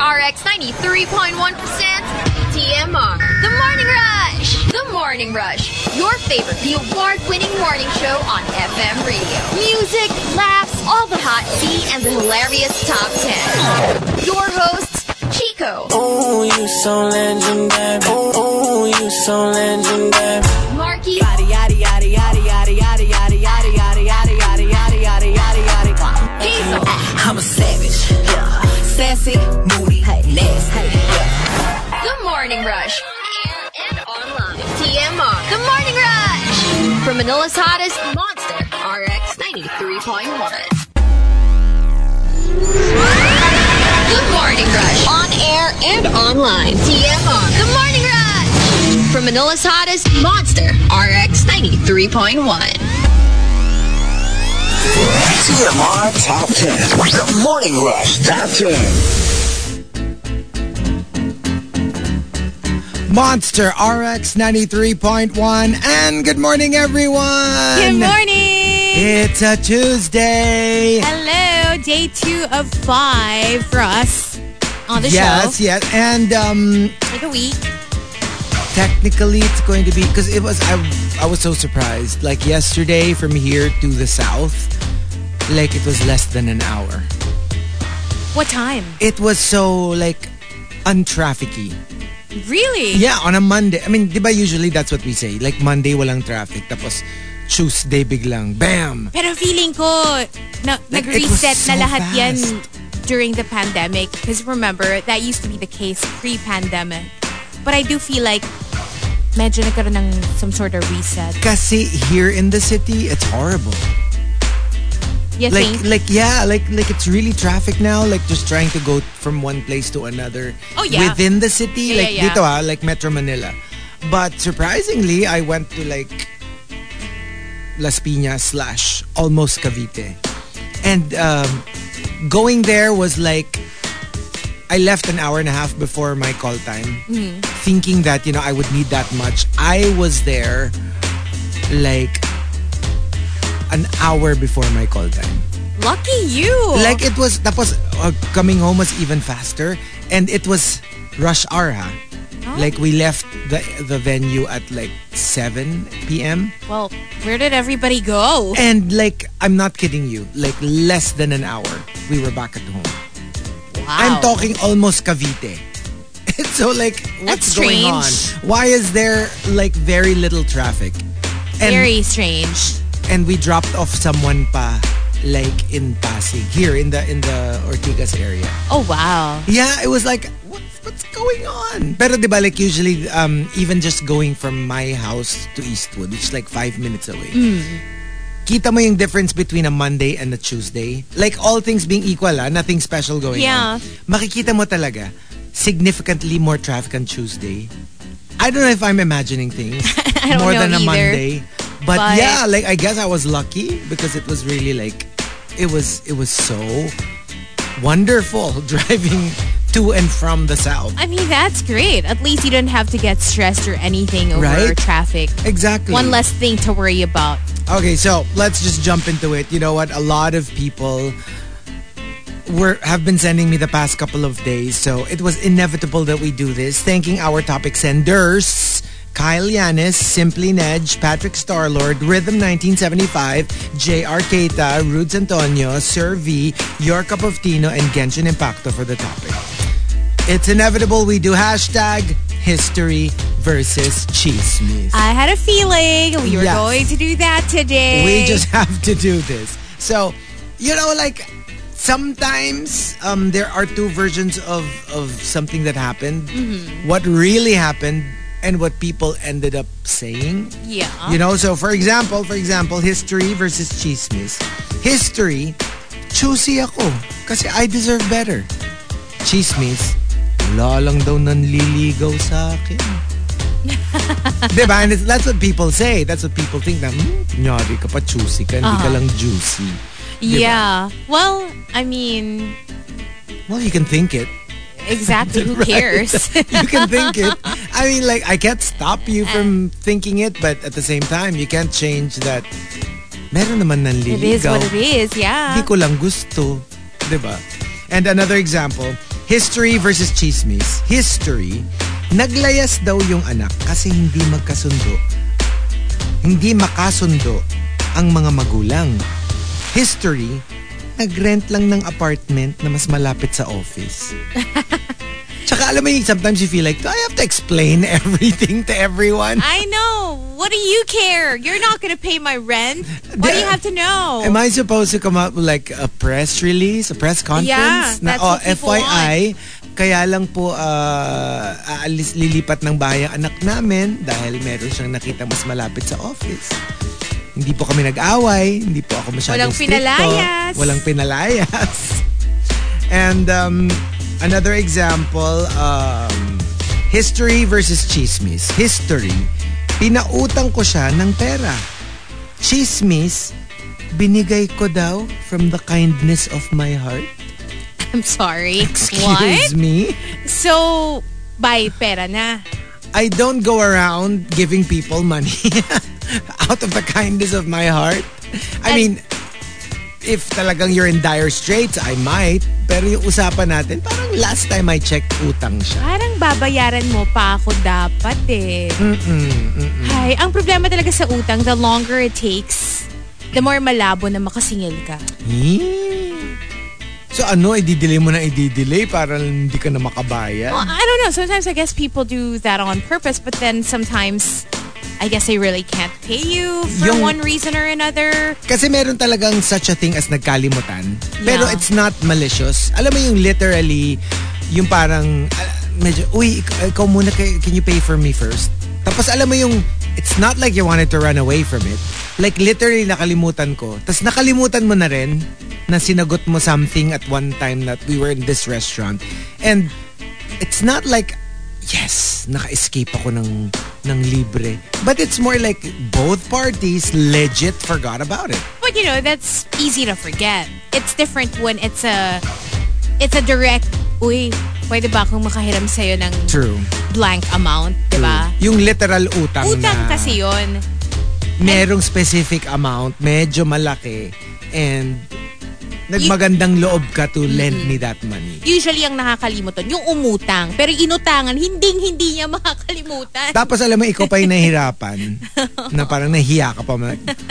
RX 93.1% TMR. The Morning Rush. The Morning Rush. Your favorite, the award-winning morning show on FM radio. Music, laughs, all the hot tea, and the hilarious top 10. Your hosts, Chico. Oh, you so legendary. Oh, oh, you so legendary. Marky. Yada yada yada yada yada yada yada yada yada yada yada yada yada yada yada. Diesel. I'm a savage. Yeah. Sassy, moody, nasty. Yeah. The Morning Rush. On air and online. TMR. The Morning Rush. From Manila's hottest, Monster RX 93.1. Good Morning Rush. On air and online. TMR. The Morning Rush. From Manila's hottest, Monster RX 93.1. TMR Top 10. The Morning Rush Top 10. Monster RX 93.1 and good morning everyone. Good morning. It's a Tuesday. Hello, day two of five for us on the yes, show. yes. And um Like a week. Technically it's going to be because it was I I was so surprised. Like yesterday from here to the south, like it was less than an hour. What time? It was so like untrafficy. Really? Yeah, on a Monday. I mean, di ba usually that's what we say? Like Monday walang traffic tapos Tuesday biglang bam. Pero feeling ko, na, Like, nag-reset so na lahat yan during the pandemic. Because remember, that used to be the case pre-pandemic. But I do feel like medyo nagkaroon ng some sort of reset. Kasi here in the city, it's horrible. You like think? like yeah like like it's really traffic now like just trying to go from one place to another Oh, yeah. within the city Yeah, like yeah, yeah. dito ah like Metro Manila but surprisingly I went to like Las Piñas slash almost Cavite and um, going there was like I left an hour and a half before my call time Mm-hmm. thinking that you know I would need that much I was there like an hour before my call time Lucky you. like it was tapos uh, coming home was even faster and it was rush hour ha. Like we left the the venue at like 7 p.m. well, where did everybody go? and like I'm not kidding you like less than an hour we were back at home. Wow. I'm talking almost Cavite. so like what's going on? Why is there like very little traffic? And Very strange. and we dropped off someone pa like in Pasig here in the in the Ortigas area. Oh, wow. Yeah, it was like, what's what's going on? Pero di ba, like usually, um, even just going from my house to Eastwood, which is like five minutes away. Kita mo yung difference between a Monday and a Tuesday? Like all things being equal, ah, nothing special going Yeah. on. Makikita mo talaga, significantly more traffic on Tuesday. I don't know if I'm imagining things more than a either. Monday. But, But- yeah, like I guess I was lucky because it was really like it was it was so wonderful driving to and from the south. I mean, that's great. At least you don't have to get stressed or anything over Right? traffic. Exactly. One less thing to worry about. Okay, so let's just jump into it. You know what? A lot of people were have been sending me the past couple of days, so it was inevitable that we do this. Thanking our topic senders. Kyle Yanis, Simply Nedge, Patrick Starlord, Rhythm 1975, JR Keita, Rudes Antonio, Sir V, Your Cup of Tino, and Genshin Impacto for the topic. It's inevitable we do hashtag history versus chismis. I had a feeling we were Yes. going to do that today. We just have to do this. So, you know, like sometimes um, there are two versions of, of something that happened. Mm-hmm. What really happened and what people ended up saying. Yeah. You know, so for example, for example, history versus chismis. History, choosy ako. Kasi I deserve better. Chismis, wala lang daw nanliligaw sa akin. diba? And that's what people say. That's what people think na, hmm, kunyari ka pa choosy ka, hindi ka Uh-huh. lang juicy. Yeah. Well, I mean, Well, you can think it. Exactly. Who cares? you can think it. I mean, like, I can't stop you from thinking it, but at the same time, you can't change that. Meron naman nanliligaw. it is what it is. Yeah. Hindi ko lang gusto. 'Di ba? And another example, history versus chismis. History, naglayas daw yung anak kasi hindi magkasundo. Hindi makasundo ang mga magulang. History, nag-rent lang ng apartment na mas malapit sa office. Tsaka alam mo yung sometimes you feel like, do I have to explain everything to everyone? I know. What do you care? You're not to pay my rent. What do you have to know? Am I supposed to come up with like a press release, a press conference? Yeah, that's oh, what people FYI, kaya lang po uh, aalis, lilipat ng bahay ang anak namin dahil meron siyang nakita mas malapit sa office. Hindi po kami nag-away, hindi po ako masyadong Walang stricto. pinalayas. Walang pinalayas. And um, another example, um, history versus chismis. History, pinautang ko siya ng pera. Chismis, binigay ko daw from the kindness of my heart. I'm sorry. Excuse what? me. So, buy pera na. I don't go around giving people money out of the kindness of my heart. I And- mean, if talagang you're in dire straits, I might. Pero yung usapan natin, parang last time I checked, utang siya. Parang babayaran mo pa ako dapat eh. Ay, ang problema talaga sa utang, the longer it takes, the more malabo na makasingil ka. Eh. So ano, i-delay mo na i-delay para hindi ka na makabayad? Well, I don't know. Sometimes I guess people do that on purpose, but then sometimes I guess they really can't pay you for Yung- one reason or another. Kasi meron talagang such a thing as nagkalimutan. Pero Yeah. it's not malicious. Alam mo yung literally, yung parang, ah, medyo, uy, ik- ikaw muna, can you pay for me first? Tapos alam mo yung, it's not like you wanted to run away from it. Like literally nakalimutan ko. Tapos nakalimutan mo na rin na sinagot mo something at one time that we were in this restaurant. And it's not like, yes, naka-escape ako ng, ng libre. But it's more like both parties legit forgot about it. But you know, that's easy to forget. It's different when it's a it's a direct, uy, pwede ba akong makahiram sa'yo ng True. blank amount, di ba? Yung literal utang, Utang na kasi yon. merong specific amount, medyo malaki, and nagmagandang loob ka to lend me that money. Usually ang nakakalimot doon, yung umutang. Pero inutangan, hinding-hindi niya makakalimutan. Tapos alam mo, ikaw pa yung nahihirapan na parang nahiya ka pa.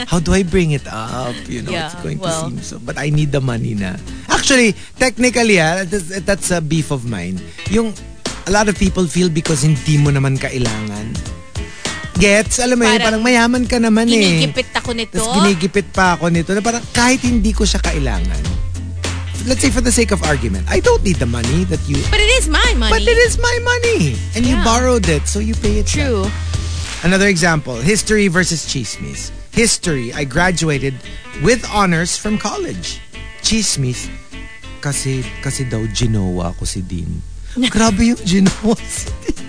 How do I bring it up? You know, it's Yeah, going well. to seem so... But I need the money na. Actually, technically, ah, that's, that's a beef of mine. Yung a lot of people feel because hindi mo naman kailangan. Gets? Alam mo yun, Parang parang mayaman ka naman eh. Ginigipit ako nito. Tapos ginigipit pa ako nito na parang kahit hindi ko siya kailangan. Let's say for the sake of argument, I don't need the money that you... But it is my money. But it is my money. And you Yeah. borrowed it, so you pay it back. True. Another example, history versus chismis. History, I graduated with honors from college. Chismis, kasi, kasi daw ginawa ko si Dean. Grabe yung ginawa si Dean.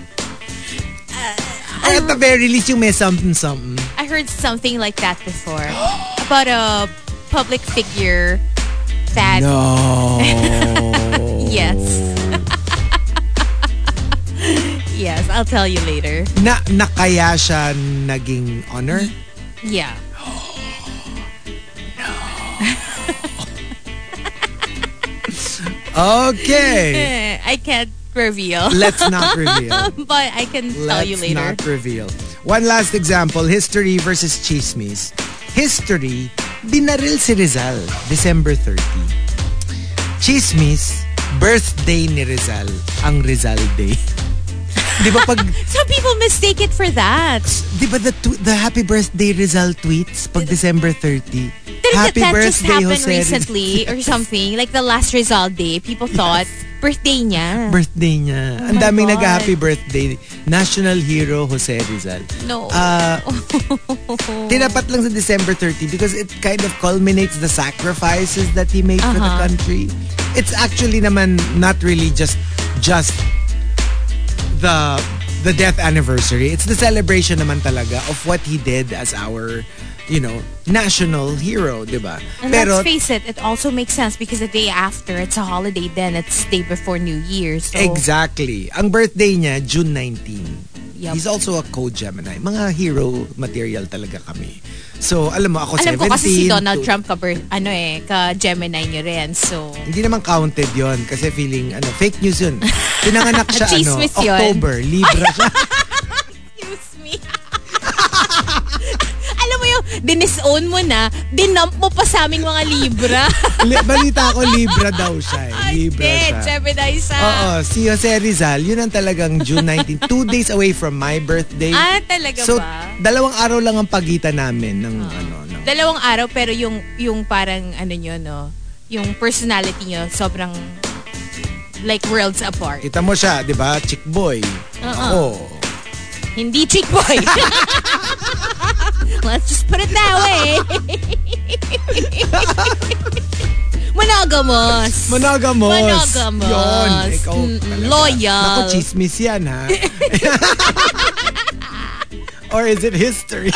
Or at the very least, yung may something-something. I heard something like that before. about a public figure that No. Yes. Yes, I'll tell you later. na, na kaya siya naging honor? Yeah. Okay. I can't reveal. Let's not reveal. but I can tell Let's you later. not reveal. One last example, history versus chismis. History, binaril si Rizal, December 30. Chismis, birthday ni Rizal, ang Rizal Day. Di ba pag, Some people mistake it for that. di ba the, the happy birthday Rizal tweets pag December 30? The couldn't Happy that just birthday, happen Jose recently or something? Like the last Rizal day, people thought birthday niya. birthday niya. Oh Ang daming nag-happy birthday. National Hero Jose Rizal. No. Ah, tinapat lang sa December 30 because it kind of culminates the sacrifices that he made for the Uh-huh. country. It's actually naman not really just just the the death anniversary. It's the celebration naman talaga of what he did as our, you know, national hero, 'di ba? and let's face it, it also makes sense because the day after, it's a holiday then, it's day before New Year. So, Exactly. Ang birthday niya, June 19. Yup. He's also a co-Gemini. Mga hero material talaga kami. So, alam mo, ako alam 17. ko kasi si Donald to- Trump ka, ano eh, ka Gemini nyo rin. So, Hindi naman counted yon kasi feeling, ano, fake news yun. Pinanganak siya, ano, yun. October. Libra siya. excuse me. Dinisown mo na, dinump mo pa sa aming mga libra. Li- Balita ko, Libra daw siya. eh. Libra Hindi, siya. Gemini siya. Oo, si Jose Rizal, yun ang talagang June 19. Two days away from my birthday. Ah, talaga so, ba? dalawang araw lang ang pagitan namin ng, ano, ng Dalawang araw pero yung yung parang ano nyo no, yung personality nyo sobrang like worlds apart. Kita mo siya, di ba? Chick boy. Uh-uh. Ako. Hindi chick boy. Let's just put it that way. Monogamous. Monogamous. Monogamous. Yun. Ikaw talaga. loyal. Naku, chismis yan, ha? Or is it history?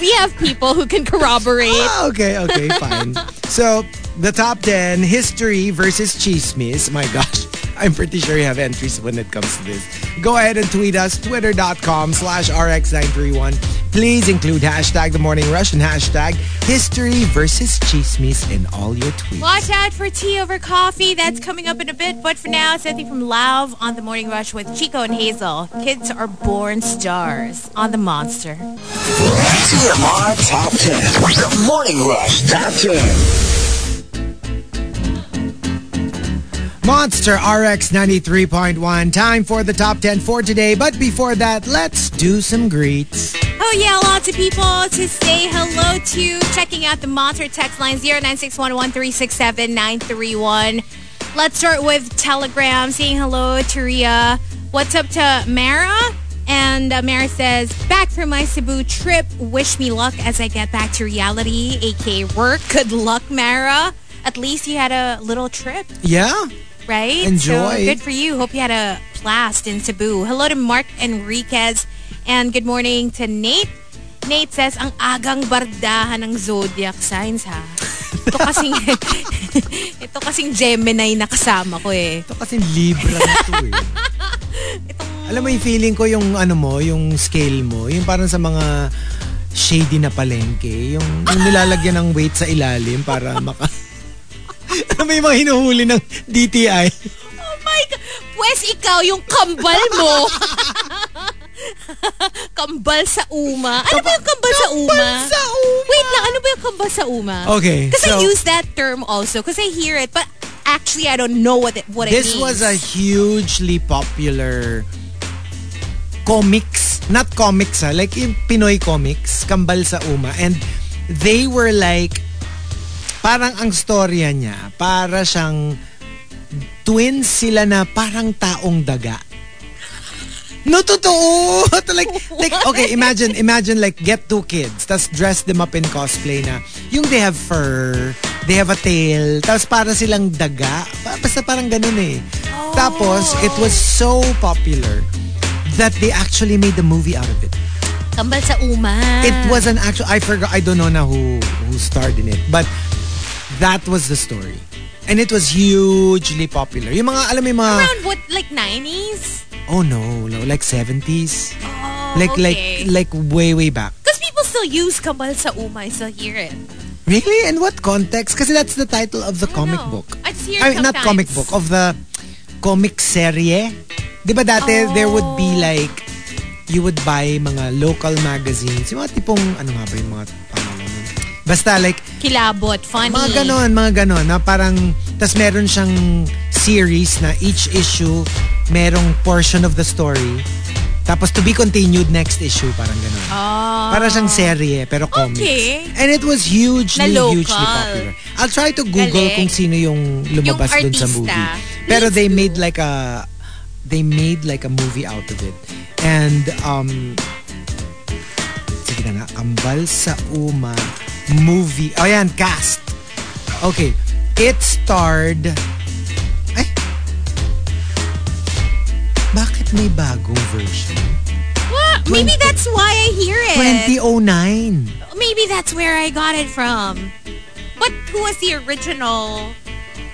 We have people who can corroborate. Ah, okay, okay, fine. So, the top 10, history versus chismis. My gosh, I'm pretty sure you have entries when it comes to this. Go ahead and tweet us, twitter.com slash rx931. Please include hashtag the morning rush and hashtag history versus chismis in all your tweets. Watch out for tea over coffee. That's coming up in a bit. But for now, something from Lauv on the Morning Rush with Chico and Hazel. Kids are born stars on the Monster. TMR Top 10. The Morning Rush Top 10. Monster RX 93.1. Time for the top 10 for today. But before that, let's do some greets. Oh yeah, lots of people to say hello to. Checking out the Monster text line 0961-1367-931. Let's start with Telegram. Saying hello to Ria. What's up to Mara? And uh, Mara says, back from my Cebu trip. Wish me luck as I get back to reality, aka work. Good luck, Mara. At least you had a little trip, Yeah? Right? Enjoy. So good for you. Hope you had a blast in Cebu. Hello to Mark Enriquez. And good morning to Nate. Nate says, ang agang bardahan ng zodiac signs ha. Ito kasing, ito kasing Gemini na kasama ko eh. Ito kasi Libra na to eh. Alam mo yung feeling ko yung ano mo, yung scale mo, yung parang sa mga shady na palengke, yung, yung nilalagyan ng weight sa ilalim para maka... Ano mo yung mga hinuhuli ng DTI? Oh my God! Pwes ikaw yung kambal mo. kambal sa uma. Ano ba yung kambal sa uma? Kambal sa uma. Wait lang, ano ba yung kambal sa uma? Okay, Because I so- use that term also. Because I hear it, but actually I don't know what it, what it This means. was a hugely popular comics, not comics ha, like yung Pinoy comics, Kambal sa Uma. And they were like, parang ang storya niya, para siyang twins sila na parang taong daga. No, totoo. like, like, okay, imagine, imagine like get two kids, tas dress them up in cosplay na, yung they have fur, they have a tail, tapos para silang daga. Pa- Basta parang ganun eh. Tapos, it was so popular that they actually made the movie out of it. Kambal sa uma. It was an actual, I forgot, I don't know now who, who starred in it, but that was the story. And it was hugely popular. Yung mga, alam mo yung mga, Around what, like 90s? oh no, no, like 70s. Oh, like okay. like like way way back. Because people still use kambal sa uma. I still hear it. Really? In what context? Kasi that's the title of the comic know. book. I hear I mean, not comic book of the comic serie. 'Di ba dati there would be Oh. like you would buy mga local magazines. Yung mga tipong ano nga ba yung mga nun? Basta like Kilabot, funny. mga ganon, mga ganon na parang tas meron siyang series na each issue merong portion of the story. Tapos to be continued next issue, parang ganun. Oh. Para siyang serye, pero comics. Okay. And it was hugely, hugely popular. I'll try to Google Galing. kung sino yung lumabas Yung dun sa movie. Pero Please they do. made like a they made like a movie out of it. And um sige na nga, Kambal sa Uma movie. Oh yan, cast. Okay. It starred ay bakit may bagong version? What? Maybe that's why I hear it. 2009. Maybe that's where I got it from. But who was the original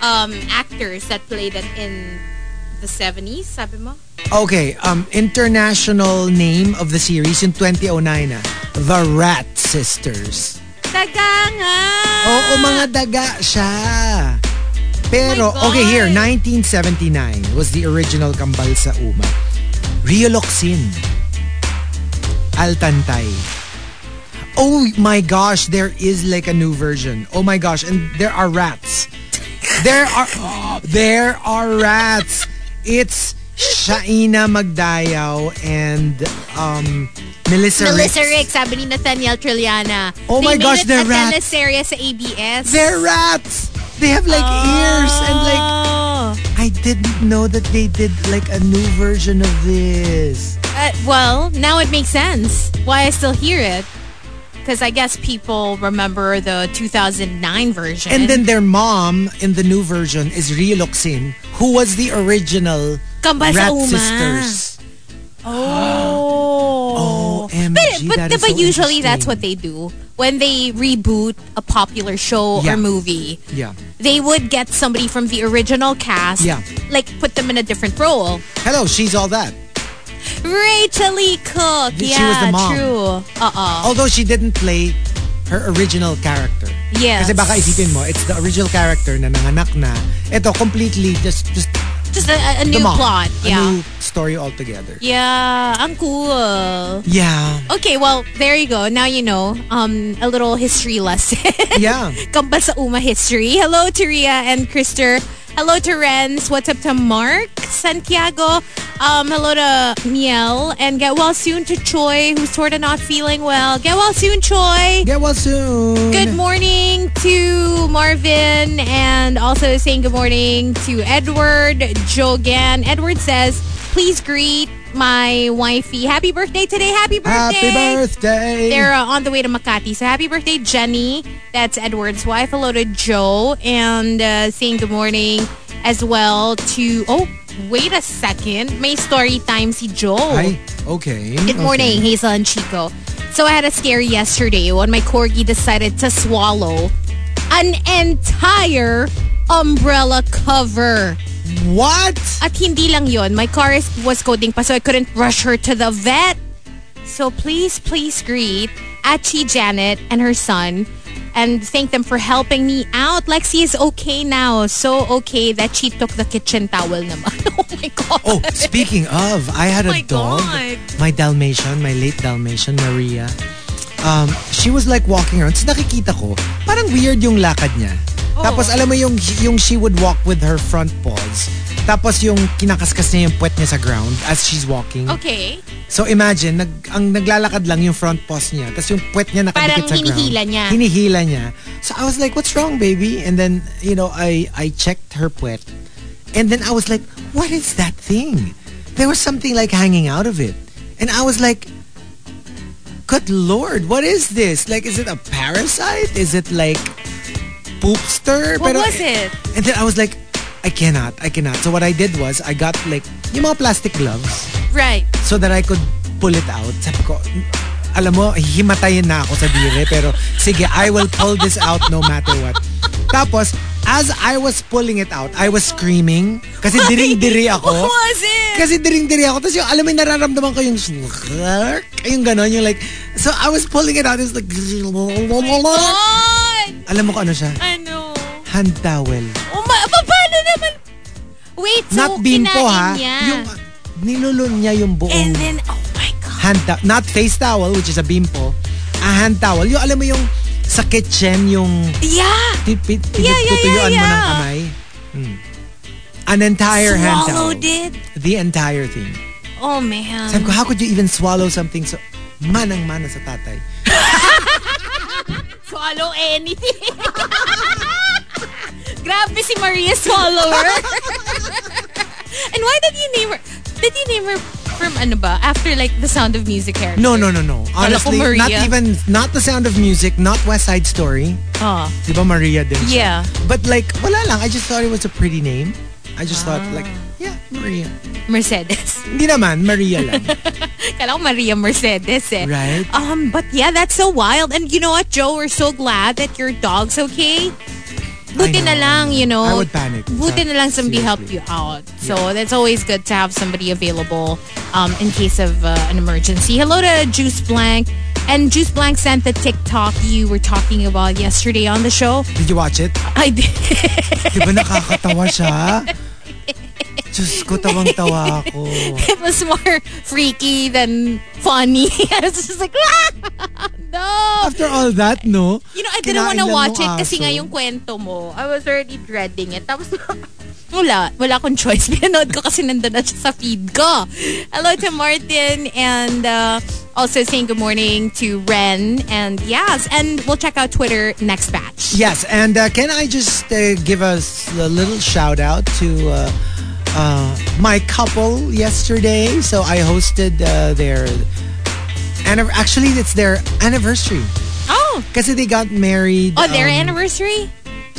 um, actors that played it in the 70s, sabi mo? Okay, um, international name of the series in 2009 ah. The Rat Sisters. Taga nga! Oo, mga daga siya. Pero, Oh okay, here, 1979 was the original Kambal sa Uma. Rioloxin. Altantay. Oh my gosh, there is like a new version. Oh my gosh, and there are rats. There are there are rats. It's Shaina Magdayaw and um Melissa, Melissa Ricks. Rick, sabi ni Nathaniel Trilliana. Oh my gosh, they're a rats. teleserye sa ABS. They're rats. They have like ears and like Oh. I didn't know that they did like a new version of this. Uh, well, now it makes sense why I still hear it. Because I guess people remember the 2009 version. And then their mom in the new version is Rioloxin, who was the original Kambal sa Rat Uma. Sisters. Oh. OMG, but but, that but so usually that's what they do. When they reboot a popular show Yeah. or movie, Yeah. they would get somebody from the original cast, Yeah. like put them in a different role. Hello, she's all that. Rachel Lee Cook. She was yeah, the mom. true. Uh-uh. Although she didn't play her original character. Yes. Kasi baka isipin mo, it's the original character na nanganak na. Ito, completely just, just Just a, a new plot. A Yeah. new story altogether. Yeah, ang cool. Yeah. Okay, well, there you go. Now you know um, a little history lesson. Yeah. Kambal sa Uma history. Hello to Ria and Krister. Hello to Renz. What's up to Mark? Santiago. Um, hello to Miel. And get well soon to Choi, who's sort of not feeling well. Get well soon, Choi. Get well soon. Good morning to Marvin and also saying good morning to Edward Jogan. Edward says, please greet my wifey. Happy birthday today. Happy birthday. Happy birthday. They're uh, on the way to Makati. So happy birthday, Jenny. That's Edward's wife. Hello to Joe. And uh, saying good morning as well to... Oh, wait a second. May story time si Joe. Ay, okay. Good morning, Hazel and Chico. So I had a scare yesterday when my corgi decided to swallow an entire umbrella cover. What? At hindi lang yon, my car is, was coding pa so I couldn't rush her to the vet. So please, please greet Achi Janet and her son and thank them for helping me out. Lexi is okay now. So okay that she took the kitchen towel naman. oh my God. Oh, speaking of, I had a my dog. God. My Dalmatian, my late Dalmatian, Maria. Um, she was like walking around. Tapos nakikita ko, parang weird yung lakad niya. Oh. Tapos alam mo yung, yung she would walk with her front paws. Tapos yung kinakaskas niya yung puwet niya sa ground as she's walking. Okay. So imagine, nag, ang naglalakad lang yung front paws niya. Tapos yung puwet niya nakadikit Parang sa ground. hinihila niya. Hinihila niya. So I was like, what's wrong, baby? And then, you know, I, I checked her puwet. And then I was like, what is that thing? There was something like hanging out of it. And I was like, good lord, what is this? Like, is it a parasite? Is it like poopster? What Pero- was it? And then I was like, I cannot, I cannot. So what I did was, I got like, yung mga plastic gloves Right. so that I could pull it out. Sabi ko, alam mo, himatayin na ako sa dire, pero sige, I will pull this out no matter what. Tapos, as I was pulling it out, I was screaming kasi diring-diri ako. What was it? Kasi diring-diri ako. Tapos yung, alam mo, yung nararamdaman ko yung yung ganon, yung like, so I was pulling it out, it was like, God! Alam mo kung ano siya? Ano? Hand towel. Oh, ma- pa- paano naman? Wait, so Not bimpo ha. kinain niya. Yung, nilulun niya yung buong And then, oh my God. hand towel. Not face towel, which is a bimpo. A hand towel. Yung alam mo yung sa kitchen, yung Yeah! tipit, Yeah, yeah, tinutuyuan yeah, mo ng yeah. kamay. Hmm. An entire hand towel. Swallowed it. The entire thing. Oh, man. Sabi ko, how could you even swallow something so manang-mana sa tatay? Swallow anything. Grabe si Maria Swallower. and why did you name her? Did you name her from ano ba? After like the Sound of Music character? No, no, no, no. Honestly, Maria. not even, not The Sound of Music, not West Side Story. Oh. Di ba Maria din? Yeah. But like, wala lang. I just thought it was a pretty name. I just thought ah. like, yeah, Maria. Mercedes. Hindi naman, Maria lang. Kala ko Maria Mercedes eh. Right? Um, but yeah, that's so wild. And you know what, Joe? We're so glad that your dog's okay. Buti na lang, you know. I would panic. Buti na lang somebody helped Seriously. you out. So that's always good to have somebody available um, in case of uh, an emergency. Hello to Juice Blank. And Juice Blank sent the TikTok you were talking about yesterday on the show. Did you watch it? I did. Di ba nakakatawa siya? Diyos ko, tawang-tawa ako. it was more freaky than funny. I was just like, ah! no. After all that, no? You know, I didn't want to watch it kasi aso. nga yung kwento mo. I was already dreading it. Tapos, wala. Wala akong choice. Pinanood ko kasi nandun na siya sa feed ko. Hello to Martin and uh, also saying good morning to Ren. And yes, and we'll check out Twitter next batch. Yes, and uh, can I just uh, give us a little shout out to uh, uh, my couple yesterday? So I hosted uh, their actually it's their anniversary Oh, kasi they got married. oh, their um, anniversary?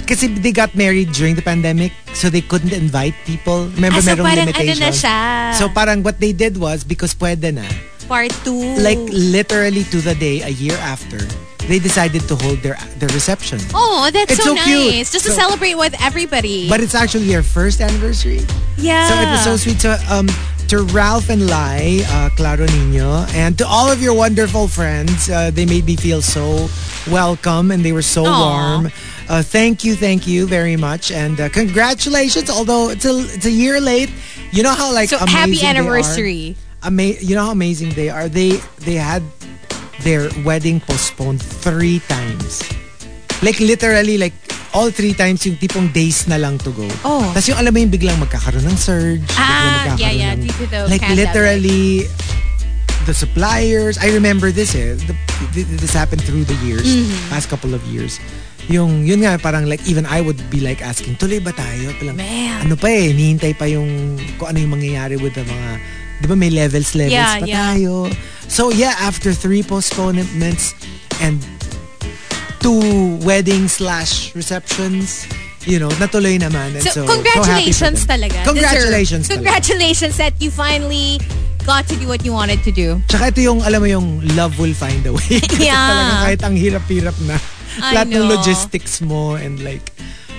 Kasi they got married during the pandemic, so they couldn't invite people. Remember, Ah, so merong ano limitations. siya? So parang what they did was, because pwede na, Part 2. like literally to the day, a year after, they decided to hold their their reception. Oh, that's It's so, so cute. nice. Just to celebrate with everybody. But it's actually their first anniversary. yeah. So it was so sweet. So um, to Ralph and Lai, uh, Claro Nino, and to all of your wonderful friends, uh, they made me feel so welcome and they were so Aw. warm. Uh, thank you, thank you very much, and uh, congratulations. Although it's a it's a year late, you know how like So amazing happy anniversary. Ama- you know how amazing they are. They they had their wedding postponed three times. Like literally like all three times yung tipong days na lang to go. Oh. Tapos yung alam mo yung biglang magkakaroon ng surge. Ah, yeah, yeah, ng- Like literally the suppliers. I remember this eh. The, th- this happened through the years. Mm-hmm. Past couple of years. Yung, yun nga, parang like, even I would be like asking, tuloy ba tayo? Palang, Man. Ano pa eh, nihintay pa yung, kung ano yung mangyayari with the mga, di ba may levels, levels Yeah, pa yeah. tayo. So yeah, after three postponements and two wedding slash receptions, you know, natuloy naman. And So, so, so congratulations them. talaga. Congratulations Deserve. talaga. Congratulations that you finally got to do what you wanted to do. Tsaka ito yung, alam mo yung love will find a way. Yeah. talagang kahit ang hirap-hirap na. I Lahat ng know. logistics mo and like,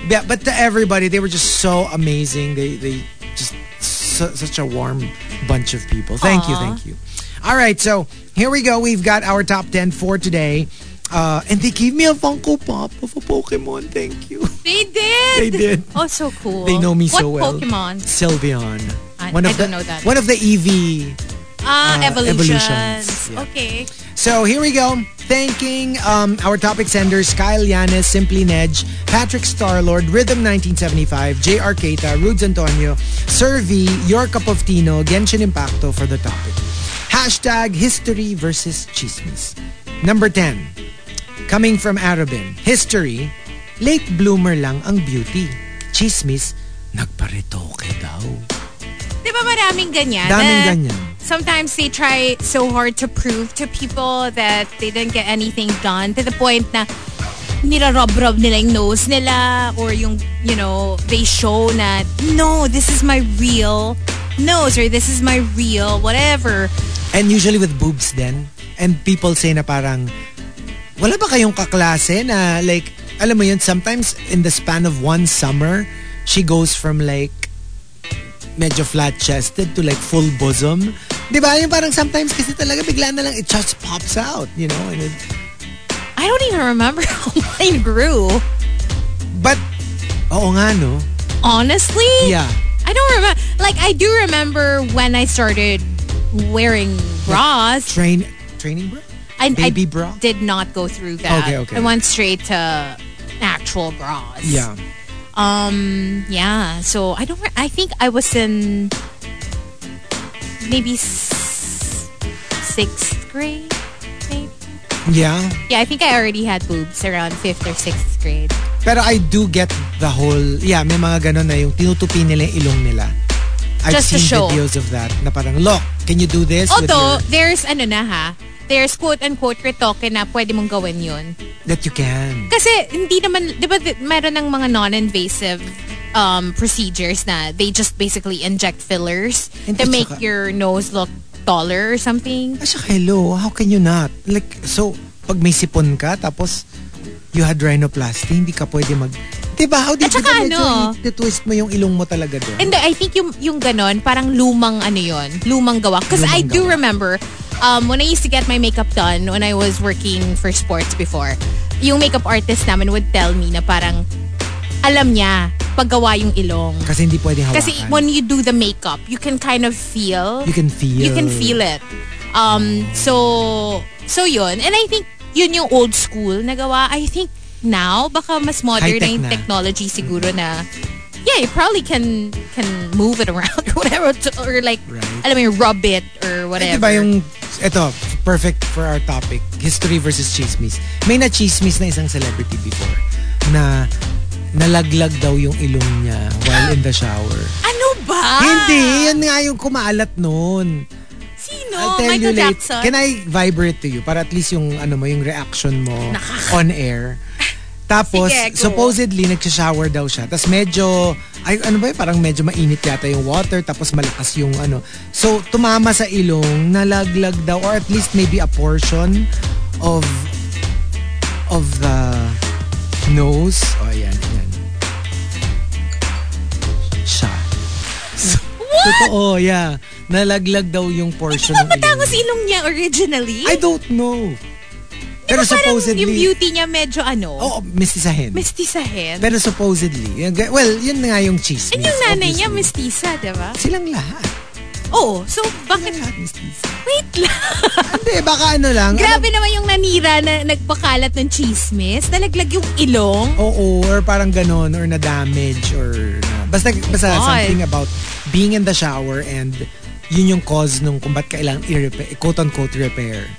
yeah, but to everybody, they were just so amazing. They, they just, su- such a warm bunch of people. Thank you, thank you. All right, so here we go. We've got our top 10 for today. Uh, and they gave me a Funko Pop of a Pokemon. Thank you. They did. They did. Oh, so cool. They know me what so well. Pokemon? Sylveon. I- one I of don't the, know that. One of the EV Ah, Uh, evolutions. evolutions. Yeah. Okay. So here we go. Thanking um, our topic senders Kyle Yanis, Simply Nedge, Patrick Starlord, Rhythm 1975, JR Keita, Rudes Antonio, Sir V, Your Cup of Tino, Genshin Impacto for the topic. Hashtag History versus Chismis. Number 10. Coming from Arabin. History, late bloomer lang ang beauty. Chismis, nagparetoke daw. Di ba maraming ganyan? Daming na ganyan. Sometimes they try so hard to prove to people that they didn't get anything done to the point na nila-rub-rub nila yung nose nila or yung, you know, they show na, no, this is my real nose or this is my real whatever. And usually with boobs then. And people say na parang, wala ba kayong kaklase na like, alam mo yun, sometimes in the span of one summer, she goes from like, medyo flat-chested to like full bosom. Di ba? Yung parang sometimes kasi talaga bigla na lang it just pops out, you know? And it, I don't even remember how mine grew. but, oo nga no? Honestly? Yeah. I don't remember. Like, I do remember when I started wearing bras. Train, training bra? I, Baby I bra? did not go through that. Okay, okay. I went straight to actual bras. Yeah. Um. Yeah. So I don't. I think I was in maybe sixth grade. Maybe. Yeah. Yeah, I think I already had boobs around fifth or sixth grade. Pero I do get the whole, yeah, may mga ganun na yung tinutupi nila yung ilong nila. I've Just to seen show. videos of that na parang, look, can you do this Although, with there's ano na ha, there's quote-unquote retoke na pwede mong gawin yun. that you can. Kasi hindi naman, di ba meron ng mga non-invasive um, procedures na they just basically inject fillers And to at make saka- your nose look taller or something. Ah, saka, hello, how can you not? Like, so, pag may sipon ka, tapos you had rhinoplasty, hindi ka pwede mag... Diba? How did At you ano? twist mo yung ilong mo talaga doon? And I think yung, yung ganon, parang lumang ano yon lumang gawa. Because I do gawa. remember, um, when I used to get my makeup done when I was working for sports before, yung makeup artist namin would tell me na parang alam niya paggawa yung ilong. Kasi hindi pwedeng hawakan. Kasi when you do the makeup, you can kind of feel. you can feel. You can feel it. Um, so, so yun. And I think yun yung old school na gawa. I think now, baka mas modern na yung technology siguro na yeah, you probably can can move it around or whatever to, or like Right. alam mo rub it or Eh, whatever. diba yung, eto, perfect for our topic, history versus chismis. May na-chismis na isang celebrity before na nalaglag daw yung ilong niya while in the shower. ano ba? Hindi, yun nga yung kumaalat noon. Sino? I'll tell Michael you later. Jackson? Can I vibrate to you para at least yung ano mo, yung reaction mo on air? Tapos, Sige, go. supposedly, nagsha-shower daw siya. Tapos medyo, ay, ano ba yun? Parang medyo mainit yata yung water. Tapos malakas yung ano. So, tumama sa ilong, nalaglag daw, or at least maybe a portion of of the nose. O, oh, ayan, ayan. Siya. What? Totoo, yeah. Nalaglag daw yung portion ng ilong. Matangos ilong niya originally? I don't know. Pero Parang supposedly... yung beauty niya medyo ano, Oo, mistisahin. mestizahin. Pero supposedly, well, yun nga yung chismis. And yung nanay niya, obviously. mestiza, di ba? Silang lahat. Oh, so bakit? Silang lahat mestiza. Wait lang. Hindi, baka ano lang. Grabe naman yung nanira na nagpakalat ng chismis. Nalaglag yung ilong. Oo, or parang ganon, or na-damage, or na, basta, basta God. something about being in the shower and yun yung cause nung kung ba't kailangan i-repair, quote-unquote repair.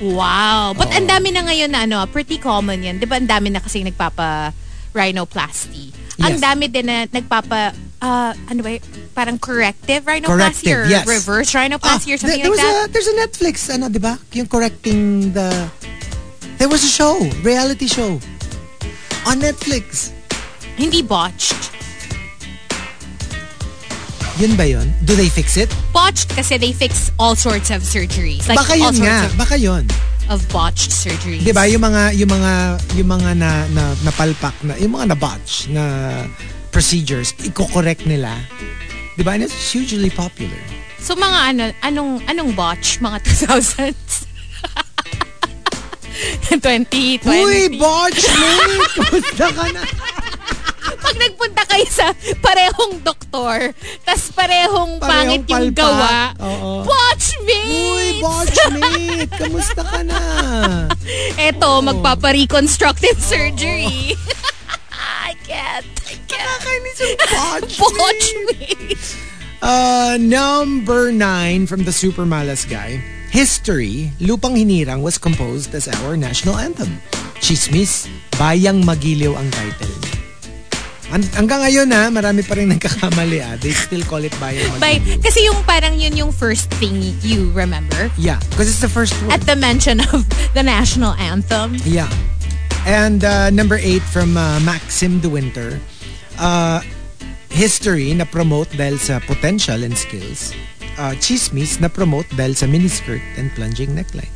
Wow. But ang dami na ngayon na ano, pretty common yan. Di ba ang dami na kasi nagpapa rhinoplasty. Ang Yes. dami din na nagpapa, ah, ano ba, parang corrective rhinoplasty Corrective, or yes. reverse rhinoplasty or something there like was that. A, there's a Netflix, ano, di ba? Yung correcting the... There was a show, reality show. On Netflix. Hindi botched. Yun ba yun? Do they fix it? Botched kasi they fix all sorts of surgeries. Like baka all yun sorts nga. of, Baka yun. of botched surgeries. Di ba? Yung mga, yung mga, yung mga na, na, napalpak na, yung mga na-botch na procedures, i-correct nila. Di ba? And it's hugely popular. So mga ano, anong anong botch mga 2000s? 20, 20. Uy, botch mate! Kumusta ka na? Pag nagpunta kayo sa parehong doktor, tas parehong, Parehong pangit yung palpak. gawa, Oo. botch me! Uy, botch mate! Kamusta ka na? Eto, magpapa-reconstructive surgery. I can't. I can't. Nakakainis yung botch Botch mate. me! Uh, number nine from the Super Malas guy. History, Lupang Hinirang was composed as our national anthem. Chismis, Bayang Magiliw ang title. An- hanggang ngayon ha, marami pa rin nagkakamali ah. They still call it Bayang By, kasi yung parang yun yung first thing you remember Yeah, because it's the first word. at the mention of the national anthem. Yeah. And uh, number eight from uh, Maxim De Winter. Uh, history na promote dahil sa potential and skills. Uh, chismis na promote dahil sa miniskirt and plunging neckline.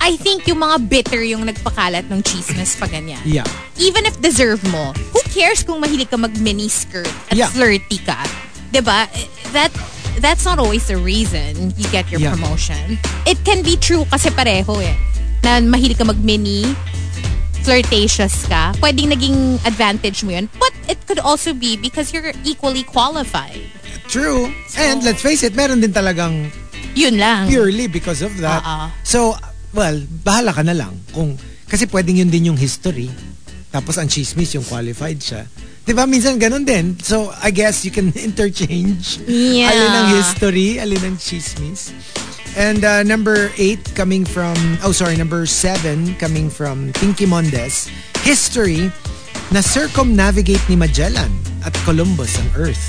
I think yung mga bitter yung nagpakalat ng chismis pa ganyan. Yeah. Even if deserve mo, who cares kung mahilig ka mag-mini skirt at Yeah. flirty ka? 'Di ba? That that's not always the reason you get your Yeah. promotion. It can be true kasi pareho eh. Na mahilig ka mag-mini, flirtatious ka, pwedeng naging advantage mo yun. But it could also be because you're equally qualified. True. And let's face it, meron din talagang Yun lang. purely because of that. Oo. So, well, bahala ka na lang. Kung, kasi pwedeng yun din yung history. Tapos ang chismis, yung qualified siya. Di ba? Minsan ganun din. So, I guess you can interchange. Yeah. Alin ang history, alin ang chismis. And uh, number eight coming from, oh sorry, number seven coming from Pinky Mondes. History na circumnavigate ni Magellan at Columbus ang Earth.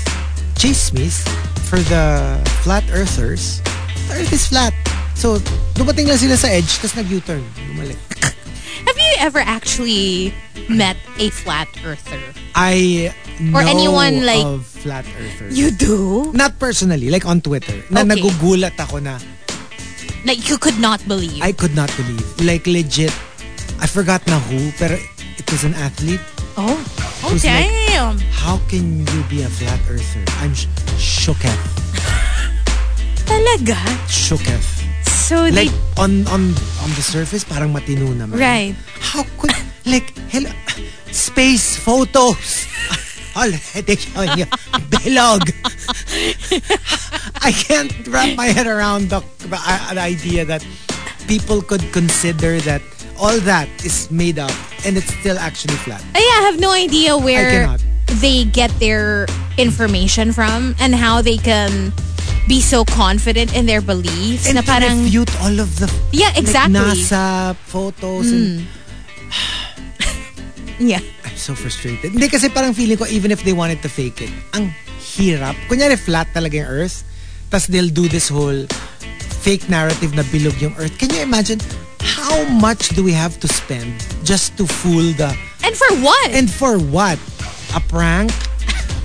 Chismis for the flat earthers. The Earth is flat. So, dumating lang sila sa edge, tapos nag-U-turn. Bumalik. Have you ever actually met a flat earther? I know Or anyone like- of flat earthers. You do? Not personally, like on Twitter. Na Okay. nagugulat ako na Like you could not believe. I could not believe. Like legit, I forgot na who, pero it was an athlete. oh. Oh, Who's like- damn. How can you be a flat earther? I'm sh- shooketh. Talaga? Shooketh. So Like they... on on on the surface, parang matino naman. Right. How could like hello, space photos? You bilog. I can't wrap my head around the, uh, the idea that people could consider that all that is made up and it's still actually flat. Uh, I have no idea where they get their information from and how they can be so confident in their beliefs And na parang... refute all of the Yeah, exactly. like NASA photos and Yeah. I'm so frustrated. Hindi kasi parang feeling ko even if they wanted to fake it, ang hirap. Kunyari flat talaga yung earth, tas they'll do this whole fake narrative na bilog yung earth. Can you imagine how much do we have to spend just to fool the... And for what? And for what? A prank?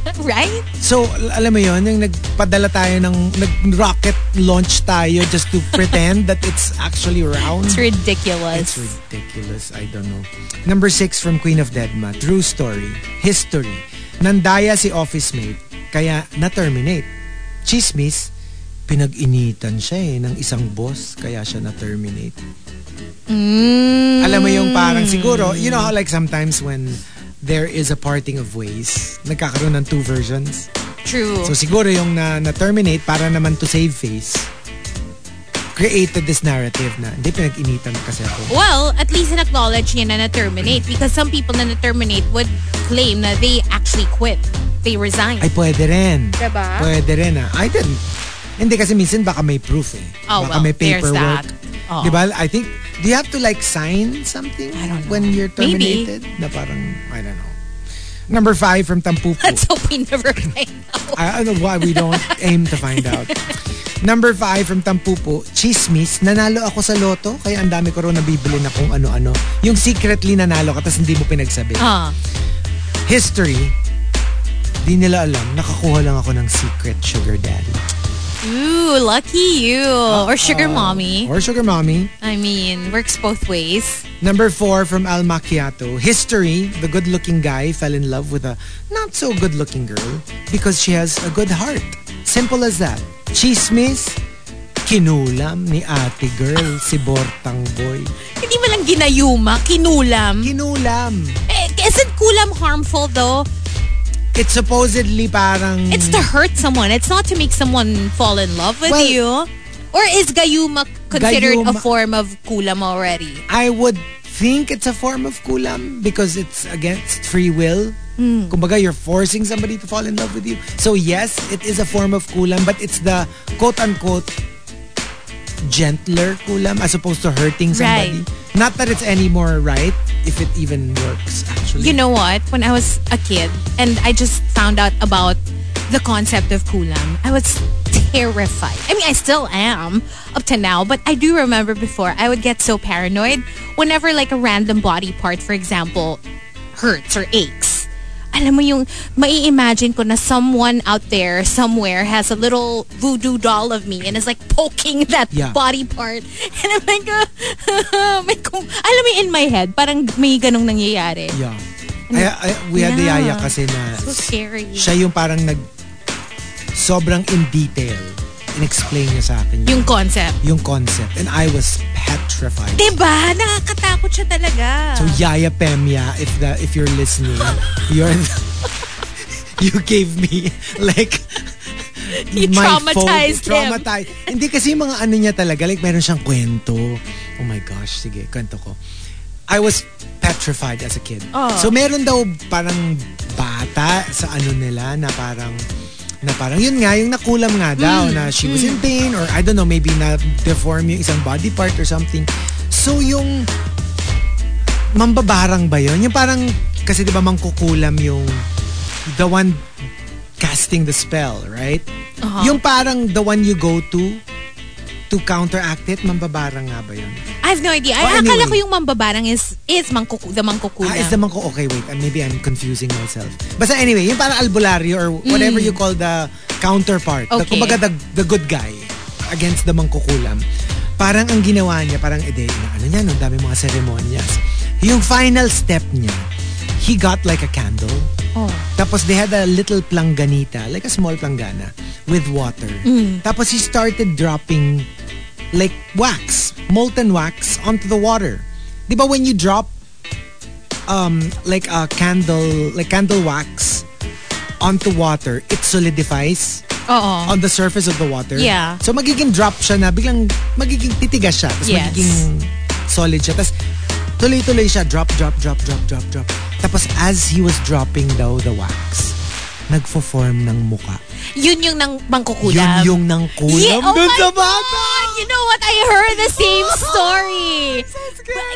right? So, al- alam mo yon yung nagpadala tayo ng, nag-rocket launch tayo just to pretend that it's actually round. It's ridiculous. It's ridiculous. I don't know. Number six from Queen of Deadma. True story. History. Nandaya si office mate, kaya na-terminate. Chismis, pinag-initan siya eh ng isang boss, kaya siya na-terminate. Alam mo yung parang siguro, you know how like sometimes when there is a parting of ways, nagkakaroon ng two versions. True. So siguro yung na, na-terminate para naman to save face, created this narrative na hindi pinag-initan kasi ako. well, at least in-acknowledge niya na na-terminate because some people na na-terminate would claim na they actually quit. They resigned. Ay, pwede rin. Diba? Pwede rin ah. I didn't. Hindi kasi minsan baka may proof eh. Oh, baka well, may there's paperwork. that. Oh. Di ba? I think, do you have to like sign something I don't know. when you're Maybe. terminated? Na parang, I don't know. Number five from Tampupo. Let's hope we never find out. I, I don't know why we don't aim to find out. Number five from Tampupo, Chismis, nanalo ako sa loto, kaya ang dami ko rin nabibili na kung ano-ano. Yung secretly nanalo ka, tapos hindi mo pinagsabi. Ah. History, di nila alam, nakakuha lang ako ng secret sugar daddy. Ooh, lucky you. or sugar mommy. Or sugar mommy. I mean, works both ways. Number four from Al Macchiato. History, the good-looking guy fell in love with a not-so-good-looking girl because she has a good heart. Simple as that. Chismis, kinulam ni ate girl si Bortang Boy. Hindi mo lang ginayuma, kinulam. Kinulam. Eh, isn't kulam harmful though? It's supposedly parang... It's to hurt someone. It's not to make someone fall in love with Well, you. Or is gayuma considered a Gayuma- form of kulam already? I would think it's a form of kulam because it's against free will. Kumbaga, you're forcing somebody to fall in love with you. So yes, it is a form of kulam, but it's the quote-unquote gentler kulam as opposed to hurting somebody. Right. Not that it's any more right, if it even works, actually. You know what? When I was a kid and I just found out about the concept of kulam, I was terrified. I mean, I still am up to now, but I do remember before I would get so paranoid whenever like a random body part, for example, hurts or aches. Alam mo yung, mai-imagine ko na someone out there, somewhere, has a little voodoo doll of me and is like poking that Yeah. body part. And I'm like, uh, may kum- alam mo in my head, parang may ganong nangyayari. Yeah. I, I, we had the Yeah. yaya kasi na So scary. siya yung parang nag sobrang in detail in-explain niya sa akin Yung concept. yung concept and I was petrified. Diba? Nakakatakot siya talaga. So Yaya Pemya, if the if you're listening, you're the- you gave me like You traumatized phone, him. traumatized. Hindi kasi yung mga ano niya talaga, like meron siyang kwento. Oh my gosh, sige, kwento ko. I was petrified as a kid. Oh. So meron daw parang ata sa ano nila na parang na parang yun nga, yung nakulam nga daw na she was in pain or I don't know, maybe na deform yung isang body part or something. So yung mambabarang ba yun? Yung parang, kasi di ba mangkukulam yung the one casting the spell, right? Yung parang the one you go to to counteract it, mambabarang nga ba yun? I have no idea. Oh, Ay, akala anyway. ko yung mambabarang is is mangkuku, the mangkukulam. Ah, is the mangko, okay, wait, uh, maybe I'm confusing myself. Basta anyway, yung parang albularyo or whatever you call the counterpart. The, Mm. Okay. kumbaga the, the good guy against the mangkukulam. Parang ang ginawa niya, parang ede, na ano niya, no, dami mga seremonyas. Yung final step niya, he got like a candle. Oh. Tapos they had a little planganita, like a small planggana, with water. Mm. Tapos he started dropping like wax, molten wax onto the water. Di ba when you drop um, like a candle, like candle wax onto water, it solidifies Oo. on the surface of the water. Yeah. So magiging drop siya na biglang magiging titigas siya. Tapos Yes. magiging solid siya. Tapos tuloy-tuloy siya. Drop, drop, drop, drop, drop, drop. Tapos as he was dropping daw the wax, nagfo-form ng muka. Yun yung nang mangkukulam. Yun yung nang kulam Yeah, oh dun sa bata. You know what? I heard the same story.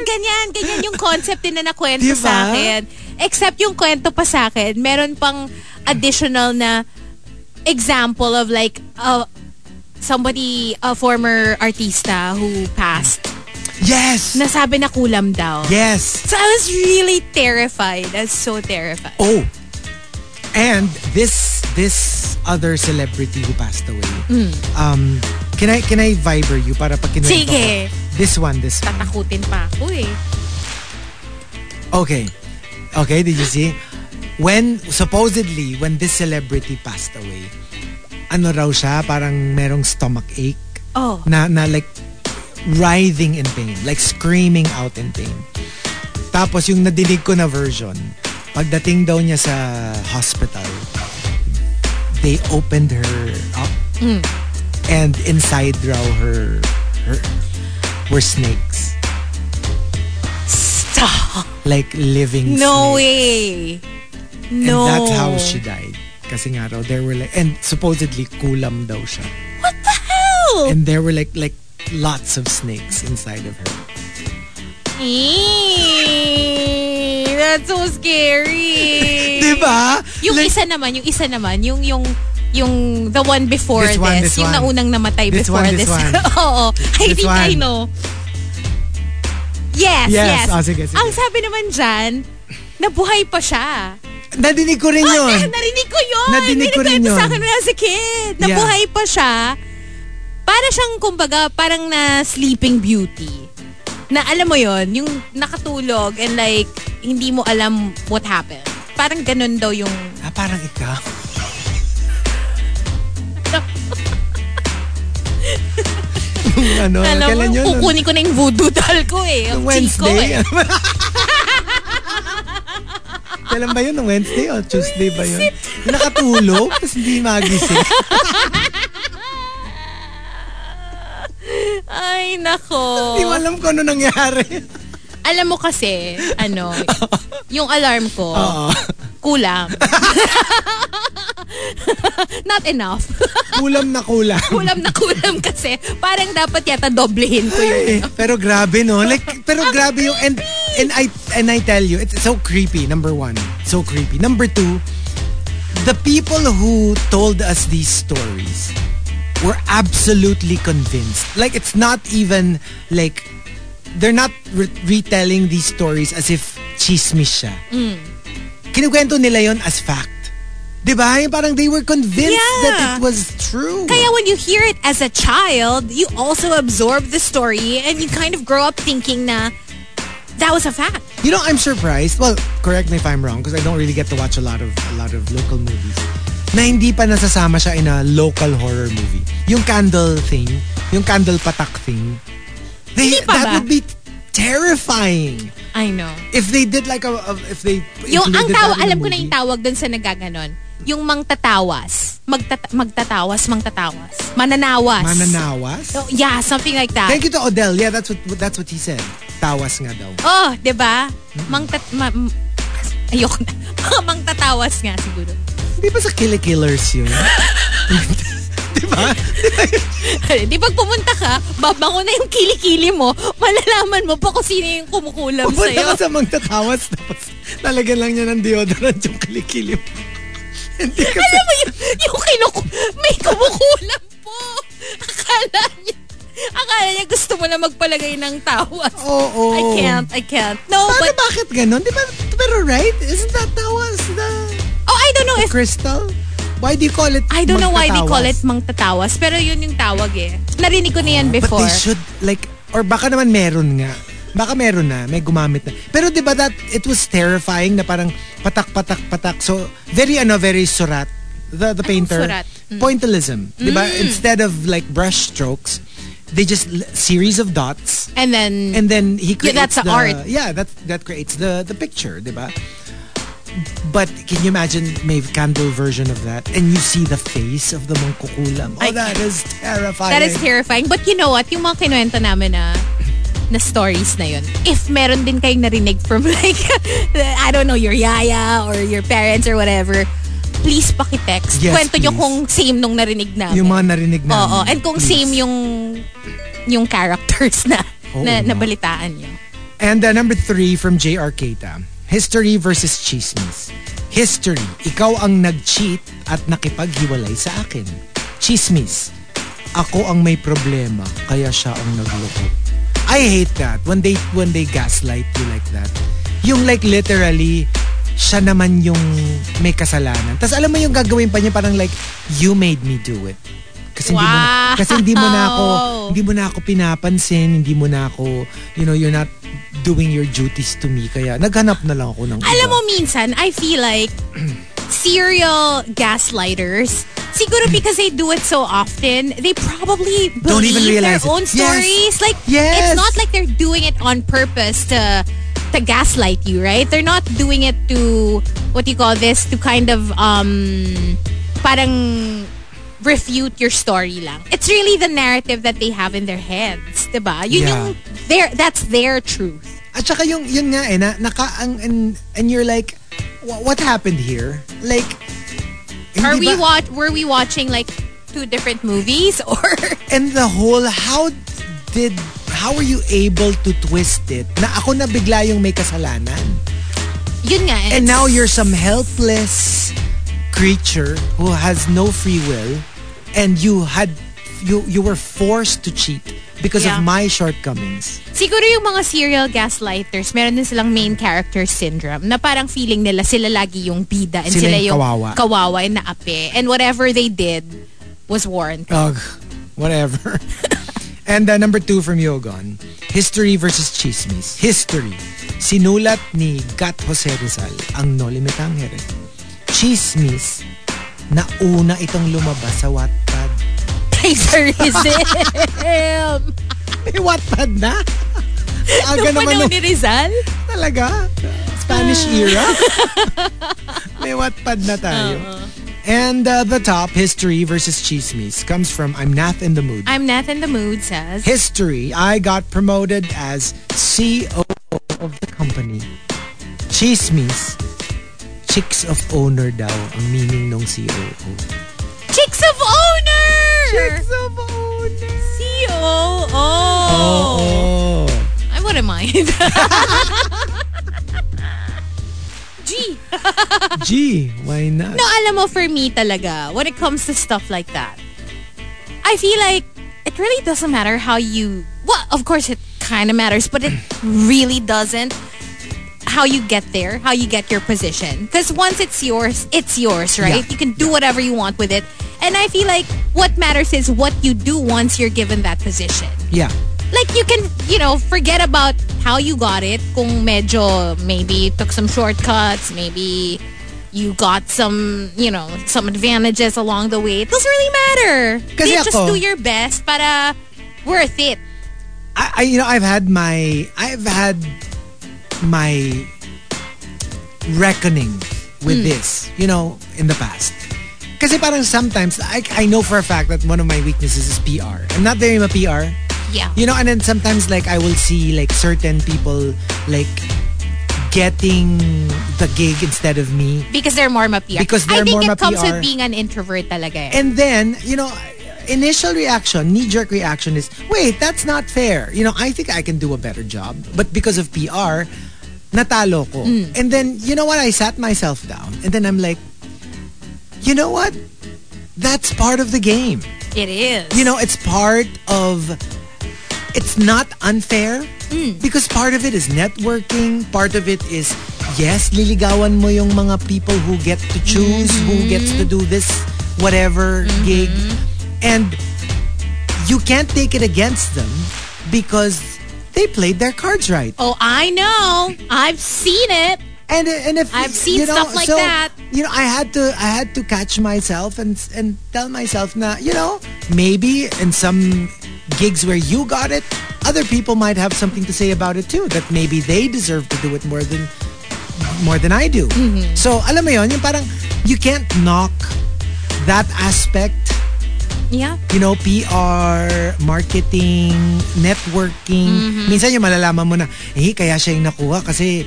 Ganyan, ganyan yung concept din na nakwento Diba? sa akin. Except yung kwento pa sa akin, meron pang additional na example of like uh, somebody, a former artista who passed. Yes! Nasabi na kulam daw. Yes! So I was really terrified. I was so terrified. Oh! And this this other celebrity who passed away. Um, can I can I Viber you para pag kinuwento Mm. Sige. ko? This one, this one. Tatakutin pa ako eh. Okay. Okay, did you see? When, supposedly, when this celebrity passed away, ano raw siya, parang merong stomach ache. Oh. Na, na like, writhing in pain. Like, screaming out in pain. Tapos, yung nadinig ko na version, pagdating daw niya sa hospital, they opened her up. And inside raw her, her, were snakes. Stop. Like living No snakes. way. And No. that's how she died. Kasi nga raw, there were like, and supposedly kulam daw siya. What the hell? And there were like, like lots of snakes inside of her. Eee, that's so scary. Diba? Yung Like- isa naman, yung isa naman, yung yung yung the one before This this, one, this yung one. naunang namatay This before one, this this. one. Oo. I This think I one. know. Yes, Yes. yes. Oh, sige, sige. Ang sabi naman dyan, nabuhay pa siya. Nadinig ko rin Ah, yun. eh, narinig ko yun. Nadinig ko rin yun. sa akin when I was a kid. Nabuhay pa siya. Para siyang, kumbaga, parang na sleeping beauty. Na alam mo yon yung nakatulog and like, hindi mo alam what happened. Parang ganun daw yung... Ah, parang ikaw. Nung ano, alam mo, kailan yun? Nung- kukunin ko na yung voodoo doll ko eh. Nung Ang Chico Wednesday? eh. Kailan ba yun? Nung Wednesday o Tuesday ba yun? Nakatulog, tapos hindi magising. Ay, nako. Hindi mo alam kung ano nangyari. Alam mo kasi, ano, yung alarm ko, Oo. kulang. Not enough. Kulam na kulam. kulam na kulam kasi. Parang dapat yata doblehin ko yun. Eh, pero grabe no. Like pero grabe yung and and I and I tell you, it's so creepy. Number one, so creepy. Number two, the people who told us these stories were absolutely convinced. Like it's not even like they're not re- retelling these stories as if chismis siya. Mm. Kinukwento nila yon as fact. Diba? Parang they were convinced Yeah. that it was true. Kaya when you hear it as a child, you also absorb the story and you kind of grow up thinking na that was a fact. You know, I'm surprised. Well, correct me if I'm wrong because I don't really get to watch a lot of a lot of local movies. Na hindi pa nasasama siya in a local horror movie. Yung candle thing, yung candle patak thing. They, Hindi pa that ba? would be terrifying. I know. If they did like a, a- if they Yung ang included tawa, alam ko na yung tawag dun sa nagaganon. Yung mangtatawas. Magtata- magtatawas, mangtatawas. Mananawas. Mananawas? Oh, yeah, something like that. Thank you to Odell. Yeah, that's what that's what he said. Tawas nga daw. Oh, 'di ba? Mangtat ma- Ayoko na. Mga mangtatawas nga siguro. Di ba sa Killikillers yun? di ba? Di pag pumunta ka, babango na yung kilikili mo, malalaman mo pa kung sino yung kumukulam Pupunta sa'yo. ka sa magtatawas tapos lalagyan lang niya ng deodorant yung kilikili mo. Hindi ka Alam mo yung, yung kinuku, may kumukulam po. Akala niya, akala niya gusto mo na magpalagay ng tawas. Oo. I can't, I can't. No, Paano but, bakit ganon? Di ba? Pero right? Isn't that tawas the, oh, I don't know if, crystal? Why do you call it I don't know why they call it mangtatawas, pero yun yung tawag eh. Narinig ko na yan But before. they should like or baka naman meron nga. Baka meron na, may gumamit na. Pero 'di ba that it was terrifying na parang patak patak patak. So very ano very surat. The the painter. surat? Mm. Pointillism, 'di ba? Instead of like brush strokes, they just series of dots And then, and then he Yeah, creates that's the art. Yeah, that that creates the the picture, 'di ba? But can you imagine may candle version of that and you see the face of the mangkukulam? Oh, I- that is terrifying. that is terrifying. But you know what? Yung mga kinuwento namin na na stories na yun. If meron din kayong narinig from like, I don't know, your yaya or your parents or whatever, please pakitext. Yes, Kwento nyo please. kung same nung narinig namin. Yung mga narinig namin. Oo. And kung please. same yung yung characters na Oo na nabalitaan nyo. And uh, number three from J.R. Keita. History versus chismis. History, ikaw ang nag-cheat at nakipaghiwalay sa akin. Chismis, ako ang may problema kaya siya ang nagloko. I hate that when they when they gaslight you like that. Yung like literally siya naman yung may kasalanan. Tapos alam mo yung gagawin pa niya parang like you made me do it. Kasi hindi mo na, Wow! kasi hindi mo na ako hindi mo na ako pinapansin, hindi mo na ako you know, you're not doing your duties to me kaya naghanap na lang ako ng Alam iba. mo, minsan, I feel like serial gaslighters, siguro because they do it so often, they probably believe Don't even realize their it. own Yes. stories. Like, Yes. it's not like they're doing it on purpose to to gaslight you, right? They're not doing it to, what do you call this, to kind of, um, parang refute your story lang. It's really the narrative that they have in their heads, diba? Yun Yeah. yung, their, that's their truth. At saka yung, yun nga eh, na, naka, ang, and, and you're like, "Wha- what happened here? Like, Are we ba- watch? Were we watching like two different movies or? And the whole, how did, how were you able to twist it? Na ako na bigla yung may kasalanan. Yun nga. And it's- now you're some helpless creature who has no free will and you had, you, you were forced to cheat because Yeah. of my shortcomings. Siguro yung mga serial gaslighters, meron din silang main character syndrome na parang feeling nila sila lagi yung bida and Sila sila, yung kawawa. kawawa and naapi. And whatever they did was warranted. Ugh, whatever. and uh, number two from Yogon, History versus Chismis. History. Sinulat ni Gat Jose Rizal ang No Limitangere. Chismis na una itong lumabas sa Wattpad. Plagiarism! May Wattpad na? Aga Nung naman nung- ni Rizal? Talaga? Spanish era? May Wattpad na tayo. And uh, the top, History versus Chismis, comes from I'm Nath in the Mood. I'm Nath in the Mood says, history, I got promoted as COO of the company. Chismis, chicks of owner daw ang meaning ng COO. Chicks of Owner! Chicks of owner! C-O-O! Oh. I wouldn't mind. G. Gee, why not? No, alam mo, for me talaga, when it comes to stuff like that, I feel like it really doesn't matter how you, well, of course it kind of matters, but it really doesn't how you get there, how you get your position. Because once it's yours, it's yours, right? Yeah. You can do whatever you want with it. And I feel like what matters is what you do once you're given that position. Yeah. like you can, you know, forget about how you got it. Kung medyo maybe you took some shortcuts, maybe you got some, you know, some advantages along the way. It doesn't really matter. Kasi you just ako- do your best para worth it. I, I, you know, I've had my, I've had my reckoning with this, you know, in the past. Kasi parang sometimes, I, I know for a fact that one of my weaknesses is PR. I'm not very ma PR. Yeah. You know, and then sometimes like I will see like certain people like getting the gig instead of me. Because they're more ma-PR. Because they're I think more it comes ma-PR. with being an introvert talaga eh. And then, you know, initial reaction, knee-jerk reaction is, wait, that's not fair. You know, I think I can do a better job. But because of PR, natalo ko. Mm. And then, you know what? I sat myself down. And then I'm like, you know what? That's part of the game. It is. You know, it's part of. It's not unfair Mm. because part of it is networking. Part of it is yes, liligawan mo yung mga people who get to choose who gets to do this whatever gig, and you can't take it against them because they played their cards right. Oh, I know. I've seen it. And and if I've seen you know, stuff like so, that. You know, I had to I had to catch myself and and tell myself na you know maybe in some gigs where you got it, other people might have something to say about it too. That maybe they deserve to do it more than more than I do. Mm-hmm. So alam mo yon, yung parang you can't knock that aspect Yeah. you know, PR, marketing, networking. Mm-hmm. Minsan yung malalaman mo na, eh, kaya siya yung nakuha kasi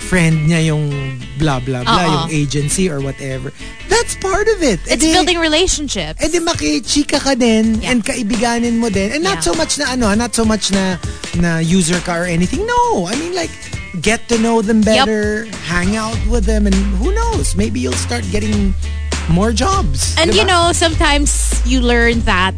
friend niya yung blah, blah, blah, Oo. yung agency or whatever. That's part of it. It's Eh di- building relationships. Eh di makichika ka din Yeah. and kaibiganin mo din. And not Yeah. so much na ano, not so much na na user ka or anything. No. I mean like get to know them better, hang out with them and who knows, maybe you'll start getting more jobs. And Diba? you know, sometimes you learn that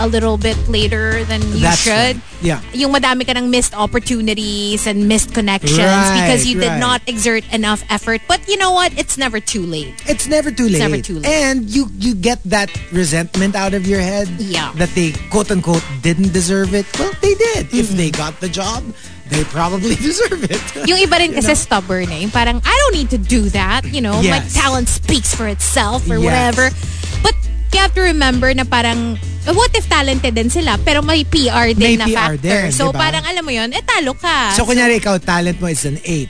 a little bit later than you That's should. right. Yeah. Yung madami ka ng missed opportunities and missed connections Right, because you did not exert enough effort. But you know what? It's never too late. It's never too late. never too late. And you you get that resentment out of your head. Yeah. That they quote unquote didn't deserve it. Well, they did. Mm-hmm. If they got the job, they probably deserve it. Yung iba rin You kasi know? stubborn eh. Yung Parang, I don't need to do that. You know, my Yes. talent speaks for itself or Yes. whatever. But you have to remember na parang, what if talented din sila pero may PR din May na PR factor. din, so diba? parang alam mo yun, eh talo ka. So, kunyari ikaw, talent mo is an 8.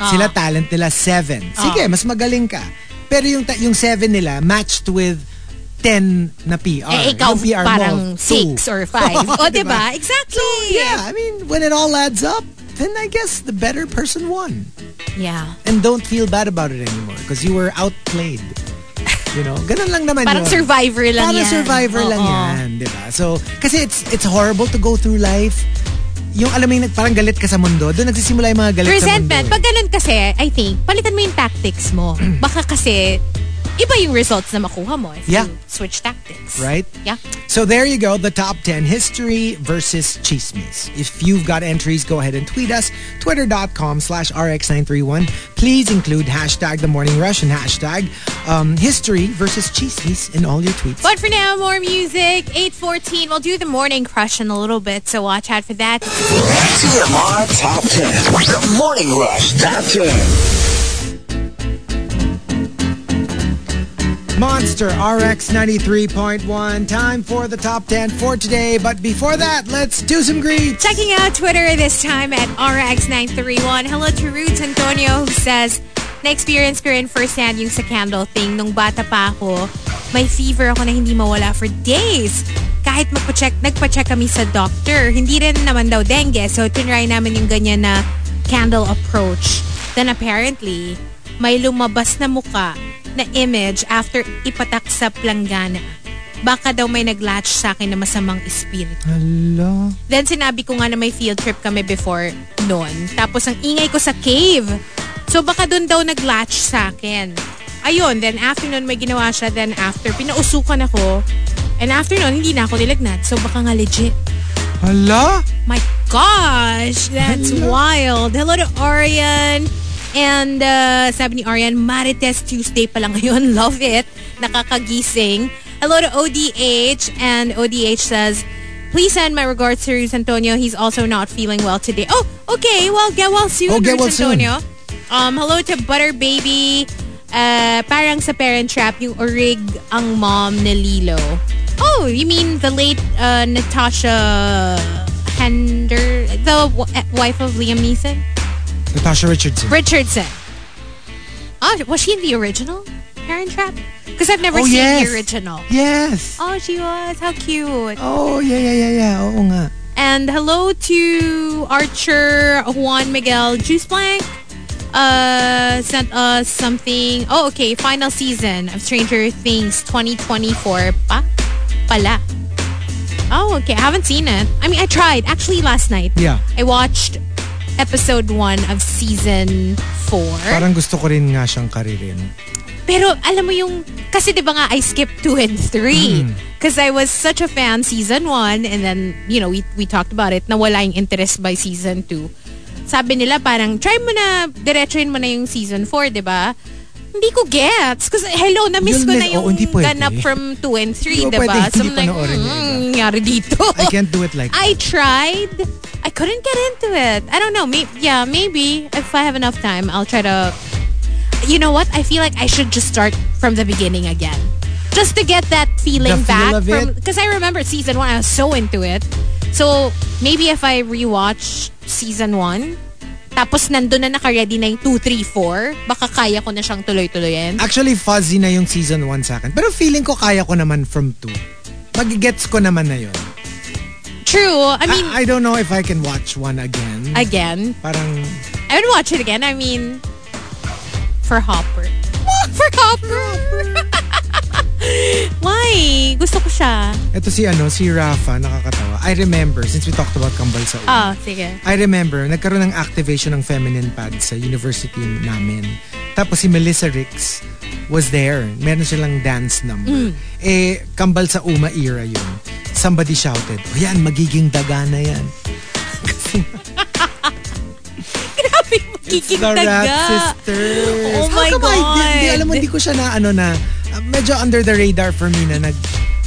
Ah. Sila talent nila 7. Sige, mas magaling ka. Pero yung, yung 7 nila matched with 10 na PR. eh ikaw Yung PR parang mo, 2. 6 or 5. o diba? Exactly. So, yeah, I mean, when it all adds up, then I guess the better person won. Yeah. And don't feel bad about it anymore because you were outplayed. You know, ganun lang naman Parang yun. survivor lang Parang yan. survivor lang Oo. yan, di ba? So, kasi it's it's horrible to go through life. Yung alam mo yung parang galit ka sa mundo, doon nagsisimula yung mga galit Resentment. sa mundo. Pag ganun kasi, I think, palitan mo yung tactics mo. Baka kasi, iba yung results na makuha mo if Yeah. you switch tactics. Right? Yeah. So there you go, the top 10 history versus chismes. If you've got entries, go ahead and tweet us, twitter.com slash rx931. Please include hashtag the morning rush and hashtag um, history versus chismes in all your tweets. But for now, more music. 8.14. We'll do the morning crush in a little bit, so watch out for that. TMR Top 10. The Morning Rush Top 10. Monster RX 93.1. Time for the top 10 for today. But before that, let's do some greets. Checking out Twitter this time at RX931. Hello to Roots Antonio who says, na-experience ko rin firsthand yung sa candle thing. Nung bata pa ako, may fever ako na hindi mawala for days. Kahit magpa-check, nagpa-check kami sa doctor. Hindi rin naman daw dengue. So, tinry namin yung ganyan na candle approach. Then apparently, may lumabas na muka na image after ipatak sa planggana. Baka daw may naglatch sa akin na masamang espiritu. Hello. Then sinabi ko nga na may field trip kami before noon. Tapos ang ingay ko sa cave. So baka doon daw nag-latch sa akin. Ayun, then after nun may ginawa siya. Then after, pinausukan ako. And after nun, hindi na ako nilagnat. So baka nga legit. Hala? My gosh, that's Hello. wild. Hello to Arian. And uh, sabi ni Arian, Marites Tuesday pa lang ngayon. Love it. Nakakagising. Hello to ODH. And ODH says, Please send my regards to Ruz Antonio. He's also not feeling well today. Oh, okay. Well, get well soon, Oh, get well soon. Antonio. Um, hello to Butter Baby. Uh, parang sa Parent Trap, yung orig ang mom ni Lilo. Oh, you mean the late uh, Natasha Hender, the w- wife of Liam Neeson? Natasha Richardson. Richardson. Oh, was she in the original Parent Trap? Because I've never oh, seen yes. the original. Yes. Oh, she was. How cute. Oh, yeah, yeah, yeah, yeah. Oo nga. And hello to Archer Juan Miguel Juice Blank. Uh, sent us something. Oh, okay. Final season of Stranger Things 2024 pa? Pala. Oh, okay. I haven't seen it. I mean, I tried. Actually, last night. Yeah. I watched episode 1 of season 4. Parang gusto ko rin nga siyang karirin. Pero alam mo yung, kasi di ba nga I skipped 2 and 3. Because I was such a fan season 1 and then, you know, we, we talked about it, nawala yung interest by season 2. Sabi nila parang, try mo na, diretsuin mo na yung season 4, di ba? Hindi ko gets. Kasi hello, na-miss Yun ko na yung hindi pwede. ganap from 2 and 3, Hindi ko di pwede, So hindi like, panoorin nangyari hmm, dito. I can't do it like I tried. I couldn't get into it. I don't know. Maybe, yeah, maybe if I have enough time, I'll try to. You know what? I feel like I should just start from the beginning again, just to get that feeling The back from. Because I remember season one, I was so into it. So maybe if I rewatch season one, tapos nandun na naka-ready na yung 2, 3, 4, baka kaya ko na siyang tuloy-tuloyin. Actually, fuzzy na yung season 1 sa akin. Pero feeling ko kaya ko naman from 2. Magigets ko naman na yun. True. I mean, I, I don't know if I can watch one again. again, Parang, I would watch it again. I mean, for Hopper. For Hopper? Why? Gusto ko siya. ito si ano, si Rafa, nakakatawa. I remember, since we talked about kambal sa ulo. Ah, sige. I remember, nagkaroon ng activation ng feminine pad sa university namin. Tapos si Melissa Ricks was there. Meron silang dance number. Eh, kambal sa Uma era yun. Somebody shouted, o yan, magiging daga na yan. Grabe, magiging The Rat daga. Sisters. Oh How my come I- di- di, God. alam mo, di ko siya na, ano na, uh, medyo under the radar for me na, nag,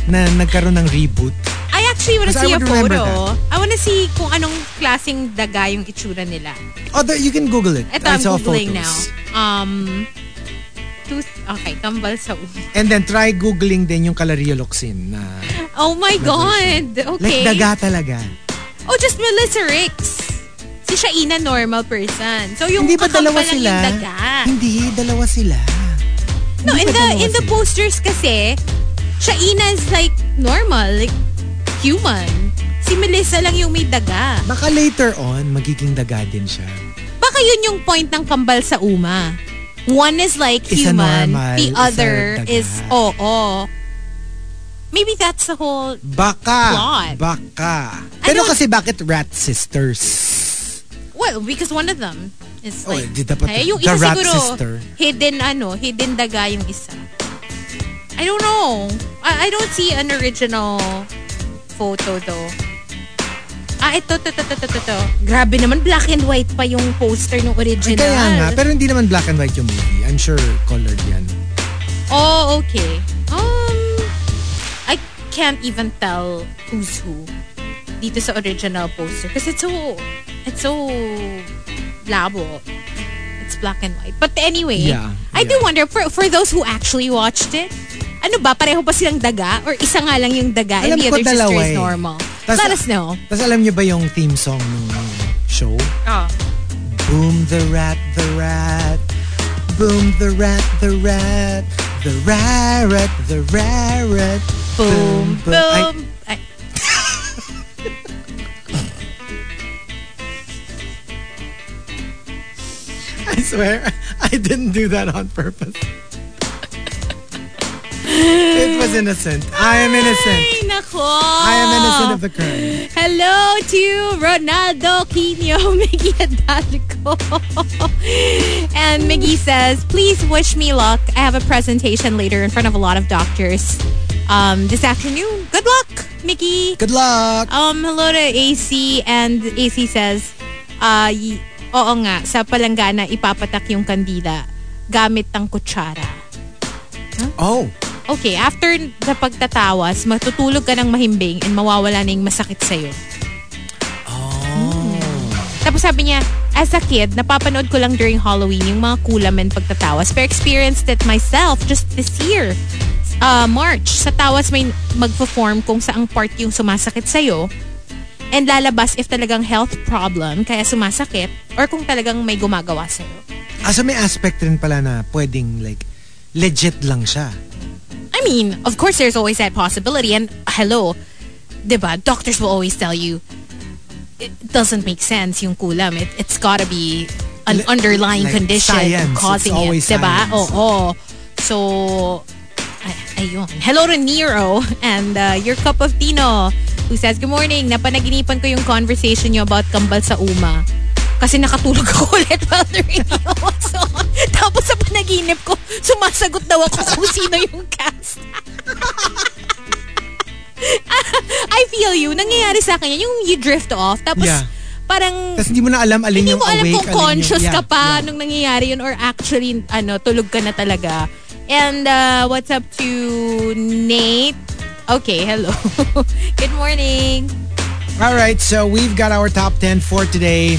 na nagkaroon ng reboot. I actually want to Because I see a would remember photo. I want to see kung anong klaseng daga yung itsura nila. Oh, the, you can Google it. Ito, I I'm saw Googling photos. now. Um, tooth, okay, kambal sa ulo. And then try Googling din yung calarioloxin na Oh my God. Okay. like daga talaga. Oh, just Melissa Ricks. Si siya ina normal person. So yung Hindi ba dalawa lang sila? yung daga. Hindi, dalawa sila. No, in the in the posters kasi, siya ina is like normal, like human. Si Melissa lang yung may daga. Baka later on, magiging daga din siya. Baka yun yung point ng kambal sa uma. One is like Isa human, normal, the other is oo. Oh, Maybe that's the whole Baka. Plot. Baka. Pero kasi bakit rat sisters? Well, because one of them is Oh, like... di dapat Eh, yung the isa rat siguro, sister. hidden ano, hidden daga yung isa. I don't know. I, I don't see an original photo though. Ah, ito, ito, ito, ito, ito, ito. Grabe naman, black and white pa yung poster ng Ay, original. kaya nga. Pero hindi naman black and white yung movie. I'm sure colored yan. Oh, okay. Um, I can't even tell who's who dito sa original poster kasi it's so it's so labo. It's black and white. But anyway, Yeah, I do yeah. wonder for for those who actually watched it, ano ba pareho ba silang daga or isa nga lang yung daga Alam and the other sister is eh. normal? Tas- Let us know. Tapos alam niyo ba yung theme song ng show? Oh. Boom the rat, the rat. Boom the rat, the rat. The rat, the rat. Boom, boom. Ay, Ay, I swear, I didn't do that on purpose. it was innocent. I am innocent. Ay, nako. I am innocent of the crime. Hello to Ronaldo Quino, Miggy Hidalgo. and Miggy says, please wish me luck. I have a presentation later in front of a lot of doctors um, this afternoon. Good luck, Miggy. Good luck. Um, hello to AC and AC says, uh, oo nga, sa palanggana ipapatak yung kandila gamit ng kutsara. Oh, Okay, after sa pagtatawas, matutulog ka ng mahimbing and mawawala na yung masakit sa'yo. oh. Tapos sabi niya, as a kid, napapanood ko lang during Halloween yung mga kulamen pagtatawas. Pero experienced it myself just this year. Uh, March, sa tawas may magpo-form kung saang part yung sumasakit sa'yo and lalabas if talagang health problem kaya sumasakit or kung talagang may gumagawa sa'yo. Ah, so may aspect rin pala na pwedeng like legit lang siya. I mean, of course there's always that possibility and hello, 'di ba? Doctors will always tell you it doesn't make sense yung kulam. It, it's gotta be an underlying like condition science. causing It's it. Diba? Oo. So, ay, ayun. Hello to Nero and uh, your cup of Tino who says, Good morning. Napanaginipan ko yung conversation nyo about kambal sa uma. Kasi nakatulog ako ulit while the radio was on. Tapos sa panaginip ko, sumasagot daw ako kung sino yung cast. I feel you. Nangyayari sa akin yan. Yung you drift off. Tapos Yeah. parang Tapos hindi mo na alam alin hindi yung mo alam awake, kung alin yung- conscious yeah, ka pa yeah. nung nangyayari yun or actually ano tulog ka na talaga. And uh, what's up to Nate? Okay, hello. Good morning. All right, so we've got our top 10 for today.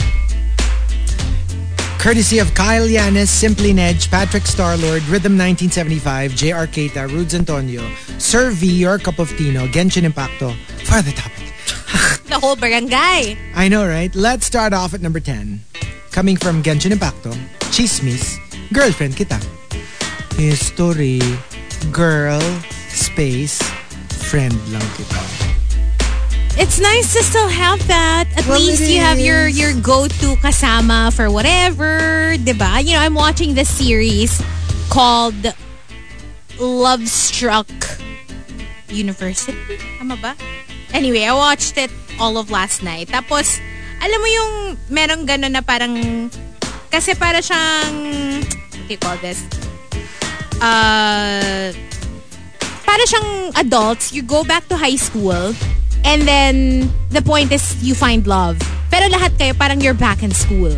Courtesy of Kyle Yanis, Simply Nedge, Patrick Starlord, Rhythm 1975, JR Keita, Rudes Antonio, Sir V, Your Cup of Tino, Genshin Impacto for the topic. The whole barangay. I know, right? Let's start off at number 10. Coming from Genshin Impacto, Chismis, Girlfriend Kita. History, girl, space, friend lang kita. It's nice to still have that. At Well, least you have your your go-to kasama for whatever, 'di ba? You know, I'm watching this series called Love Struck University. Tama ba? Anyway, I watched it all of last night. Tapos, alam mo yung merong gano'n na parang kasi para siyang what do you call this? Uh, para siyang adults, you go back to high school and then the point is you find love. Pero lahat kayo parang you're back in school.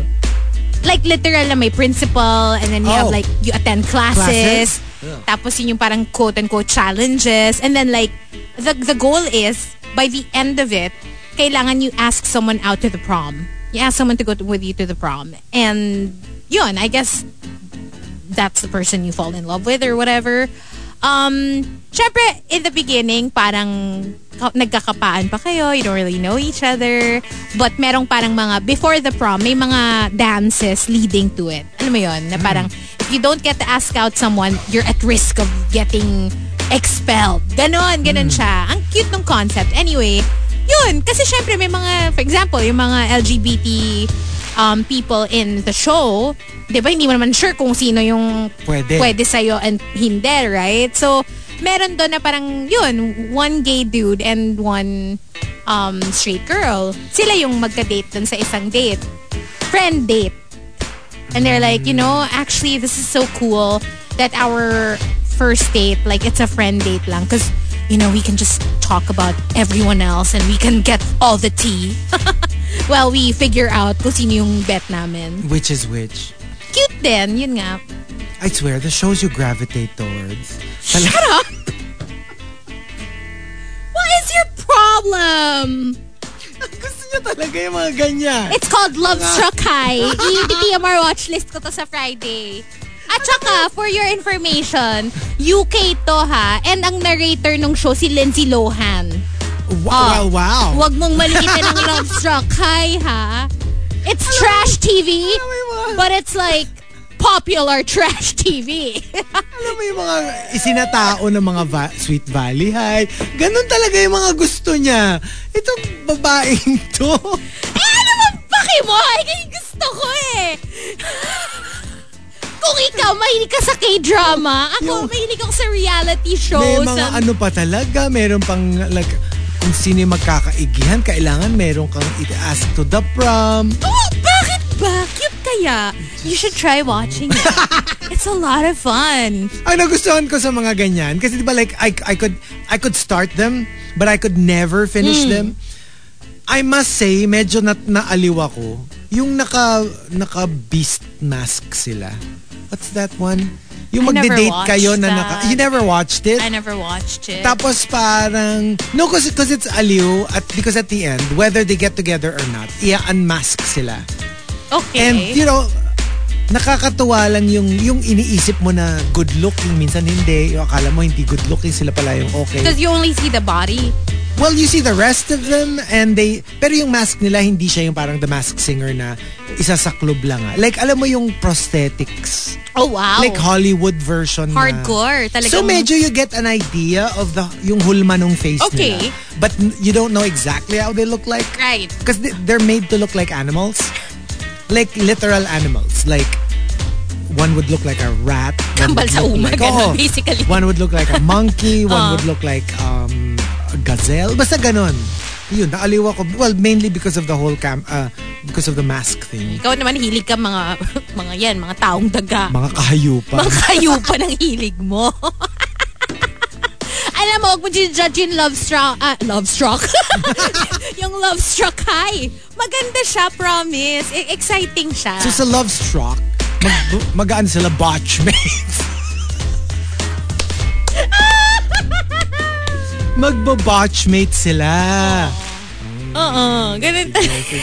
Like literal na may principal and then you have Oh. like you attend classes. Tapos yun yung parang quote unquote challenges and then like the the goal is by the end of it kailangan you ask someone out to the prom. You ask someone to go to- with you to the prom. And yun, I guess that's the person you fall in love with or whatever. Um, syempre, in the beginning, parang ka- nagkakapaan pa kayo. You don't really know each other. But merong parang mga, before the prom, may mga dances leading to it. Alam mo yun? Na parang, if you don't get to ask out someone, you're at risk of getting expelled. Ganon, ganon siya. Ang cute ng concept. Anyway, yun. Kasi syempre may mga, for example, yung mga LGBT um, people in the show, di ba, hindi mo naman sure kung sino yung Pwede. pwede sa'yo and hindi, right? So, meron doon na parang, yun, one gay dude and one um, straight girl. Sila yung magka-date dun sa isang date. Friend date. And they're like, you know, actually, this is so cool that our first date, like, it's a friend date lang. Because, you know, we can just talk about everyone else and we can get all the tea. While we figure out kung sino yung bet namin. Which is which? Cute din, yun nga. I swear, the shows you gravitate towards. Shut up! What is your problem? Gusto niya talaga yung mga ganyan. It's called Love ah. Struck High. I-TMR watch list ko to sa Friday. At saka, for your information, UK to ha. And ang narrator nung show, si Lindsay Lohan. Wow, wow. Huwag mong maliitin ang Love Struck High ha. It's trash TV, but it's like popular trash TV. alam mo yung mga isinatao ng mga va- Sweet Valley High. Ganon talaga yung mga gusto niya. Itong babaeng to. eh, ano ba paki mo? Ay, gusto ko eh. Kung ikaw, mahilig ka sa K-drama. Ako, Yung- mahilig ako sa reality shows. May mga ano pa talaga. Meron pang like, kung sino yung magkakaigihan, kailangan meron kang i-ask to the prom. Oh, bakit ba? Cute kaya. You should try watching it. It's a lot of fun. Ang nagustuhan ko sa mga ganyan, kasi di ba like, I, I could I could start them, but I could never finish Hmm. them. I must say, medyo na, naaliw ako. Yung naka, naka beast mask sila. What's that one? Yung magde-date kayo na that. naka... You never watched it? I never watched it. Tapos parang, no, because it's aliw, at, because at the end, whether they get together or not, i-unmask sila. okay. And, you know, nakakatuwa lang yung, yung iniisip mo na good looking, minsan hindi. Yung akala mo hindi good looking, sila pala yung okay. Because you only see the body. Well, you see the rest of them and they pero yung mask nila hindi siya yung parang the mask singer na isa sa club lang ah. Like alam mo yung prosthetics. Oh, wow. Like Hollywood version na- Hardcore. Talagang- So medyo you get an idea of the yung hulma ng face Okay. nila. But you don't know exactly how they look like. Right. Because they're made to look like animals. Like literal animals. Like one would look like a rat. One Kambal would sa look uma, like, Oo. basically. One would look like a monkey. One Ah. would look like um, a gazelle. Basta ganon. Yun, naaliw ako. Well, mainly because of the whole cam, uh, because of the mask thing. Ikaw naman hilig ka mga, mga yan, mga taong daga. Mga kahayupan. Mga kayupa ng hilig mo. Alam mo, huwag mo judge yung love struck, ah, love struck. yung love struck high. Maganda siya, promise. E- exciting siya. So sa Love Struck, mag, magaan sila batchmates. Magbo-batchmate sila. Oo, ganun talaga.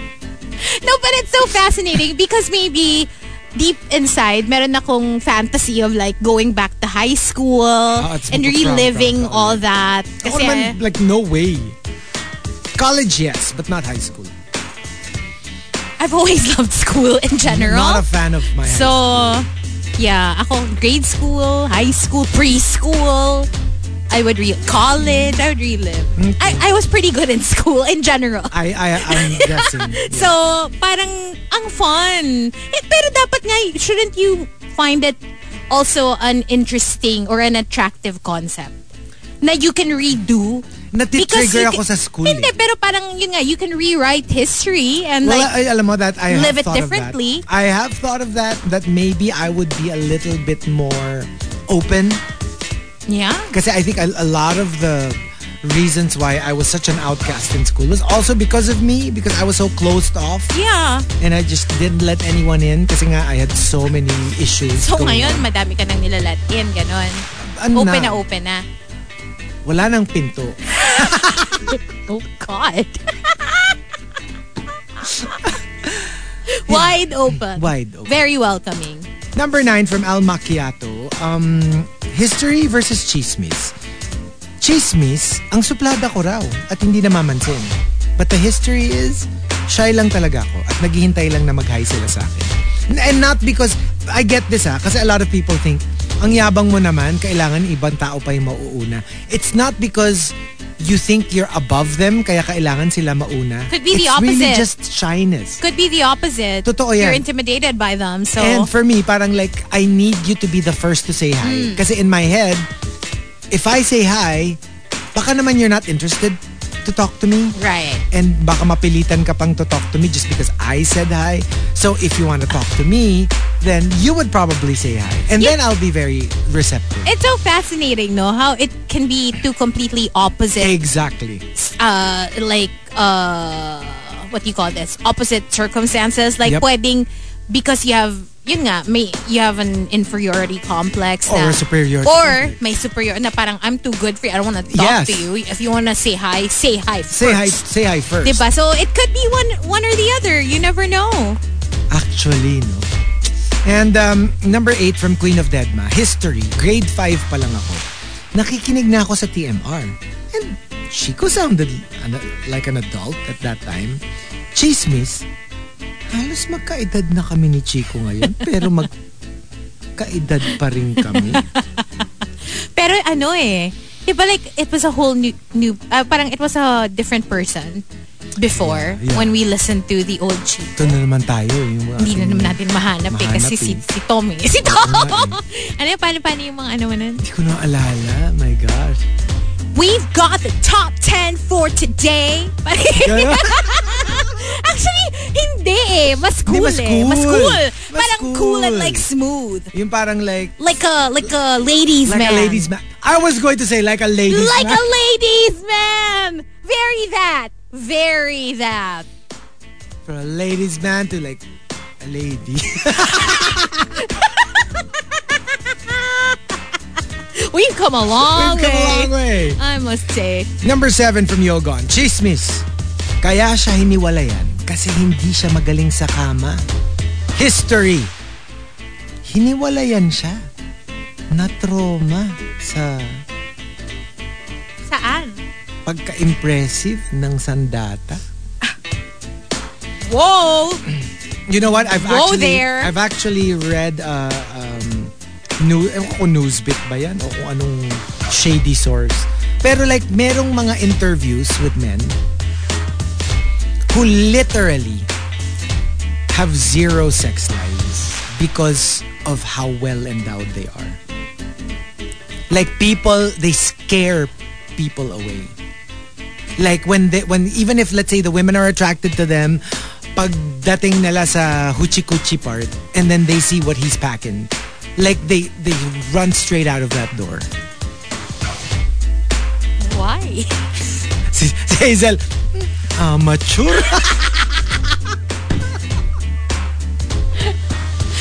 no, but it's so fascinating because maybe deep inside, meron akong fantasy of like going back to high school Ah, and reliving ka all that. Ako Kasi, naman, like, no way. College, yes, but not high school. I've always loved school in general. I'm Not a fan of my high So, school. yeah, ako grade school, high school, preschool. I would re college. I would relive. I, I was pretty good in school in general. I, I, I'm guessing. So, parang ang fun. Eh, pero dapat nga, shouldn't you find it also an interesting or an attractive concept? Na you can redo. Natitrigger ako sa school. Hindi, eh. pero parang yun nga, you can rewrite history and Well, like, I, alam mo that I live it differently. I have thought of that, that maybe I would be a little bit more open. Yeah. Kasi I think a, a lot of the reasons why I was such an outcast in school was also because of me, because I was so closed off. Yeah. And I just didn't let anyone in kasi nga I had so many issues. So ngayon, on. madami ka nang nilalat in, ganon. Ano Open na? na open na. Wala nang pinto. Oh God. Wide open. Wide open. Very welcoming. Number nine from Al Macchiato. Um, history versus chismis. Chismis, ang suplada ko raw at hindi namamansin. But the history is, shy lang talaga ako at naghihintay lang na mag-hi sila sa akin. And not because, I get this ha, kasi a lot of people think, ang yabang mo naman, kailangan ibang tao pa yung mauuna. It's not because you think you're above them, kaya kailangan sila mauna. Could be the It's really opposite. just shyness. Could be the opposite. Totoo yan. You're intimidated by them. So, And for me, parang like, I need you to be the first to say hi. Kasi in my head, if I say hi, baka naman you're not interested to talk to me. right. And baka mapilitan ka pang to talk to me just because I said hi. So if you want to talk to me, then you would probably say hi. And Yeah. then I'll be very receptive. It's so fascinating, no? How it can be two completely opposite, exactly. uh, like, uh, what do you call this? Opposite circumstances. Like, Yep. pwedeng, because you have, yun nga, may, you have an inferiority complex. Or na, a superiority Or may superior, na parang, I'm too good for you. I don't want to talk Yes. to you. If you want to say hi, say hi Say hi, say hi first. Diba? So, it could be one one or the other. You never know. Actually, no. And um, number eight from Queen of Deadma, History. Grade 5 pa lang ako. Nakikinig na ako sa TMR. And Chico sounded like an adult at that time. Chismis, halos magkaedad na kami ni Chico ngayon, pero magkaedad pa rin kami. Pero ano eh, diba like, it was a whole new, new uh, parang it was a different person before Yeah, yeah. when we listened to the old Chico. Ito na naman tayo. Yung Hindi na naman natin mahanap, eh, kasi mahanap si, eh. si Tom eh. Si Tom! nga ano yung paano, paano yung mga ano mo nun? Hindi ko na alala. My gosh. We've got the top 10 for today. Actually, hindi eh. Mas cool mas eh. Mas cool. cool. Mas parang cool. and cool. like smooth. yung parang like, Like a, like a ladies like man. a ladies man. I was going to say like a ladies Like man. a ladies man. Very that. Very that. For a ladies man to like a lady. We've come a long We've come a way. long way. I must say. Number seven from Yogon. Chismis. Kaya siya hiniwalayan kasi hindi siya magaling sa kama. History. Hiniwalayan siya. Na trauma sa... Saan? Pagka-impressive ng sandata. Whoa! You know what? I've Whoa actually there. I've actually read uh, um new ko kung newsbit ba yan o kung anong shady source. Pero like merong mga interviews with men who literally have zero sex lives because of how well endowed they are. Like people, they scare people away. Like when they, when even if let's say the women are attracted to them, pagdating nila sa hoochie-coochie part, and then they see what he's packing, like they they run straight out of that door. Why? Si, si Hazel, amateur.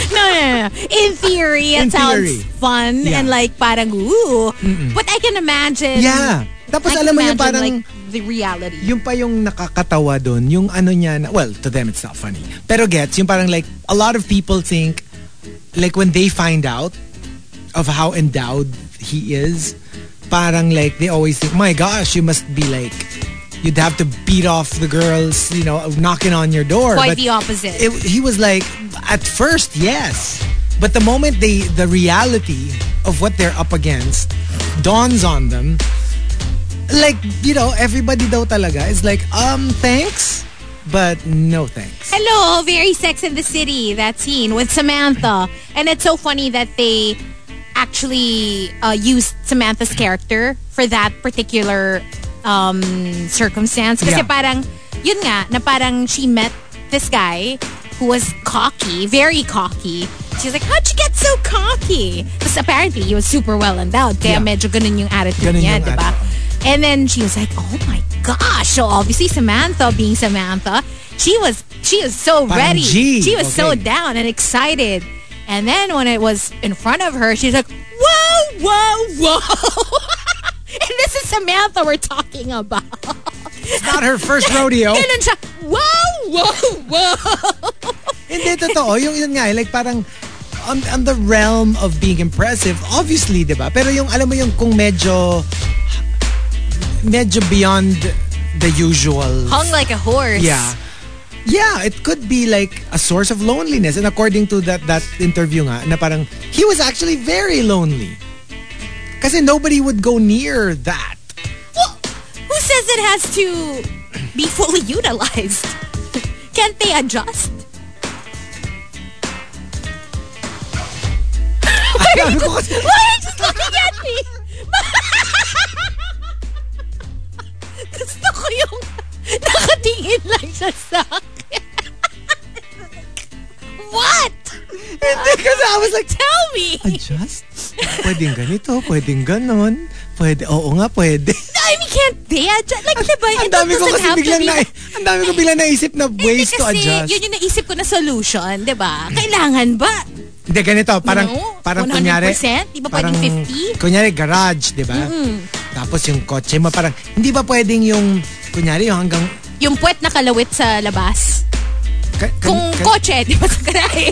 No, no, no, no. In theory, it In sounds theory. fun Yeah. and like parang ooh. But I can imagine. yeah. Tapos I alam mo yung parang like the reality. yung pa yung nakakatawa doon, yung ano niya na, well, to them it's not funny. Pero gets, yung parang like, a lot of people think, like when they find out of how endowed he is, parang like, they always think, my gosh, you must be like, you'd have to beat off the girls, you know, knocking on your door. Quite But the opposite. it, he was like, at first, yes. But the moment they, the reality of what they're up against dawns on them, like, you know, everybody daw talaga is like, um, thanks, but no thanks. Hello, very Sex in the City, that scene with Samantha. And it's so funny that they actually uh, used Samantha's character for that particular um, circumstance. Kasi Yeah. parang, yun nga, na parang she met this guy who was cocky, very cocky. She's like, how'd you get so cocky? Because apparently he was super well endowed. Kaya Yeah. medyo ganun yung attitude Ganun niya, yung di ba? attitude. And then she was like, "Oh my gosh!" So obviously Samantha, being Samantha, she was she was so Parang ready. She was so down and excited. And then when it was in front of her, she's like, "Whoa, whoa, whoa!" and this is Samantha we're talking about. It's not her first rodeo. Ganun siya, "Whoa, whoa, whoa!" Hindi, totoo. Yung yun nga, eh, like parang on, on the realm of being impressive, obviously, di ba? Pero yung, alam mo yung kung medyo medyo beyond the usual Hung like a horse. Yeah. Yeah, it could be like a source of loneliness. And according to that that interview nga, na parang he was actually very lonely. Kasi nobody would go near that. Well, who says it has to be fully utilized? Can't they adjust? Sabi ko kasi, Why are you just Gusto ko yung nakatingin lang siya sa akin. What? hindi kasi I was like, Tell me. adjust? Pwedeng ganito, pwedeng ganon. Pwede, oo nga, pwede. I mean, can't they adjust? Like, diba? ang dami ko kasi biglang be- na, ang dami ko biglang naisip na ways to kasi, adjust. yun yung naisip ko na solution, di ba? Kailangan ba? Hindi, ganito. Parang, Ano? parang 100%? kunyari. Di ba pwedeng 50? Kunyari, garage, di ba? Tapos yung kotse mo, parang, hindi ba pwedeng yung, kunyari, yung hanggang, Yung puwet na kalawit sa labas. ka- ka- Kung ka- kotse, di ba sa garahe?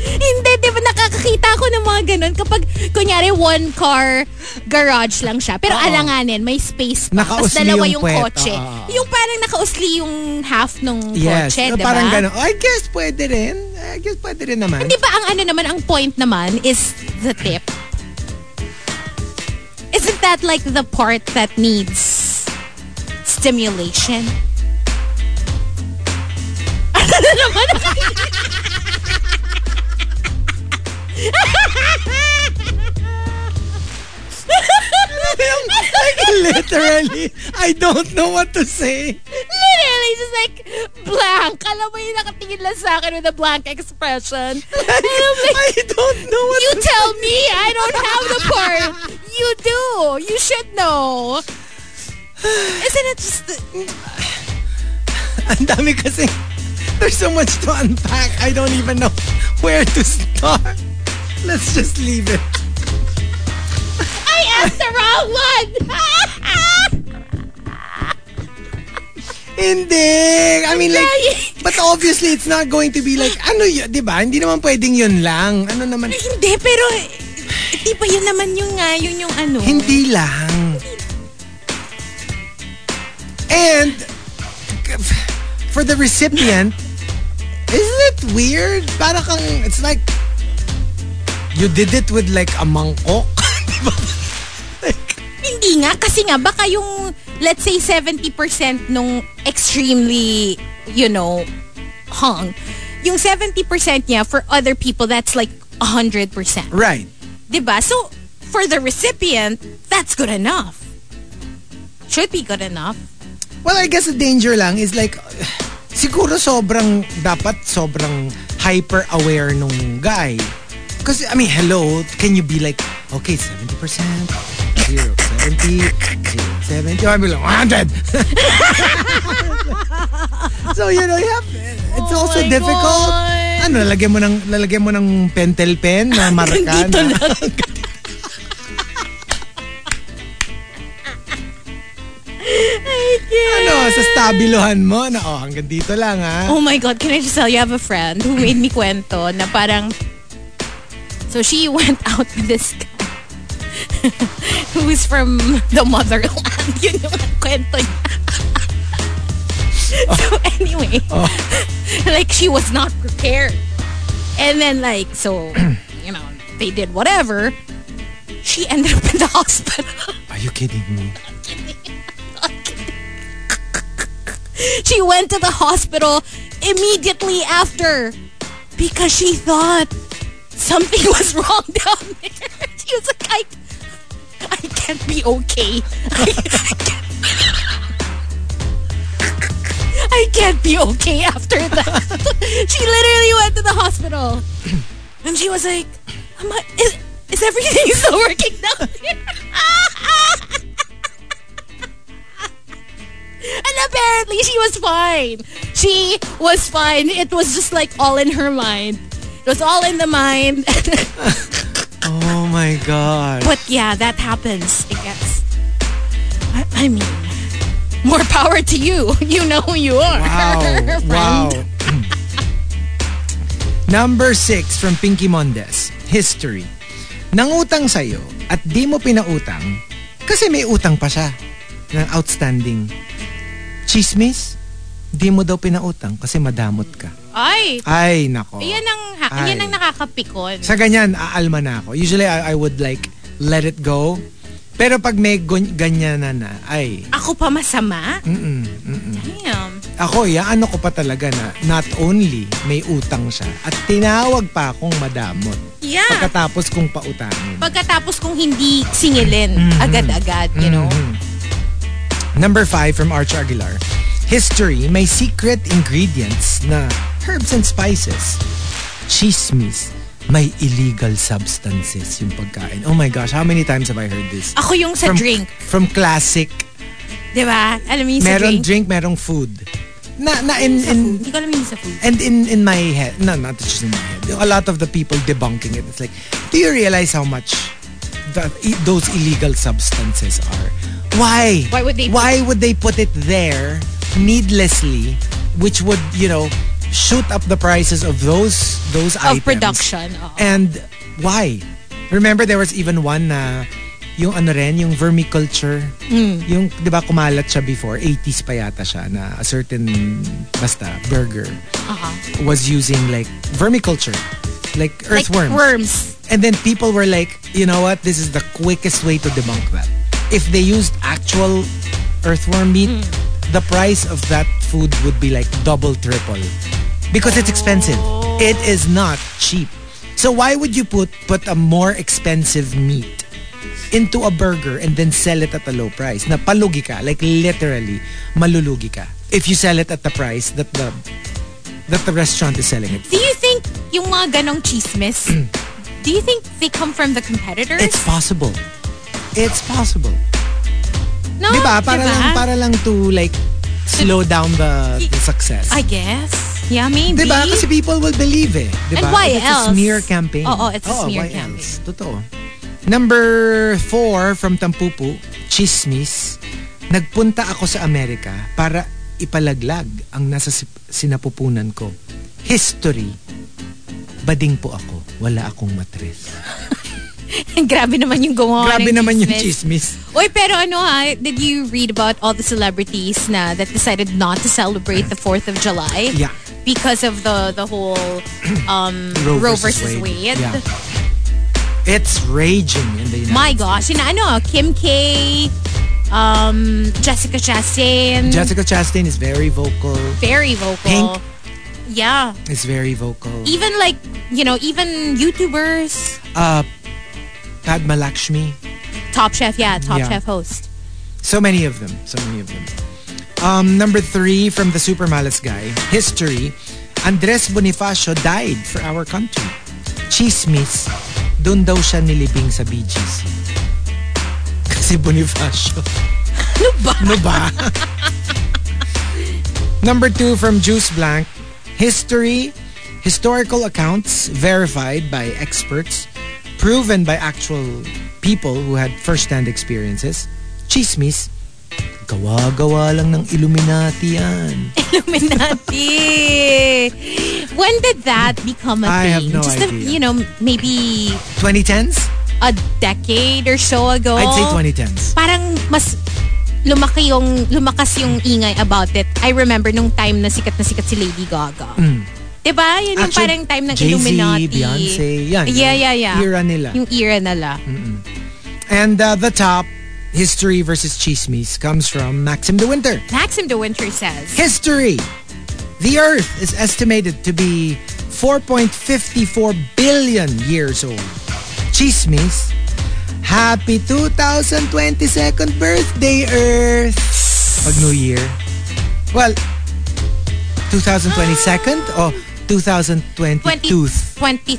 Hindi, di ba nakakakita ko ng mga ganun kapag, kunyari, one car garage lang siya. Pero Oo. alanganin, may space pa. Tapos dalawa yung yung puwet. kotse. Oo. Yung parang nakausli yung half ng Yes. kotse, di ba? parang gano'n. I guess pwede rin. I guess pwede rin naman. Di ba ang ano naman, ang point naman is the tip? Isn't that like the part that needs stimulation? Ano naman? Literally, I don't know what to say. Literally, just like blank. Alam mo yung nakatingin lang sa akin with a blank expression. And I'm like, I don't know what you tell me I don't have the part. You do. You should know. Isn't it just... Ang dami kasi, there's so much to unpack. I don't even know where to start. Let's just leave it. I asked the wrong one! Hindi. I mean like, but obviously it's not going to be like, ano yun, di ba? Hindi naman pwedeng yun lang. Ano naman, Hindi, pero... Di ba yun naman yung nga, yun yung ano? hindi lang. And for the recipient, isn't it weird? Para kang, it's like, you did it with like a mangkok. Hindi nga, kasi nga, baka yung, let's say, 70% nung extremely, you know, hung. Yung 70% niya, for other people, that's like 100%. right. Diba? So, for the recipient, that's good enough. Should be good enough. Well, I guess the danger lang is like, siguro sobrang, dapat sobrang hyper-aware nung guy. Because, I mean, hello, can you be like, okay, 70%, 0, 70, 0, 70, or I'll be like, 100! so, you know, you have, it's Oh also difficult. God. Ano, lalagyan mo ng, lalagyan mo ng pentel pen na marka Dito na. lang. ano, sa stabilohan mo na, oh, hanggang dito lang, ha? Oh my God, can I just tell you, I have a friend who made me kwento na parang, so she went out with this guy who's from the motherland. Yun yung kwento niya. so anyway, oh. like she was not prepared. And then like, so, you know, they did whatever. She ended up in the hospital. Are you kidding me? She went to the hospital immediately after because she thought something was wrong down there. Was like, I, I can't be okay. I, can't, can't be okay after that. she literally went to the hospital. And she was like, Am I, is, is everything still working down here? And apparently she was fine. She was fine. It was just like all in her mind. It was all in the mind. Oh my God. but yeah, that happens, I guess. I, I mean, more power to you. You know who you are. Wow. wow. Number six from Pinky Mondes. History. Nangutang sa'yo at di mo pinautang kasi may utang pa siya ng outstanding. Chismis, di mo daw pinautang kasi madamot ka. Ay, Ay, nako. yan ang, ha- Ay. yan ang nakakapikon. Sa ganyan, aalma na ako. Usually, I, I would like let it go. Pero pag may gun- ganyan na na, ay, Ako pa masama? mm-mm, mm-mm. Damn. Ako, ano ko pa talaga na not only may utang siya at tinawag pa akong madamot Yeah. pagkatapos kong pautangin. Pagkatapos kung hindi singilin Mm-hmm. agad-agad, you know? Number five from Arch Aguilar. History may secret ingredients na herbs and spices. Chismis may illegal substances yung pagkain. Oh my gosh, how many times have I heard this? Ako yung sa from, drink. From classic. Di ba? Alam mo yung sa Merong drink? drink, merong food. Na, na in, in. Hindi ko alam yung sa food. And in in my head, no, not just in my head. A lot of the people debunking it. It's like, do you realize how much that those illegal substances are? Why? Why would they Why would they put it there needlessly, which would you know shoot up the prices of those those Of items? production. oo. And why? Remember there was even one na yung ano rin, yung vermiculture. Hmm. Yung, di ba, kumalat siya before. 80s pa yata siya na a certain, basta, burger Uh-huh. was using like vermiculture. Like Like earthworms. worms. And then people were like, you know what? This is the quickest way to debunk that. If they used actual earthworm meat, Hmm. The price of that food would be like double, triple. Because it's expensive. It is not cheap. So why would you put put a more expensive meat into a burger and then sell it at a low price? Na palugi ka, like literally, malulugi ka. If you sell it at the price that the that the restaurant is selling it. Do you think yung mga ganong chismis, do you think they come from the competitors? It's possible. It's possible. No, Diba? Para diba? lang para lang to like slow down the, the success. I guess. Yeah, maybe. Diba? Kasi people will believe eh. Diba? And why it's else? a smear campaign. Oo, it's a Oo, smear why campaign. else? Totoo. Number four from Tampupu, Chismis. Nagpunta ako sa Amerika para ipalaglag ang nasa sinapupunan ko. History. Bading po ako. Wala akong matres. Grabe naman yung gawa Grabe naman yung chismis. chismis. Oy, pero ano ha, did you read about all the celebrities na that decided not to celebrate the 4th of July? Yeah. Because of the the whole um, Roe Roe, versus versus, Wade. Wade. Yeah. It's raging in the United My gosh, yun na ano, Kim K, um, Jessica Chastain, Jessica Chastain is very vocal. very vocal. Pink. Yeah. Is very vocal. Even like, you know, even YouTubers, Uh, Padma Lakshmi. Top Chef, yeah, Top Yeah. Chef host. So many of them. So many of them. Um, number three from the Super Malas guy. History. Andres Bonifacio died for our country. Chismis. Doon daw siya nilibing sa Bee Gees. Kasi Bonifacio. Ano ba? Ano ba? Number two from Juice Blank. History. Historical accounts verified by experts. Proven by actual people who had first-hand experiences. Chismis. Gawa-gawa lang ng Illuminati yan. Illuminati. when did that become a I thing? have no Just A, idea. you know, maybe 2010s? a decade or so ago. I'd say 2010s. Parang mas lumaki yung lumakas yung ingay about it. I remember nung time na sikat na sikat si Lady Gaga. Diba? Yun yung Mm. Actually, parang time ng Jay-Z, Illuminati. Beyonce, yan. Yeah, yeah, yeah. Era nila. Yung era nila. And uh, the top, history versus chismis, comes from Maxim de Winter. Maxim de Winter says, History. The Earth is estimated to be 4.54 billion years old. Chismis. Happy 2022nd birthday, Earth. Pag New Year. Well, 2022nd o 2022th? 20, 20,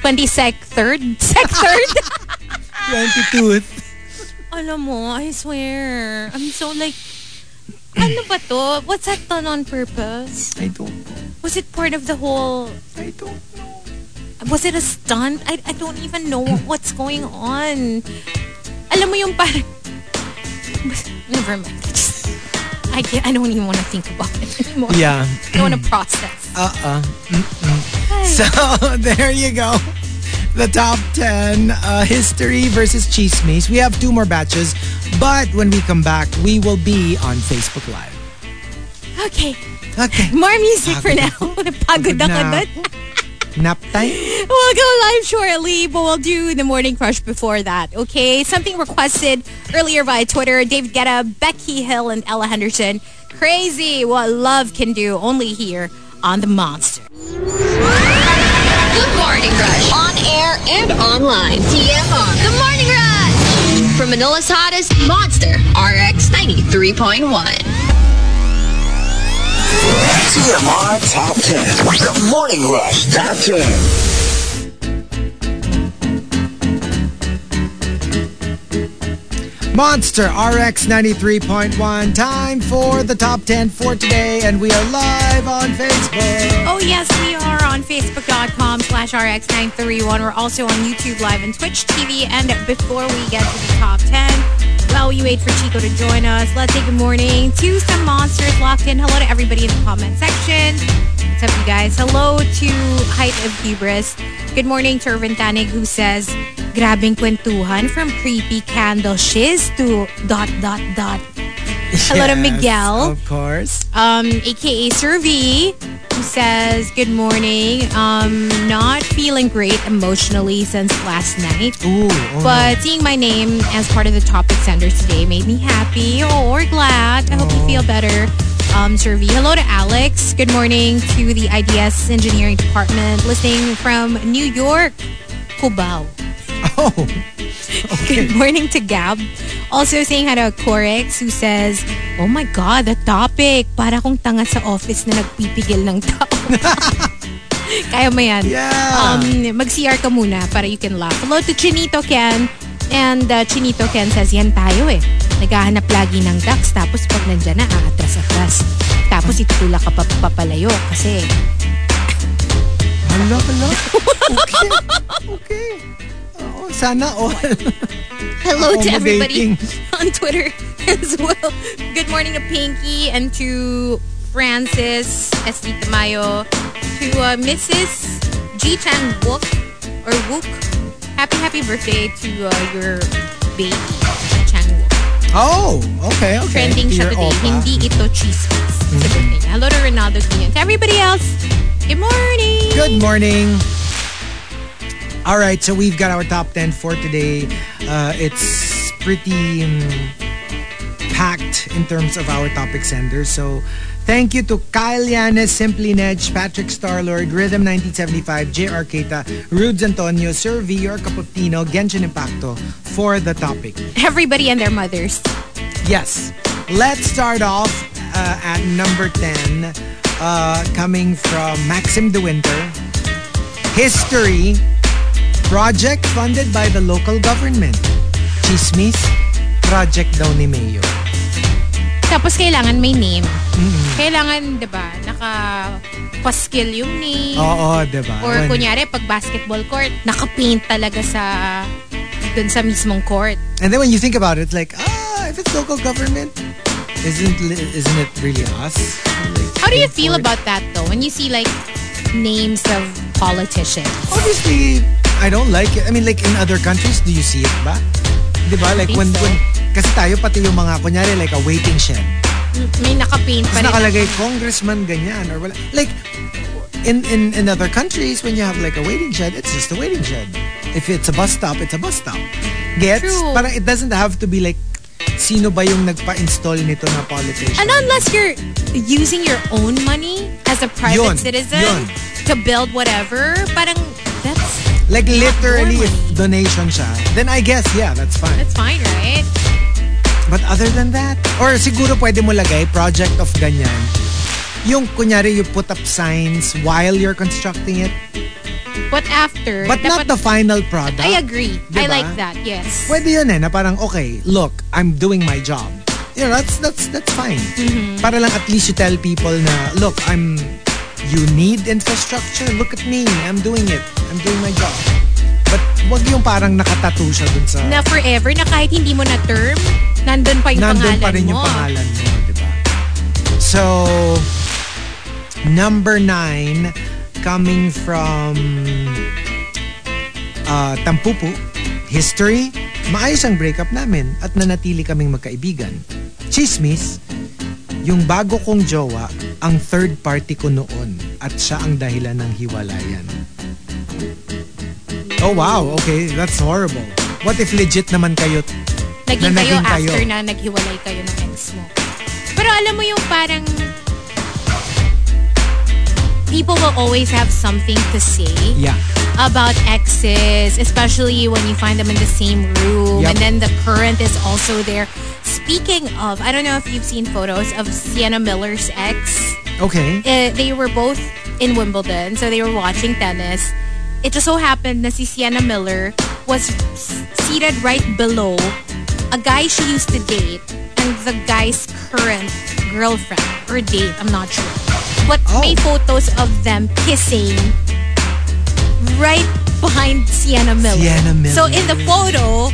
20 sec third? Sec third? 22th. Alam mo, I swear. I'm so like, ano ba to? What's that done on purpose? I don't know. Was it part of the whole, I don't know. was it a stunt? I, I don't even know what's going on. Alam mo yung parang, never mind. I can't, I don't even want to think about it anymore. Yeah. I don't want to process. Uh-uh. So, there you go. The top 10 uh, history versus chismis. We have two more batches, but when we come back, we will be on Facebook Live. Okay. Okay. More music for now. Pagod Pagod na. Nap time? We'll go live shortly, but we'll do the morning crush before that, okay? Something requested earlier via Twitter. David Guetta, Becky Hill, and Ella Henderson. Crazy what love can do only here on The Monster. The Morning Rush. On air and online. TMR. The Morning Rush. From Manila's hottest monster, RX 93.1. TMR Top 10. The Morning Rush Top 10. Monster RX 93.1. Time for the top 10 for today, and we are live on Facebook. Oh, yes, we are on Facebook.com slash RX931. We're also on YouTube Live and Twitch TV. And before we get to the top 10, while we wait for Chico to join us, let's say good morning to some monsters locked in. Hello to everybody in the comment section. What's up, you guys? Hello to Height of Hubris. Good morning to Irvin Tanig who says, Grabing kwentuhan from creepy candle shiz to dot dot dot. Hello to Miguel Of course. um, aka Survey, who says, Good morning. Um, not feeling great emotionally since last night. Ooh, oh But seeing my name as part of the topic senders today made me happy or glad. I hope you feel better. Um, Survey. Hello to Alex. Good morning to the IDS Engineering Department listening from New York, Cubao. no. Oh, Good morning to Gab. Also saying hi to Corex who says, Oh my God, the topic. Para kong tanga sa office na nagpipigil ng tao. Kaya mo yan. Yeah. Um, mag-CR ka muna para you can laugh. Hello to Chinito Ken. And uh, Chinito Ken says, yan tayo eh. Naghahanap lagi ng ducks tapos pag nandyan na, aatras-atras. Tapos itutulak ka pa papalayo kasi Hala, hala. Okay. Okay. Sana all. Hello to everybody on Twitter as well. Good morning to Pinky and to Francis SD Tamayo, to uh, Mrs. G Chan Wook or Wook, Happy, happy birthday to uh, your baby, Changwo. Oh, okay, okay. Trending siya today. opa. Hindi ito. Sa birthday niya. Hello to Ronaldo Quinon. To everybody else, good morning. Good morning. All right, so we've got our top 10 for today. Uh, it's pretty um, packed in terms of our topic senders. So thank you to Kyle Yanes, Simply Nedge, Patrick Starlord, Rhythm 1975, JR Keita, Rudes Antonio, Sir V, Your of Genshin Impacto for the topic. Everybody and their mothers. Yes. Let's start off uh, at number 10, uh, coming from Maxim De Winter. History project funded by the local government. Chismis, project daw ni Mayo. Tapos kailangan may name. Kailangan, di ba, naka-paskill yung name. Oo, diba? Or When- kunyari, pag basketball court, naka-paint talaga sa dun sa mismong court. And then when you think about it, like, ah, if it's local government, isn't isn't it really us? Like, How do you feel it? about that though? When you see like names of politicians. Obviously, I don't like it. I mean, like in other countries, do you see it ba? Di ba? Like when, so. when, kasi tayo pati yung mga, kunyari, like a waiting shed. May naka-paint pa rin. nakalagay, congressman ganyan, or wala. Like, in, in, in other countries, when you have like a waiting shed, it's just a waiting shed. If it's a bus stop, it's a bus stop. Gets? True. Parang it doesn't have to be like, sino ba yung nagpa-install nito na politician? And unless you're using your own money as a private Yun, citizen yun. to build whatever, parang that's Like not literally, money. donation siya, then I guess, yeah, that's fine. That's fine, right? But other than that, or siguro pwede mo lagay, project of ganyan. Yung kunyari, you put up signs while you're constructing it, But after, but not dapat- the final product. I agree. I Diba? like that, yes. Pwede yun eh, na parang, okay, look, I'm doing my job. You know, that's, that's, that's fine. Mm-hmm. Para lang at least you tell people na, look, I'm, you need infrastructure, look at me, I'm doing it. I'm doing my job. But wag yung parang nakatattoo siya dun sa, Na forever, na kahit hindi mo na term, nandun pa yung nandun pangalan pa rin mo. yung pangalan mo, di ba? So, number nine, coming from uh, Tampupu, history, maayos ang breakup namin at nanatili kaming magkaibigan. Chismis, yung bago kong jowa, ang third party ko noon at siya ang dahilan ng hiwalayan. Oh wow, okay, that's horrible. What if legit naman kayo Naging na kayo naging kayo. after na naghiwalay kayo ng ex mo. Pero alam mo yung parang people will always have something to say Yeah. about exes, especially when you find them in the same room Yep. and then the current is also there. Speaking of, I don't know if you've seen photos of Sienna Miller's ex. Okay. Uh, they were both in Wimbledon, so they were watching tennis. It just so happened that si Sienna Miller was seated right below a guy she used to date and the guy's current girlfriend or date, I'm not sure. But Oh. made photos of them kissing right behind Sienna Miller. Sienna Miller. So in the photo,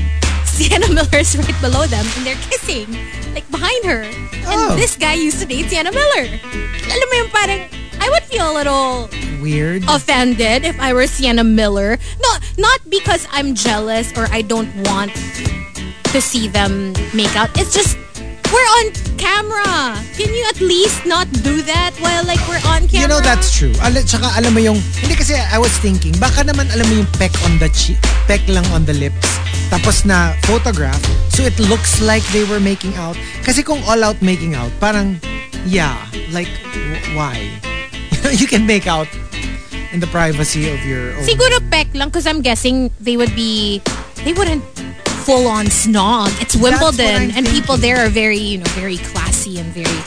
Sienna Miller's right below them and they're kissing like behind her. And Oh. this guy used to date Sienna Miller. Alam mo yung parang, I would feel a little Weird. offended if I were Sienna Miller. No, not because I'm jealous or I don't want to see them make out. It's just we're on camera. Can you at least not do that while like we're on camera? You know, that's true. Al tsaka alam mo yung, hindi kasi I was thinking, baka naman alam mo yung peck on the cheek, peck lang on the lips, tapos na photograph, so it looks like they were making out. Kasi kung all out making out, parang, yeah, like, why? you can make out in the privacy of your own. Siguro peck lang because I'm guessing they would be they wouldn't full on snog. It's Wimbledon and people there are very, you know, very classy and very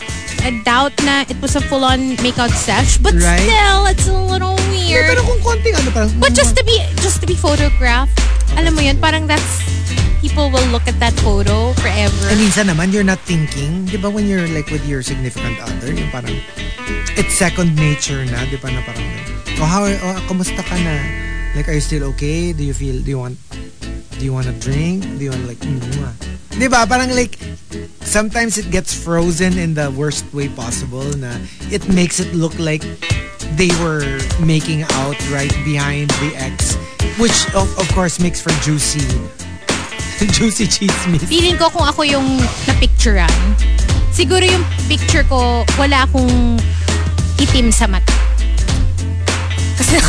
I doubt na it was a full on makeout sesh, but Right. still it's a little weird. pero kung konting ano, parang, But just to be just to be photographed, alam mo yun, parang that's people will look at that photo forever. And minsan naman, you're not thinking, di ba when you're like with your significant other, yung parang, it's second nature na, di ba na parang, oh, how, oh, kamusta ka na? Like, are you still okay? Do you feel, do you want, do you want a drink? Do you want like, mm, di ba? Parang like, sometimes it gets frozen in the worst way possible na it makes it look like they were making out right behind the ex Which, of, of course, makes for juicy, juicy chismis. Feeling ko kung ako yung na-picturean, siguro yung picture ko, wala akong itim sa mata. Kasi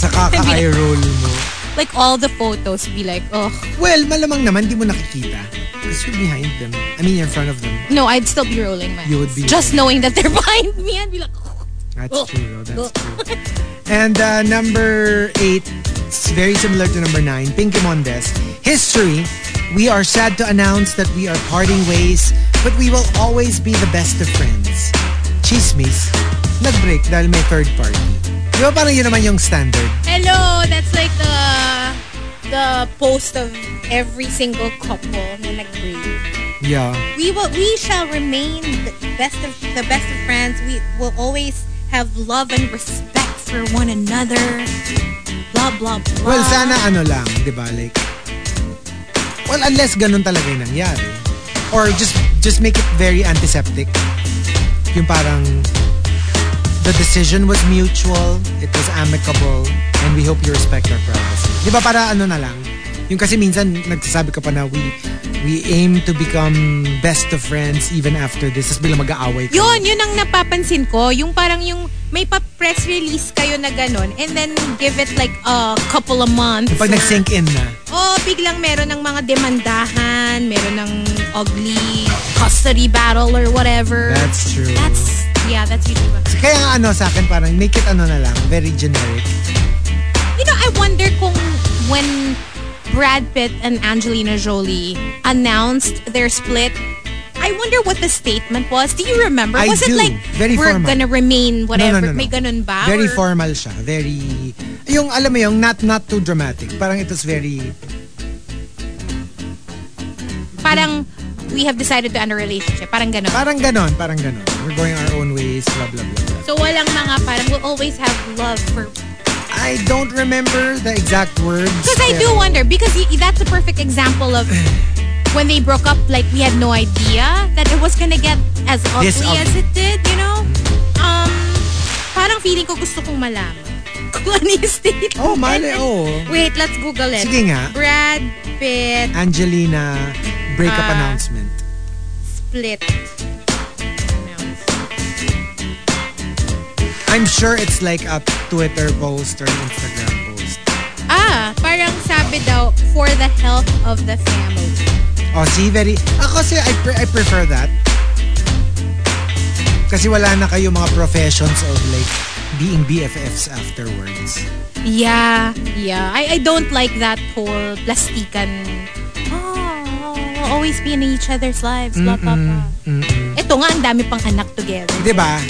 Sa kaka-eye roll mo. Like all the photos be like, oh, Well, malamang naman, di mo nakikita. Because you're behind them. I mean, you're in front of them. no, I'd still be rolling my You would be Just knowing that they're behind me, I'd be like, oh. That's Oh. true. That's true. And uh, number eight, it's very similar to number nine, Pinky Mondes. History. We are sad to announce that we are parting ways, but we will always be the best of friends. Chismis. Nag-break dahil may third party. Di ba parang yun naman yung standard? Hello, that's like the the post of every single couple na nag-break. Yeah. We will we shall remain the best of the best of friends. We will always have love and respect for one another. Blah blah blah. Well, sana ano lang, di ba? Like, well, unless ganun talaga yung nangyari. Or just just make it very antiseptic. Yung parang the decision was mutual, it was amicable, and we hope you respect our privacy. Di ba para ano na lang? Yung kasi minsan nagsasabi ka pa na we we aim to become best of friends even after this. Tapos bilang mag-aaway ka. Yun, yun ang napapansin ko. Yung parang yung may pa-press release kayo na ganun and then give it like a couple of months. Pag or- nag-sink in na. Oh, biglang meron ng mga demandahan, meron ng ugly custody battle or whatever. That's true. That's, yeah, that's usually what. Kaya nga ano sa akin parang make it ano na lang, very generic. You know, I wonder kung when Brad Pitt and Angelina Jolie announced their split, I wonder what the statement was. Do you remember? I was do. it like, Very we're formal. gonna remain whatever? No, no, no, no. May ganun ba? Very Or- formal siya. Very, yung alam mo yung not not too dramatic. Parang it was very, Parang, we have decided to end a relationship. Parang ganun. parang ganon, parang ganon. Going our own ways, blah, blah, blah. blah. So, walang mga parang, we'll always have love for I don't remember the exact words. Because I do wonder, because y- that's a perfect example of when they broke up, like we had no idea that it was gonna get as ugly This as ugly. it did, you know? Um, parang feeling ko gusto kong malaman kung ano yung. Oh, mali, oh. Wait, let's Google it. Sige nga. Brad Pitt Angelina breakup Ah. announcement. split. I'm sure it's like a Twitter post or Instagram post. Ah, parang sabi daw, for the health of the family. Oh, see, very... Ako kasi, I, pre- I prefer that. Kasi wala na kayo mga professions of like being BFFs afterwards. Yeah, yeah. I, I don't like that whole plastikan. Oh, we'll always be in each other's lives. Blah, blah, blah. Ito nga, ang dami pang anak together. Di ba?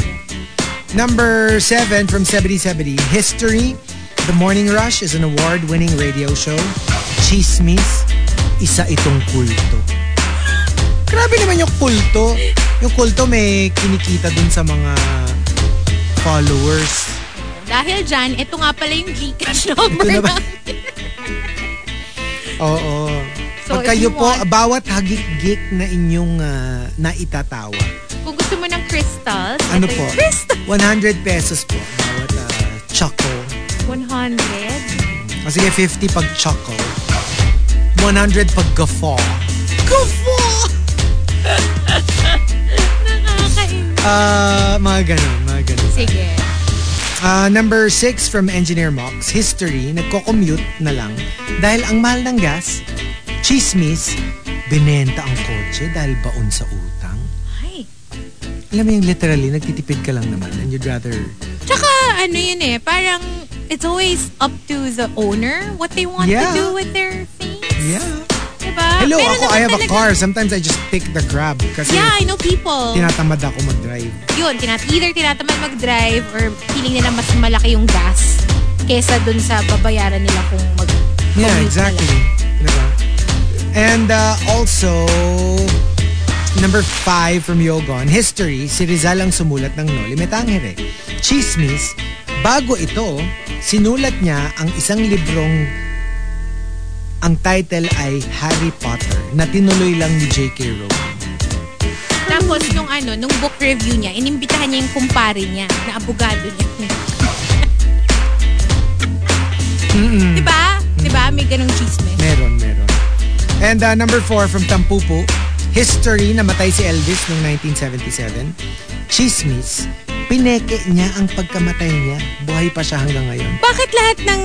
Number seven from 7070. History. The Morning Rush is an award-winning radio show. Chismis. Isa itong kulto. Grabe naman yung kulto. Yung kulto may kinikita dun sa mga followers. Dahil dyan, ito nga pala yung Gcash number Ito na. Oo. So, Pag kayo po, want- bawat hagik-gik na inyong ah, naitatawa. Kung gusto mo ng crystals, Ano ito po? crystal. 100 pesos po. Bawat uh, choco. 100. O sige, 50 pag choco. 100 pag guffaw. Guffaw! Nakakainis. Ah, mga ganun, mga ganun. Sige. Ah, number 6 from Engineer Mox. History, nagko-commute na lang dahil ang mahal ng gas. Chismis, binenta ang kotse dahil baon sa utang. Alam mo yung literally, nagtitipid ka lang naman and you'd rather... Tsaka, ano yun eh, parang it's always up to the owner what they want Yeah. to do with their things. Yeah. Diba? Hello, Meron ako, I have a car. Sometimes I just take the grab kasi Yeah, I know people. tinatamad ako mag-drive. yun, tinat either tinatamad mag-drive or feeling nila mas malaki yung gas kesa dun sa babayaran nila kung mag Yeah, exactly. Diba? And uh, also, number five from Yogon, History, si Rizal ang sumulat ng Noli Me Tangere. Chismis, bago ito, sinulat niya ang isang librong ang title ay Harry Potter na tinuloy lang ni J.K. Rowling. Tapos nung ano, nung book review niya, inimbitahan niya yung kumpare niya na abogado niya. Diba? Diba? May ganong chismis. Meron, meron. And uh, number four from Tampupo, History, namatay si Elvis noong 1977. Chismis, pineke niya ang pagkamatay niya. Buhay pa siya hanggang ngayon. Bakit lahat ng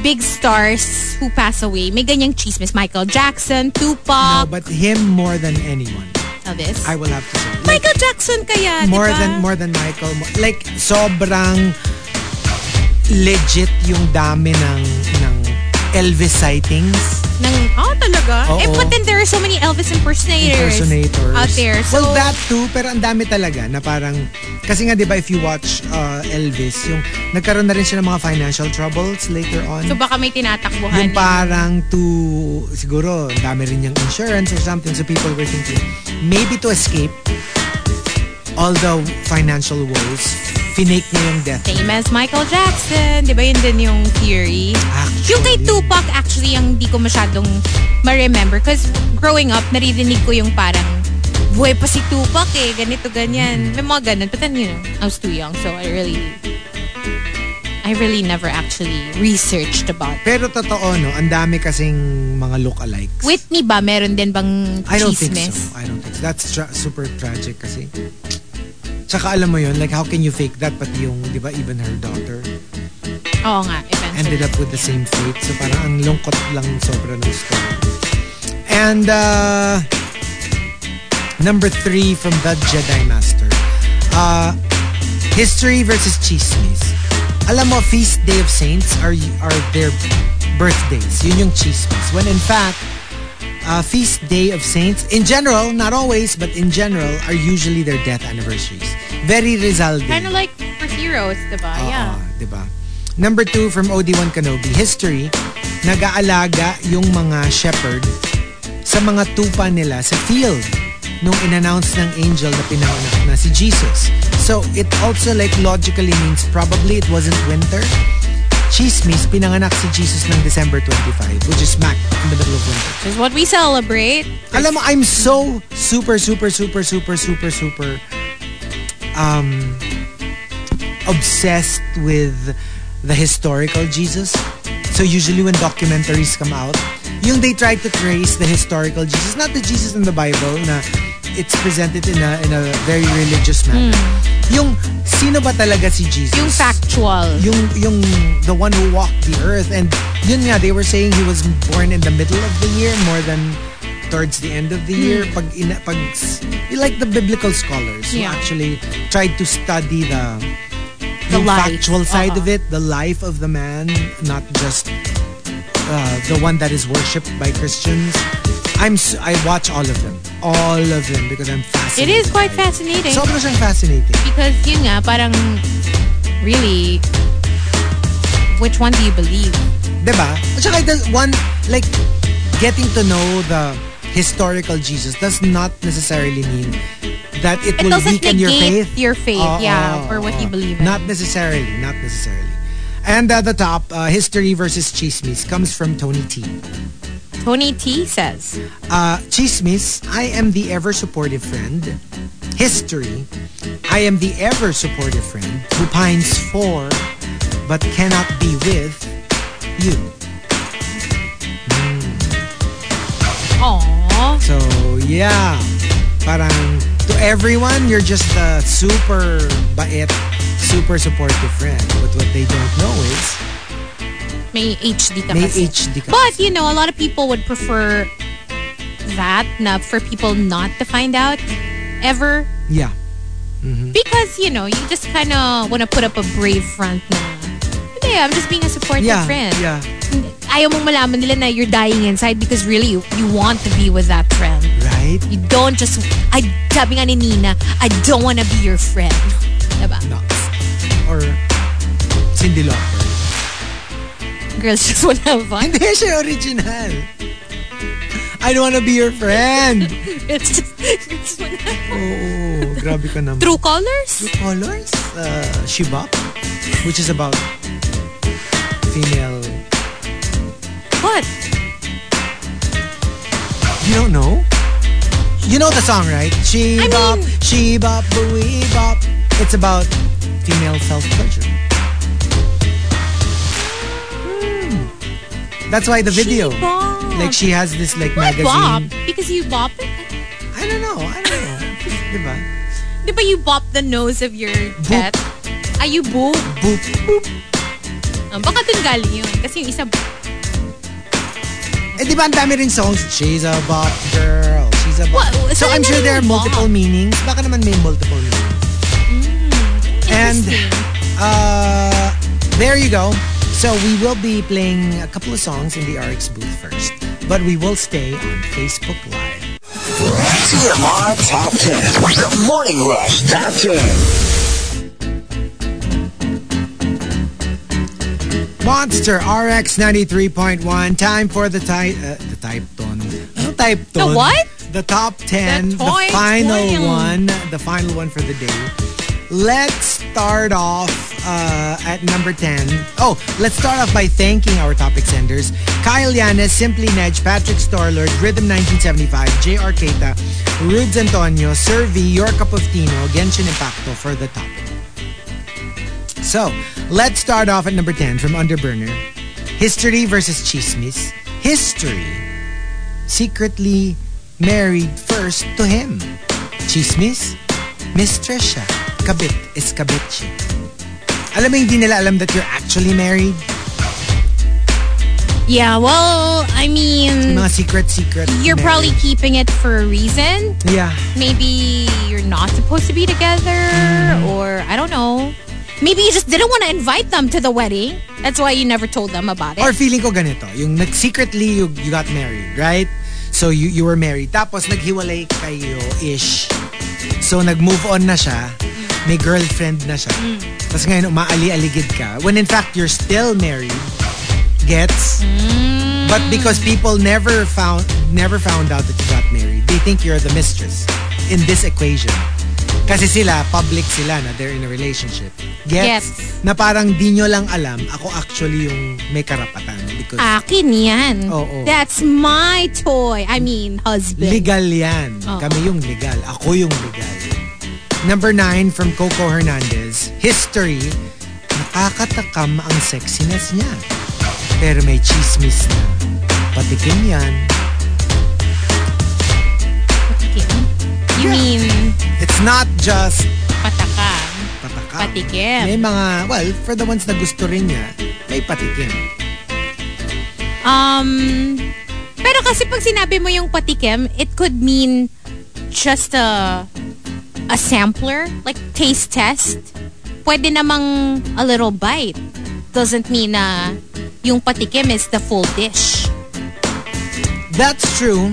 big stars who pass away may ganyang chismis? Michael Jackson, No, Tupac, but him more than anyone. Elvis. I will have to say. Like, Michael Jackson kaya, more diba? than more than Michael. Mo- Like sobrang legit yung dami ng ng Elvis sightings. Ng, oh, talaga? Oo. Eh, but then there are so many Elvis impersonators, impersonators. out there. So, well, that too, pero ang dami talaga na parang, kasi nga 'di ba if you watch uh, Elvis, yung nagkaroon na rin siya ng mga financial troubles later on. so baka may tinatakbuhan. yung parang to, siguro, ang dami rin niyang insurance or something. So people were thinking, maybe to escape all the financial woes, finake niya yung death. Same as Michael Jackson. Di ba yun din yung theory? Actually. Yung kay Tupac, actually, yung di ko masyadong ma-remember. Because growing up, naririnig ko yung parang, buhay pa si Tupac eh, ganito, ganyan. May mga ganun. But then, you know, I was too young. So I really, I really never actually researched about it. Pero totoo, no? Ang dami kasing mga look-alikes. Whitney ba, meron din bang I don't think so. I don't think so. That's tra- super tragic kasi. Tsaka alam mo yun, like how can you fake that? Pati yung, di ba, even her daughter Oo nga, eventually. ended up with the same fate. So parang ang lungkot lang sobra ng story. And uh, number three from the Jedi Master. Uh, history versus chismis. Alam mo, Feast Day of Saints are are their birthdays. Yun yung chismis. When in fact, uh, Feast Day of Saints, in general, not always, but in general, are usually their death anniversaries. Very Rizal Day. Kind of like for heroes, diba? yeah. Oo, diba? Number two from OD1 Kenobi, history, nag-aalaga yung mga shepherd sa mga tupa nila sa field nung in-announce ng angel na pinanganak na si Jesus. So, it also like logically means probably it wasn't winter. Chismis, pinanganak si Jesus ng December 25, which is smack in the middle of winter. Which is what we celebrate. Alam mo, I'm so super, super, super, super, super, super um, obsessed with the historical Jesus. So usually when documentaries come out, yung they try to trace the historical Jesus, not the Jesus in the Bible na it's presented in a in a very religious manner. Hmm. Yung sino ba talaga si Jesus? Yung factual. yung yung the one who walked the earth and yun nga they were saying he was born in the middle of the year more than towards the end of the year hmm. pag ina, pag like the biblical scholars who actually tried to study the The factual side uh-huh. of Uh-uh. it the life of the man not just uh, the one that is worshipped by Christians I'm I watch all of them all of them because I'm fascinated It is quite fascinating. Sobra siyang fascinating Because yun nga, parang really, which one do you believe? Diba? At saka does one, like, getting to know the historical Jesus does not necessarily mean that it, It will weaken your faith. your faith, yeah, for what oo. you believe in. Not necessarily, not necessarily. And at the top, uh, history versus chismis comes from Tony T. Tony T says, Uh, chismis, I am the ever supportive friend. History, I am the ever supportive friend who pines for but cannot be with you. Aww. So, yeah. Parang to everyone, you're just a super bait, super supportive friend. But what they don't know is, May HD ka may kasi. HD ka. But, you know, a lot of people would prefer that na for people not to find out ever. Yeah. Mm-hmm. Because, you know, you just kind of want to put up a brave front na, hindi, I'm just being a supportive Yeah. friend. Yeah. Ayaw mong malaman nila na you're dying inside because really, you, you want to be with that friend. Right? You don't just, I, sabi nga ni Nina, I don't want to be your friend. Diba? Knox. Or Cindy Lauper. Girls just want to have fun. Hindi siya original. I don't wanna be your friend. It's just, girls want to have fun. Oo, grabe ka naman. True colors? True Colors? Uh, Shibak, which is about female... What? You don't know? You know the song, right? She I bop, mean- she bop, booey bop. It's about female self-pleasure. That's why the video. She. Like she has this like Why magazine. Because you bop it? I don't know. I don't know. diba? Di ba you bop the nose of your pet? Ay, you boop. Boop, boop. Ah, baka dun galing yun. Kasi yung isa, Eh, di ba ang dami rin songs? She's a bop girl. She's a bop. What? So I'm sure there are multiple bop? meanings. Baka naman may multiple meanings. And uh, there you go. So we will be playing a couple of songs in the RX booth first. But we will stay on Facebook Live. TMR Top 10. The Morning Rush Top 10. Monster RX 93.1. Time for the type uh, the type ton. Ano type ton? The what? The top 10. The The, final twin. one. The final one for the day. Let's start off uh, at number 10. Oh, let's start off by thanking our topic senders. Kyle Yanes, Simply Nedge, Patrick Starlord, Rhythm 1975, JR Keita, Rudes Antonio, Sir V, Your Cup of Tino, Genshin Impacto for the topic. So, let's start off at number 10 from Underburner. History versus Chismis. History. Secretly married first to him. Chismis. Mistress Trisha, Kabit is kabit siya. Alam mo, hindi nila alam that you're actually married. yeah, well, I mean, Mga secret-secret. you're probably keeping it for a reason. Yeah. Maybe you're not supposed to be together, Mm. or I don't know. Maybe you just didn't want to invite them to the wedding. That's why you never told them about it. Or feeling ko ganito, yung nag-secretly you, you got married, right? So you you were married. Tapos naghiwalay kayo-ish. So nag-move on na siya. May girlfriend na siya. Tapos ngayon umaali-aligid ka. When in fact, you're still married. Gets? But because people never found never found out that you got married, they think you're the mistress in this equation. Kasi sila, public sila na they're in a relationship. Gets? Gets. Na parang di nyo lang alam, ako actually yung may karapatan. Because Akin yan. Oo. That's my toy. I mean, husband. legal yan. Oo. Kami yung legal. Ako yung legal. Number nine from Coco Hernandez. History. Nakakatakam ang sexiness niya. Pero may chismis na. Patikim yan. Patikim? Mean, It's not just patakan. patakam. Patikim. May mga, well, for the ones na gusto rin niya, may patikim. Um, pero kasi pag sinabi mo yung patikim, it could mean just a a sampler, like taste test. Pwede namang a little bite. Doesn't mean na yung patikim is the full dish. That's true.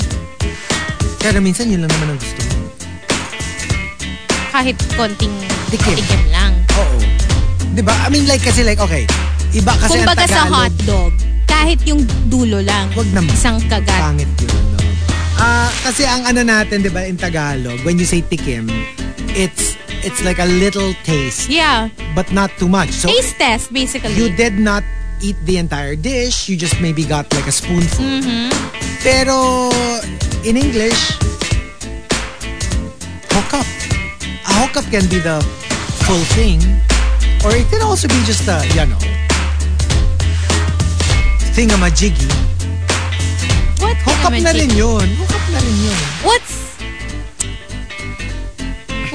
Pero minsan yun lang naman ang gusto. Kahit konting Tikim. patikim lang. Oo. Di ba? I mean like kasi like, okay. Iba kasi ang Kumbaga sa Tagalog. hotdog, kahit yung dulo lang, Wag naman. isang kagat. Pangit yun, no? Ah, kasi ang ano natin, di ba, in Tagalog, when you say tikim, it's it's like a little taste, Yeah, but not too much. So taste test basically. you did not eat the entire dish, you just maybe got like a spoonful. Mm-hmm. Pero in English, hookup can be the full thing, or it can also be just a, you know, thingamajiggy. What Hookup na rin yun. Hookup na rin yun. What's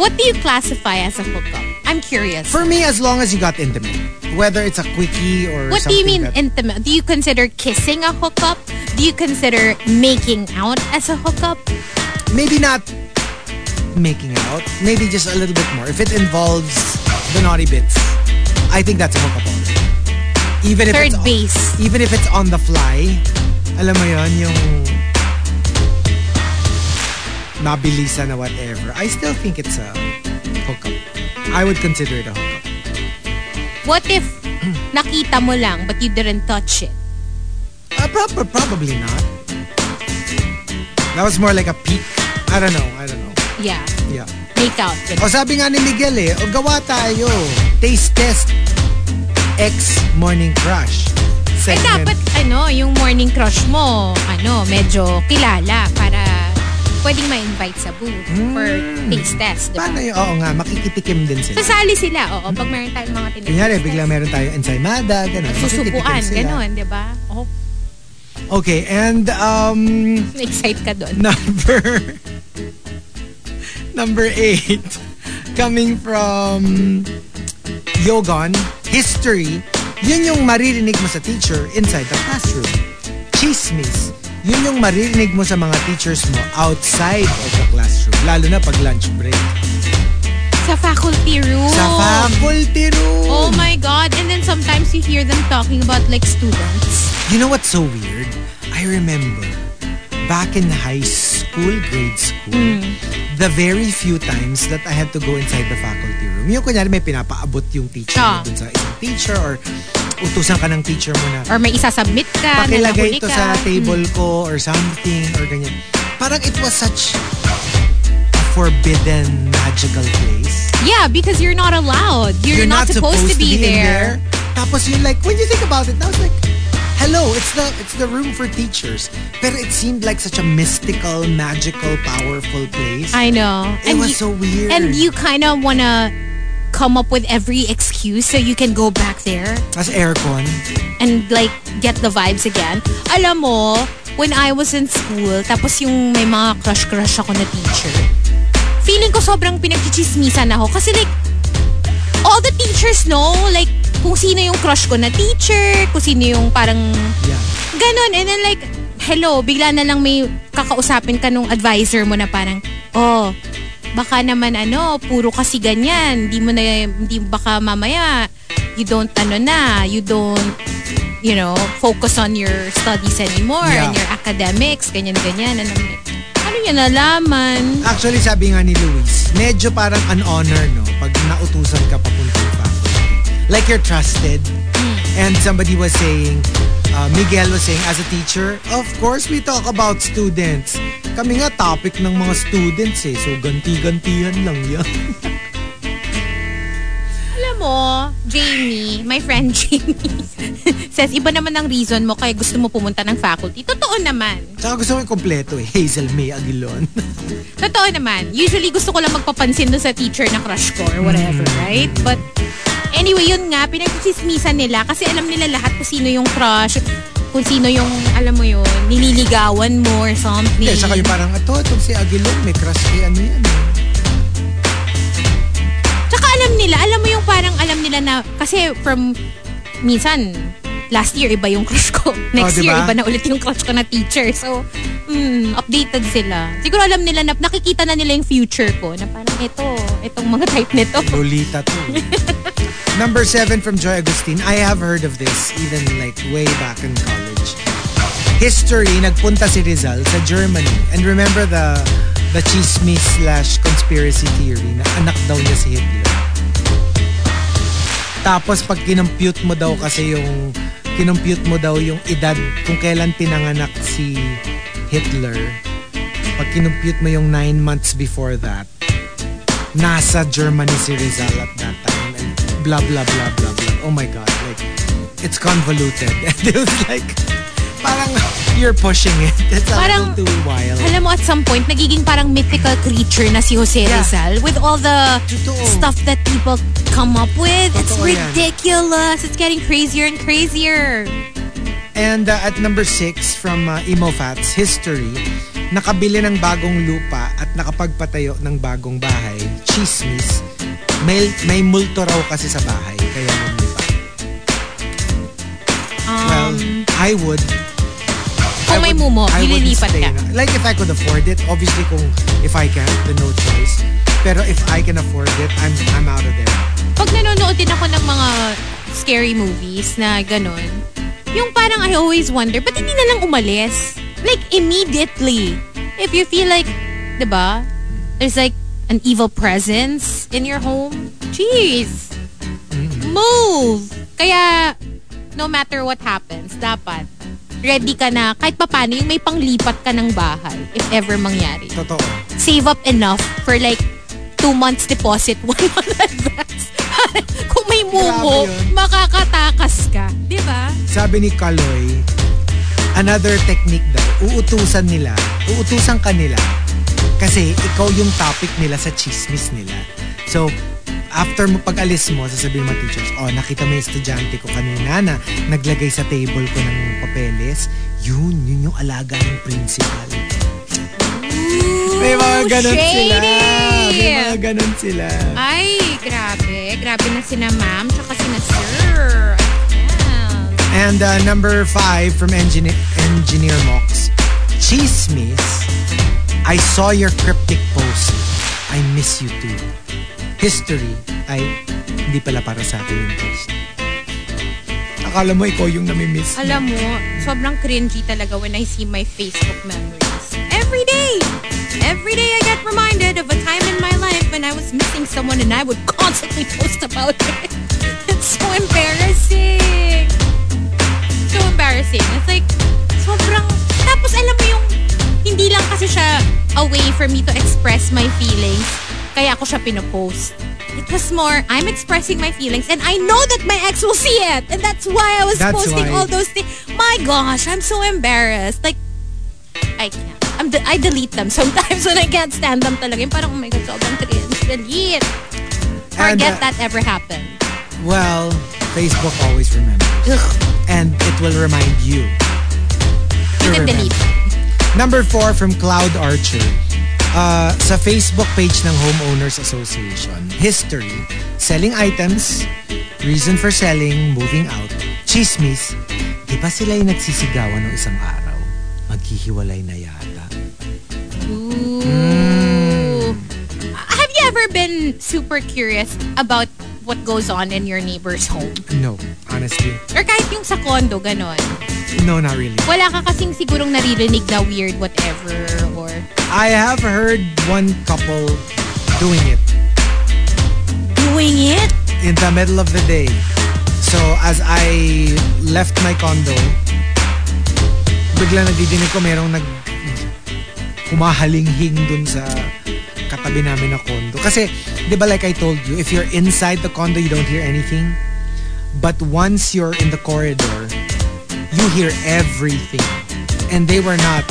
what do you classify as a hookup? I'm curious. For me, as long as you got intimate, whether it's a quickie or what do you mean that- intimate? Do you consider kissing a hookup? Do you consider making out as a hookup? maybe not making out, maybe just a little bit more. If it involves the naughty bits, I think that's a hookup already. Even if Third it's base. even if it's on the fly, alam mo yon yung mabilisan na whatever. I still think it's a hookup. I would consider it a hookup. What if nakita mo lang but you didn't touch it? Uh, prob- probably not. That was more like a peek. I don't know. I don't know. Yeah, Yeah. make out. O sabi nga ni Miguel eh, o gawa tayo. Taste test. Ex Morning Crush. Eh Segment. dapat ano, yung morning crush mo, ano, medyo kilala para pwedeng ma-invite sa booth for taste test, di ba? Paano yun? Oo nga, makikitikim din sila. Sasali sila, oo, pag meron tayong mga tinitest. Kunyari, biglang meron tayo ensaymada, gano'n. Sila. gano'n, di ba? Oh. Okay, and um, Excite ka doon. number number eight, coming from Yogon, history, yun yung maririnig mo sa teacher inside the classroom. Chismis, yun yung maririnig mo sa mga teachers mo outside of the classroom, lalo na pag lunch break. Sa faculty room. Sa faculty room. Oh my God. And then sometimes you hear them talking about like students. You know what's so weird? I remember back in high school, grade school, the very few times that I had to go inside the faculty room. Yung kunyari may pinapaabot yung teacher mo dun sa isang teacher or utusan ka ng teacher mo na Or may isasubmit ka pakilagay ito ka. sa table ko or something or ganyan. Parang it was such forbidden magical place. Yeah, because you're not allowed. You're, not, supposed, to be, in there. Tapos you're like, when you think about it, I was like, hello, it's the it's the room for teachers. Pero it seemed like such a mystical, magical, powerful place. I know. it was you, so weird. And you kind of want to come up with every excuse so you can go back there As aircon. and like get the vibes again. Alam mo, when I was in school, tapos yung may mga crush-crush ako na teacher, feeling ko sobrang pinagchichismisan ako. Kasi like, all the teachers know, like, kung sino yung crush ko na teacher, kung sino yung parang Yeah. Ganon. And then like, hello, bigla na lang may kakausapin ka nung advisor mo na parang, oh, baka naman ano, puro kasi ganyan. Hindi mo na, hindi baka mamaya, you don't ano na, you don't, you know, focus on your studies anymore Yeah. and your academics, ganyan-ganyan. Like, ano yun nalaman? Actually, sabi nga ni Luis, medyo parang an honor, no? Pag nautusan ka papunta. Like you're trusted. And somebody was saying, uh, Miguel was saying, as a teacher, of course we talk about students. Kami nga topic ng mga students eh. So, ganti-gantihan lang yan. Mo, Jamie, my friend Jamie, says, iba naman ang reason mo kaya gusto mo pumunta ng faculty. Totoo naman. Tsaka gusto ko yung kompleto eh. Hazel May Aguilon. Totoo naman. Usually gusto ko lang magpapansin doon sa teacher na crush ko or whatever, right? But anyway, yun nga, pinagchismisan nila kasi alam nila lahat kung sino yung crush, kung sino yung, alam mo yun, nililigawan mo or something. Eh, saka yung parang, ito, itong si Aguilon, may crush kay ano yan. eh." Tsaka alam nila, alam mo yung parang alam nila na, kasi from, minsan, last year iba yung crush ko. Next Oh, diba? year iba na ulit yung crush ko na teacher. So, mm, updated sila. Siguro alam nila na, nakikita na nila yung future ko na parang ito, itong mga type nito. Lolita to. Number seven from Joy Agustin. I have heard of this even like way back in college. History, nagpunta si Rizal sa Germany. And remember the the chismis slash conspiracy theory na anak daw niya si Hitler. Tapos pag kinompute mo daw kasi yung kinompute mo daw yung edad kung kailan pinanganak si Hitler. Pag kinompute mo yung nine months before that, nasa Germany si Rizal at that time and blah blah blah blah blah. Oh my god, like it's convoluted. And it was like parang you're pushing it. It's a Parang, little too wild. Alam mo, at some point, nagiging parang mythical creature na si Jose Yeah. Rizal with all the Totoo. stuff that people come up with. It's Totoo yan. ridiculous. It's getting crazier and crazier. And uh, at number six from uh, Emo Fats, History, nakabili ng bagong lupa at nakapagpatayo ng bagong bahay, chismis, may, may multo raw kasi sa bahay, kaya well, Um, I would. Kung may mumo, I ililipat ka. Like if I could afford it, obviously kung if I can, then no choice. Pero if I can afford it, I'm I'm out of there. pag nanonood din ako ng mga scary movies na ganon, yung parang I always wonder, ba't hindi na lang umalis? Like, immediately. If you feel like, di ba, there's like an evil presence in your home, jeez, move! Kaya, no matter what happens, dapat, ready ka na, kahit papano, yung may panglipat ka ng bahay, if ever mangyari Totoo. save up enough for like two months deposit, one month advance. Kung may mumo, makakatakas ka. Di ba? Sabi ni Kaloy, another technique daw, uutusan nila, uutusan ka nila kasi ikaw yung topic nila sa chismis nila. So, after mo pag-alis mo, sasabihin mo teachers, oh, nakita mo yung estudyante ko kanina na naglagay sa table ko ng papeles. Yun, yun yung alaga ng principal. May mga sila. shady! May mga ganon sila. Ay, grabe. Grabe na sina ma'am tsaka sina sir. Ayan. And uh, number five from Engineer, Engineer Mox. Chismis. I saw your cryptic post. I miss you too. History. Ay, hindi pala para sa atin yung post. Akala mo ikaw yung namimiss. Alam mo, sobrang cringy talaga when I see my Facebook memories. Every day! Every day I get reminded of a time in my life when I was missing someone and I would constantly post about it. It's so embarrassing. So embarrassing. It's like, sobrang... Tapos alam mo yung, hindi lang kasi siya a way for me to express my feelings. Kaya ako siya pinopost. It was more, I'm expressing my feelings and I know that my ex will see it. And that's why I was That's posting why. all those things. My gosh, I'm so embarrassed. Like, I can't. I'm de- I delete them sometimes when I can't stand them talaga. Yung parang, oh my God, sobrang cringe. Delete. And, Forget uh, that ever happened. Well, Facebook always remembers. And it will remind you. You can remember. delete. Number four from Cloud Archer. Uh, sa Facebook page ng Homeowners Association, history, selling items, reason for selling, moving out, chismis, di ba sila yung nagsisigawan ng isang araw? Maghihiwalay na yata. Ooh. Have you ever been super curious about what goes on in your neighbor's home? No, honestly. Or kahit yung sa condo, ganon. No, not really. Wala ka kasing sigurong naririnig na weird whatever or... I have heard one couple doing it Doing it? in the middle of the day. So, as I left my condo, bigla nadidinig ko merong nag humahalinghing dun sa katabi namin na condo. Kasi, di ba like I told you, if you're inside the condo, you don't hear anything. But once you're in the corridor, you hear everything. And they were not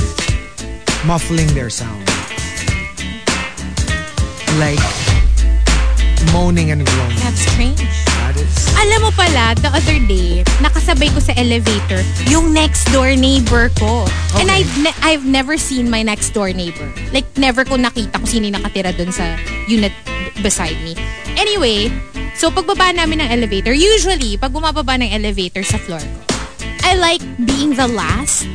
muffling their sound. Like, moaning and groaning. That's strange. That is... Alam mo pala, the other day, nakasabay ko sa elevator yung next door neighbor ko. And Okay. I've, ne- I've never seen my next door neighbor. Like, never ko nakita kung sino nakatira dun sa unit beside me. Anyway, so pagbaba namin ng elevator, usually, pag bumababa ng elevator sa floor ko, I like being the last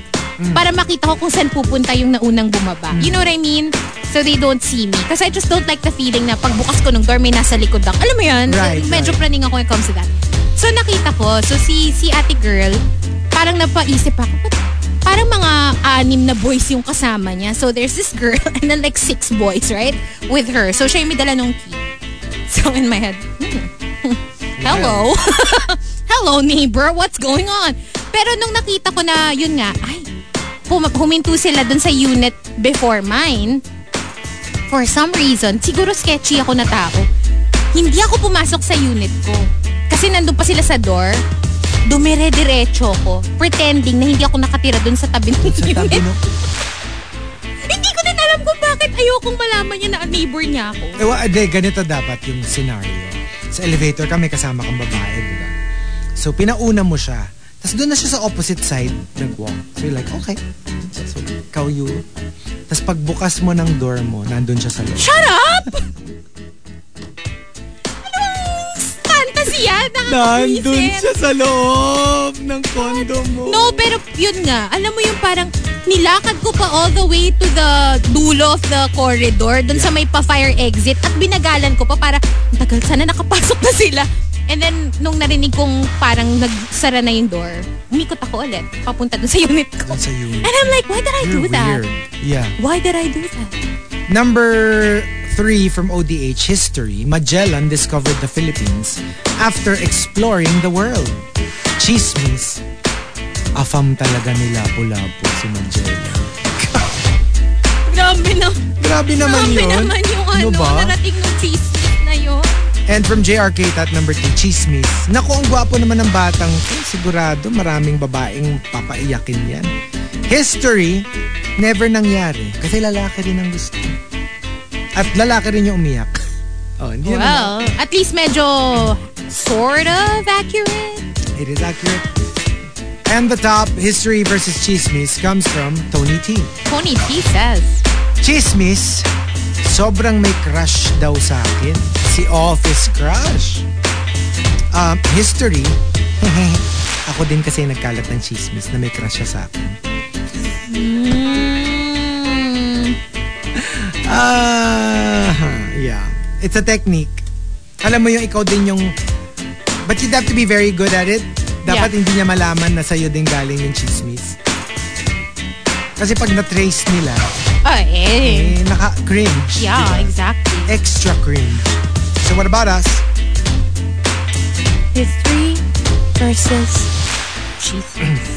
para makita ko kung saan pupunta yung naunang bumaba. You know what I mean? So they don't see me. Because I just don't like the feeling na pagbukas ko ng door, may nasa likod lang. Alam mo yun? Right, Medyo right. praning ako when it comes to that. So nakita ko, so si si ate girl, parang napaisip ako, "Ba't parang mga anim na boys yung kasama niya. So there's this girl and then like six boys, right? With her. So siya yung may dala nung key. So in my head, hmm, hello. hello neighbor, what's going on? Pero nung nakita ko na yun nga, ay, huminto sila dun sa unit before mine. For some reason, siguro sketchy ako na tao. Hindi ako pumasok sa unit ko. Kasi nandun pa sila sa door. Dumire-diretso ko. Pretending na hindi ako nakatira dun sa tabi ng Sa unit. tabi no? Hindi ko din alam kung bakit ayokong malaman niya na neighbor niya ako. Eh, wa- de, ganito dapat yung scenario. Sa elevator ka, may kasama kang babae, di ba? So, pinauna mo siya. Tapos doon na siya sa opposite side, nag-walk. So, you're like, okay. So, ikaw you. Tapos pagbukas mo ng door mo, nandun siya sa loob. Shut up! Anong fantasy yan? Nandun siya sa loob ng condo mo. No, pero yun nga. Alam mo yung parang nilakad ko pa all the way to the dulo of the corridor dun sa may pa-fire exit at binagalan ko pa para "Ang tagal sana nakapasok na sila. And then, nung narinig kong parang nagsara na yung door, umikot ako ulit, papunta dun sa unit ko. Dun sa unit. And I'm like, why did I do You're that? weird. Yeah. Why did I do that? Number three from ODH history, Magellan discovered the Philippines after exploring the world. Chismis. Afam talaga nila Lapu-Lapu si Magellan. Grabe na. Grabe naman Grabe yun. naman yung ano, ba? narating ng cheese na yun. And from JRK at number two, Chismis. Naku, ang gwapo naman ng batang to. Sigurado maraming babaeng papaiyakin yan. History, never nangyari. Kasi lalaki rin ang gusto. At lalaki rin yung umiyak. Oh, hindi naman. Well, at least medyo sort of accurate. It is accurate. And the top, history versus chismis, comes from Tony T. Tony T says. Chismis, sobrang may crush daw sa akin. Si Office Crush. Um, history, ako din kasi nagkalat ng chismis na may crush siya sa akin. Mm, Ah, yeah. It's a technique. Alam mo yung ikaw din yung But you'd have to be very good at it. Dapat Yeah. hindi niya malaman na sa'yo din galing yung chismis. Kasi pag na-trace nila, oh, eh. eh, naka-cringe. Yeah, diba? exactly. Extra cringe. So what about us? History versus Jesus.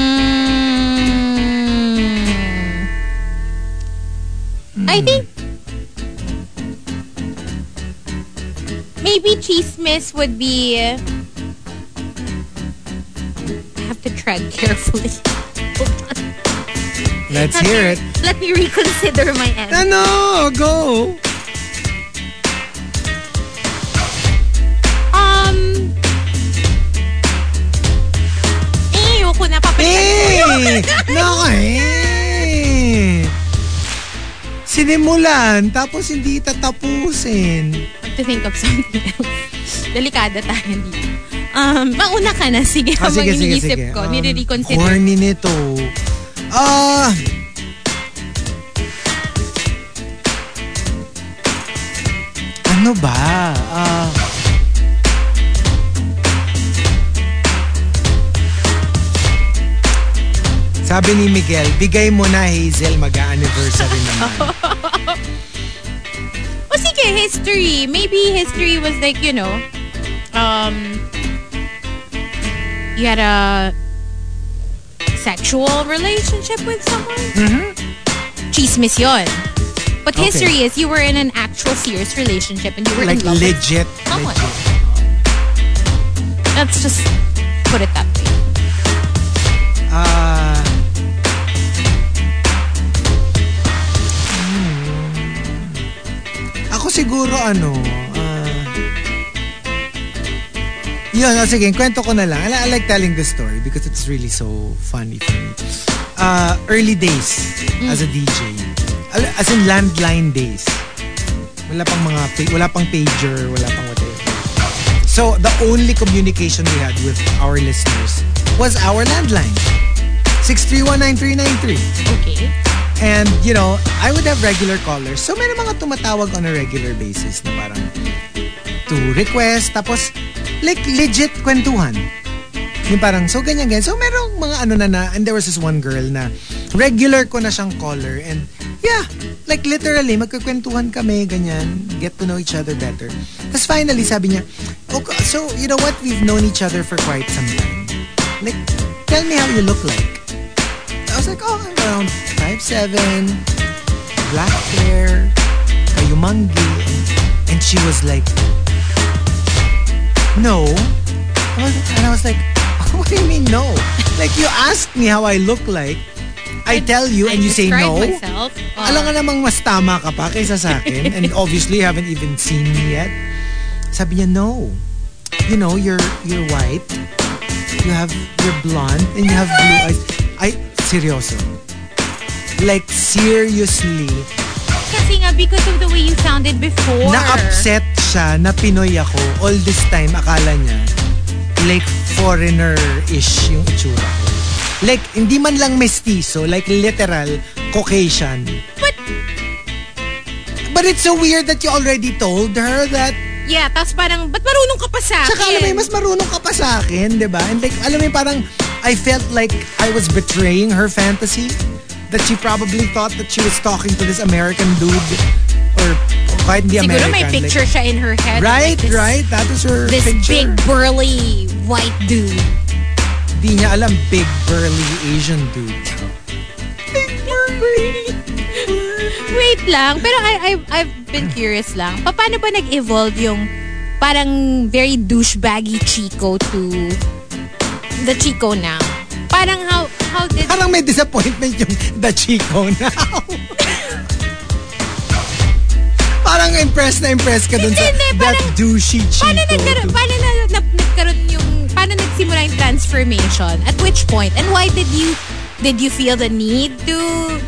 Mm. I think maybe Cheese chismis would be. I have to tread carefully. Let's Let hear me- it. Let me reconsider my answer. Ano? Go! Um, eh, ayoko na papalitan. Eh! Nako eh! Sinimulan, tapos hindi tatapusin. have to think of something else. Delikada tayo dito. Um, mauna ka na. Sige, Ah, sige, sige, sige. ko, Um, nire-reconsider. Corny nito. Ah... ano ba? Ah... sabi ni Miguel, bigay mo na Hazel, mag-anniversary naman. O sige, history. Maybe history was like, you know, um, you had a sexual relationship with someone. Mm-hmm. Chismis yun. But Okay. history is you were in an actual serious relationship and you were like in love with legit, someone. legit. Let's just put it that way. Hmm. Ako siguro ano, yun, oh, sige, kwento ko na lang. I, I like telling this story because it's really so funny for me. Uh, early days as a DJ. Al- As in landline days. Wala pang mga, wala pang pager, wala pang whatever. So, the only communication we had with our listeners was our landline. 6319393. Okay. And, you know, I would have regular callers. So, may mga tumatawag on a regular basis na parang to request. Tapos, like, legit kwentuhan. Yung parang, so ganyan, ganyan. So, merong mga ano na na, and there was this one girl na regular ko na siyang caller. And, yeah, like literally, magkakwentuhan kami, ganyan. Get to know each other better. Tapos finally, sabi niya, okay, so, you know what? We've known each other for quite some time. Like, tell me how you look like. I was like, oh, I'm around 5'7", black hair, kayumanggi. And she was like, no. I was, and I was like, what do you mean no? Like, you asked me how I look like. I tell you and I you say no. myself. Uh, Alam nga namang mas tama ka pa kaysa sa akin. and obviously, you haven't even seen me yet. Sabi niya, no. You know, you're you're white. You have, you're blonde. And you have blue eyes. I seryoso. Like, seriously. Because of the way you sounded before. Na-upset siya na Pinoy ako. All this time, akala niya, like, foreigner-ish yung itsura ko. Like, hindi man lang mestizo, like literal, Caucasian. But, But it's so weird that you already told her that yeah, tas parang, ba't marunong ka pa sa akin? Tsaka alam mo, mas marunong ka pa sa akin, di ba? And like, alam mo, parang, I felt like I was betraying her fantasy. That she probably thought that she was talking to this American dude. Or, kahit hindi Siguro American. may picture like, siya in her head. right, like this, right. That was her This picture. big, burly, white dude. Di niya alam, big, burly Asian dude. Big burly. Wait lang. Pero I, I, I've been curious lang. Pa- Paano ba nag-evolve yung parang very douchebaggy Chico to the Chico now? Parang how, how did... Parang may disappointment yung the Chico now. parang impressed na impressed ka dun sa hindi, that parang- douchey Chico. Paano nagkaroon, paano na, na, nagkaroon yung, paano nagsimula yung transformation? At which point? And why did you, did you feel the need to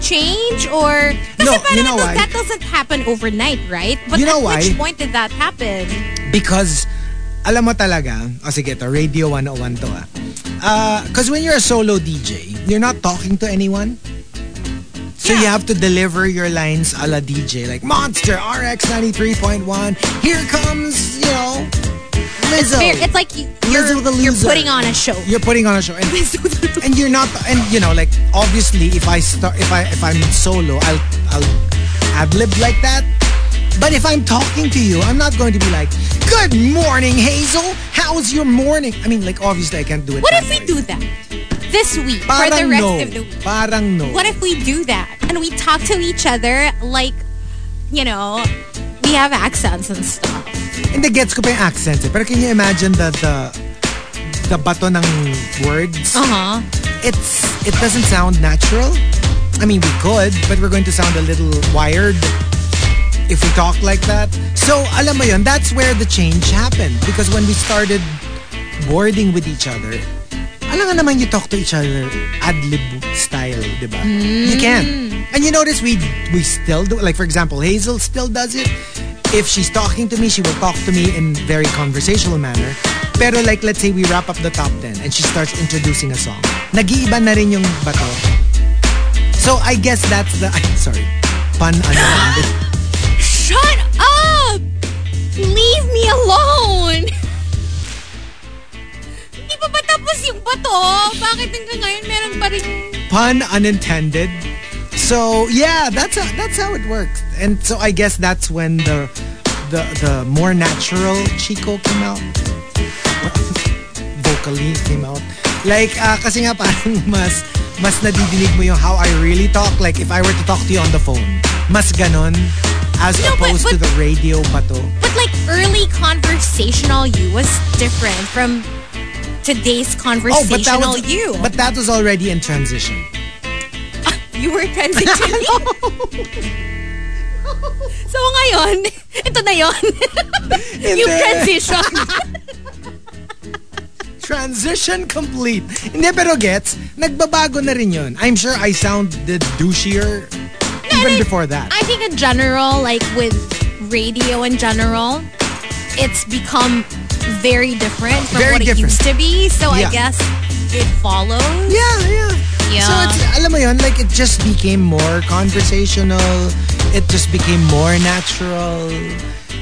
change? Or, kasi No, parang you know that, why? that doesn't happen overnight, right? But You know at which point did that happen? Because, alam mo talaga, o sige to, Radio 101 to ah. Because when you're a solo DJ, you're not talking to anyone. So you have to deliver your lines a la DJ. Like, Monster, RX 93.1, here comes, you know, Lizzo. Fair- It's like you- Lizzo you're, you're putting on a show. You're putting on a show. And, and you're not, and you know, like, obviously, if I start, if I, if I'm solo, I'll, I'll ad-lib like that. But if I'm talking to you, I'm not going to be like, Good morning, Hazel. How's your morning? I mean, like, obviously, I can't do it. What if we way. do that this week Parang for the rest no. of the week? Parang no. What if we do that and we talk to each other like, you know, we have accents and stuff? Hindi, gets ko pa yung accent eh. Pero can you imagine the, the, the bato ng words? Uh-huh. It's, it doesn't sound natural. I mean, we could, but we're going to sound a little wired if we talk like that. So, alam mo yun, that's where the change happened. Because when we started boarding with each other, alam nga naman you talk to each other ad-lib style, di ba? Hmm. You can. And you notice we we still do Like, for example, Hazel still does it. If she's talking to me, she will talk to me in very conversational manner. Pero like, let's say we wrap up the top 10 and she starts introducing a song. Nag-iiba na rin yung bato. So, I guess that's the... Ay, sorry. Pun ano. Shut up! Leave me alone! Hindi pa ba tapos yung bato? Bakit hanggang ngayon meron pa rin... pun unintended. So yeah, that's how, that's how it works. And so I guess that's when the the the more natural Chico came out. Vocally came out. Like uh, kasi nga parang mas mas nadidinig mo yung how I really talk. Like if I were to talk to you on the phone, mas ganon as No, but- opposed to but- the radio bato. But like early conversational you was different from today's conversational you. Oh, but that was already in transition. you were transitioning. so ngayon, ito na yon. you Hindi. Transition. Complete. Hindi, pero gets, nagbabago na rin yun. I'm sure I sounded douchier even before that. I think in general, like with radio in general, it's become very different from Very what it used to be. So I guess it follows. Yeah, yeah. Yeah. So it's, alam mo yun, like it just became more conversational. It just became more natural.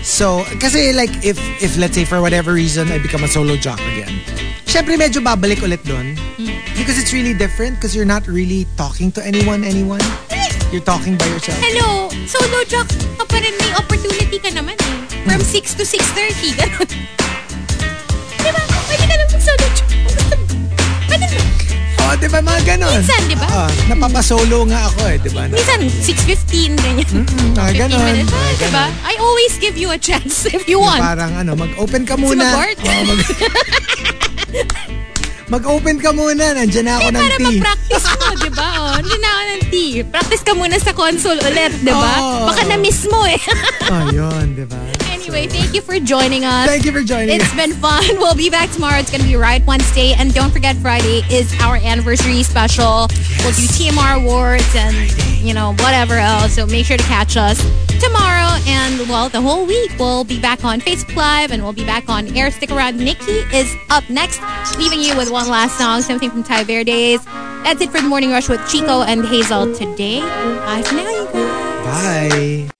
So, kasi like if, if let's say for whatever reason, I become a solo jock again. Syempre medyo babalik ulit dun. Because it's really different because you're not really talking to anyone, anyone. You're talking by yourself. Hello, solo jock ka pa rin. May opportunity ka naman eh. From 6 to 6.30, ganun. Di ba mga ganon? Minsan, di ba? Ah, napapasolo nga ako eh, di ba? Minsan, 6.15, ganyan. mga 15 ganon. minutes. Ah, diba? ganon. I always give you a chance if you want. Parang ano, mag-open ka muna. mag-board? Oo, mag- mag-open ka muna. Nandiyan na ako Eh, ng para tea. mag-practice mo, di ba? Oh, hindi na ako ng tea. Practice ka muna sa console ulit, di ba? Oo. Baka na-miss mo eh. Oh, yun, di ba? Anyway, thank you for joining us. Thank you for joining It's us. been fun. We'll be back tomorrow. It's going to be Riot Wednesday. And don't forget, Friday is our anniversary special. We'll do TMR awards and, you know, whatever else. So make sure to catch us tomorrow. And, well, the whole week we'll be back on Facebook Live and we'll be back on air. Stick around. Nikki is up next, leaving you with one last song, something from Ty Verdes. That's it for the Morning Rush with Chico and Hazel today. Bye for now, you guys. Bye.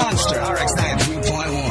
Monster RX 93.1.